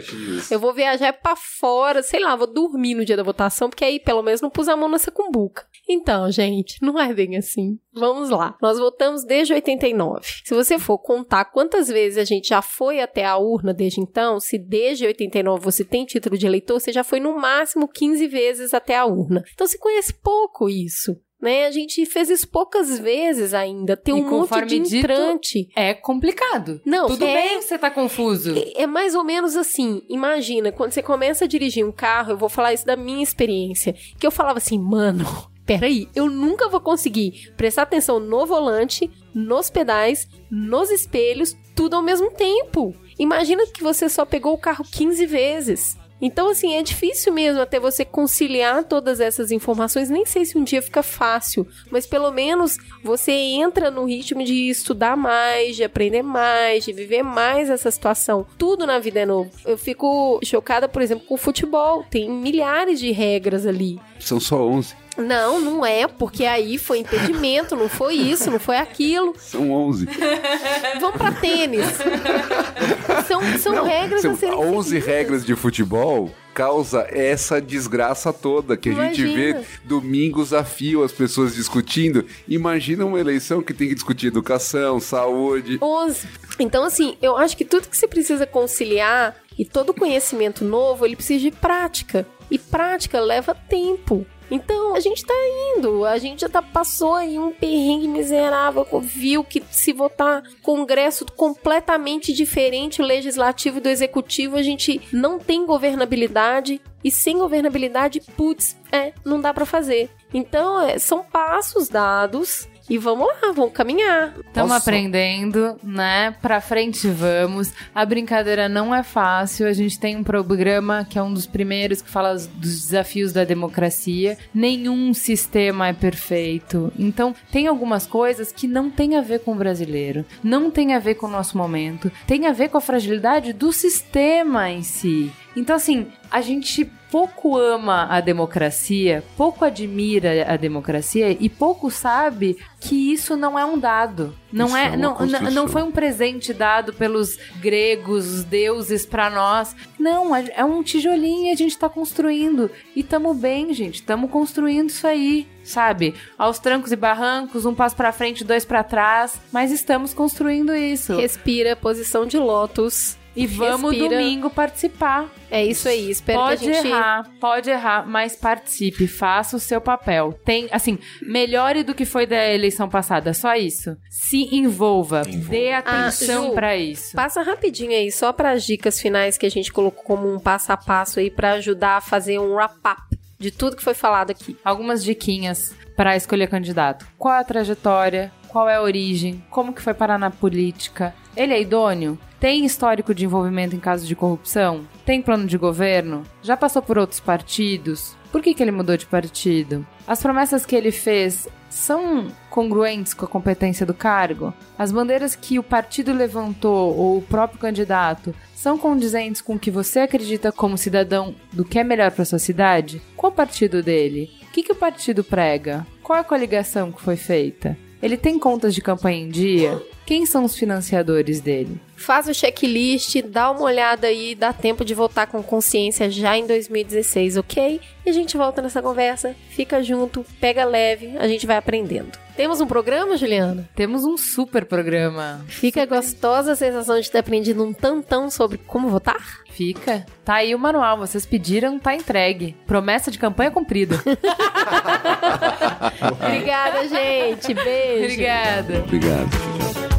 Speaker 2: Eu vou viajar pra fora, sei lá, vou dormir no dia da votação, porque aí pelo menos não pus a mão nessa cumbuca. Então, gente, não é bem assim. Vamos lá. Nós votamos desde 89. Se você for contar quantas vezes a gente já foi até a urna desde então, se desde 89 você tem título de eleitor, você já foi no máximo 15 vezes até a urna. Então você conhece pouco isso. Né? A gente fez isso poucas vezes ainda. Tem um monte de
Speaker 1: dito,
Speaker 2: entrante.
Speaker 1: É complicado.
Speaker 2: Não,
Speaker 1: Tudo
Speaker 2: é-
Speaker 1: bem você tá confuso.
Speaker 2: É- É mais ou menos assim. Imagina, quando você começa a dirigir um carro, eu vou falar isso da minha experiência. Que eu falava assim, mano, peraí, eu nunca vou conseguir prestar atenção no volante, nos pedais, nos espelhos, tudo ao mesmo tempo. Imagina que você só pegou o carro 15 vezes. Então, assim, é difícil mesmo até você conciliar todas essas informações. Nem sei se um dia fica fácil, mas pelo menos você entra no ritmo de estudar mais, de aprender mais, de viver mais essa situação. Tudo na vida é novo. Eu fico chocada, por exemplo, com o futebol. Tem milhares de regras ali.
Speaker 4: São só 11.
Speaker 2: Não, não é, porque aí foi impedimento, não foi isso, não foi aquilo.
Speaker 4: São 11.
Speaker 2: Vamos pra tênis. São, são regras
Speaker 4: São
Speaker 2: a serem
Speaker 4: 11
Speaker 2: seguidas.
Speaker 4: regras de futebol causa essa desgraça toda que a gente vê
Speaker 2: Imagina.
Speaker 4: domingos a fio as pessoas discutindo. Imagina uma eleição que tem que discutir educação, saúde.
Speaker 2: 11. Então, assim, eu acho que tudo que você precisa conciliar e todo conhecimento novo, ele precisa de prática. E prática leva tempo. Então, a gente tá indo, a gente já tá, passou aí um perrengue miserável, viu que se votar congresso completamente diferente, o legislativo do executivo, a gente não tem governabilidade, e sem governabilidade, putz, é, não dá pra fazer. Então, é, são passos dados, e vamos lá, vamos caminhar.
Speaker 1: Estamos aprendendo, né? Pra frente vamos. A brincadeira não é fácil. A gente tem um programa que é um dos primeiros que fala dos desafios da democracia. Nenhum sistema é perfeito. Então, tem algumas coisas que não tem a ver com o brasileiro, não tem a ver com o nosso momento, tem a ver com a fragilidade do sistema em si. Então, assim, a gente pouco ama a democracia, pouco admira a democracia e pouco sabe que isso não é um dado. Não
Speaker 4: Isso
Speaker 1: é,
Speaker 4: é
Speaker 1: não, não, foi um presente dado pelos gregos, os deuses pra nós. Não, é um tijolinho e a gente tá construindo. E tamo bem, gente. Tamo construindo isso aí, sabe? Aos trancos e barrancos, um passo pra frente, dois pra trás, mas estamos construindo isso.
Speaker 2: Respira, posição de lótus.
Speaker 1: E vamos
Speaker 2: respira.
Speaker 1: domingo participar.
Speaker 2: É isso aí, espero
Speaker 1: Pode
Speaker 2: que a gente...
Speaker 1: errar, pode errar, mas participe, faça o seu papel. Tem, assim, melhore do que foi da eleição passada, só isso. Se envolva, dê atenção
Speaker 2: Ah,
Speaker 1: pra isso.
Speaker 2: Passa rapidinho aí, só para as dicas finais que a gente colocou como um passo a passo aí para ajudar a fazer um wrap-up de tudo que foi falado aqui.
Speaker 1: Algumas diquinhas pra escolher candidato. Qual é a trajetória? Qual é a origem? Como que foi parar na política? Ele é idôneo? Tem histórico de envolvimento em casos de corrupção? Tem plano de governo? Já passou por outros partidos? Por que, que ele mudou de partido? As promessas que ele fez são congruentes com a competência do cargo? As bandeiras que o partido levantou ou o próprio candidato são condizentes com o que você acredita como cidadão do que é melhor para sua cidade? Qual o partido dele? O que, que o partido prega? Qual é a coligação que foi feita? Ele tem contas de campanha em dia? Quem são os financiadores dele?
Speaker 2: Faz o checklist, dá uma olhada aí, dá tempo de votar com consciência já em 2016, ok? E a gente volta nessa conversa, fica junto, pega leve, a gente vai aprendendo. Temos um programa, Juliana?
Speaker 1: Temos um super programa.
Speaker 2: Fica gostosa a sensação de ter aprendido um tantão sobre como votar?
Speaker 1: Fica. Tá aí o manual, vocês pediram, tá entregue. Promessa de campanha cumprida.
Speaker 2: Obrigada, gente. Beijo.
Speaker 1: Obrigada.
Speaker 4: Obrigado.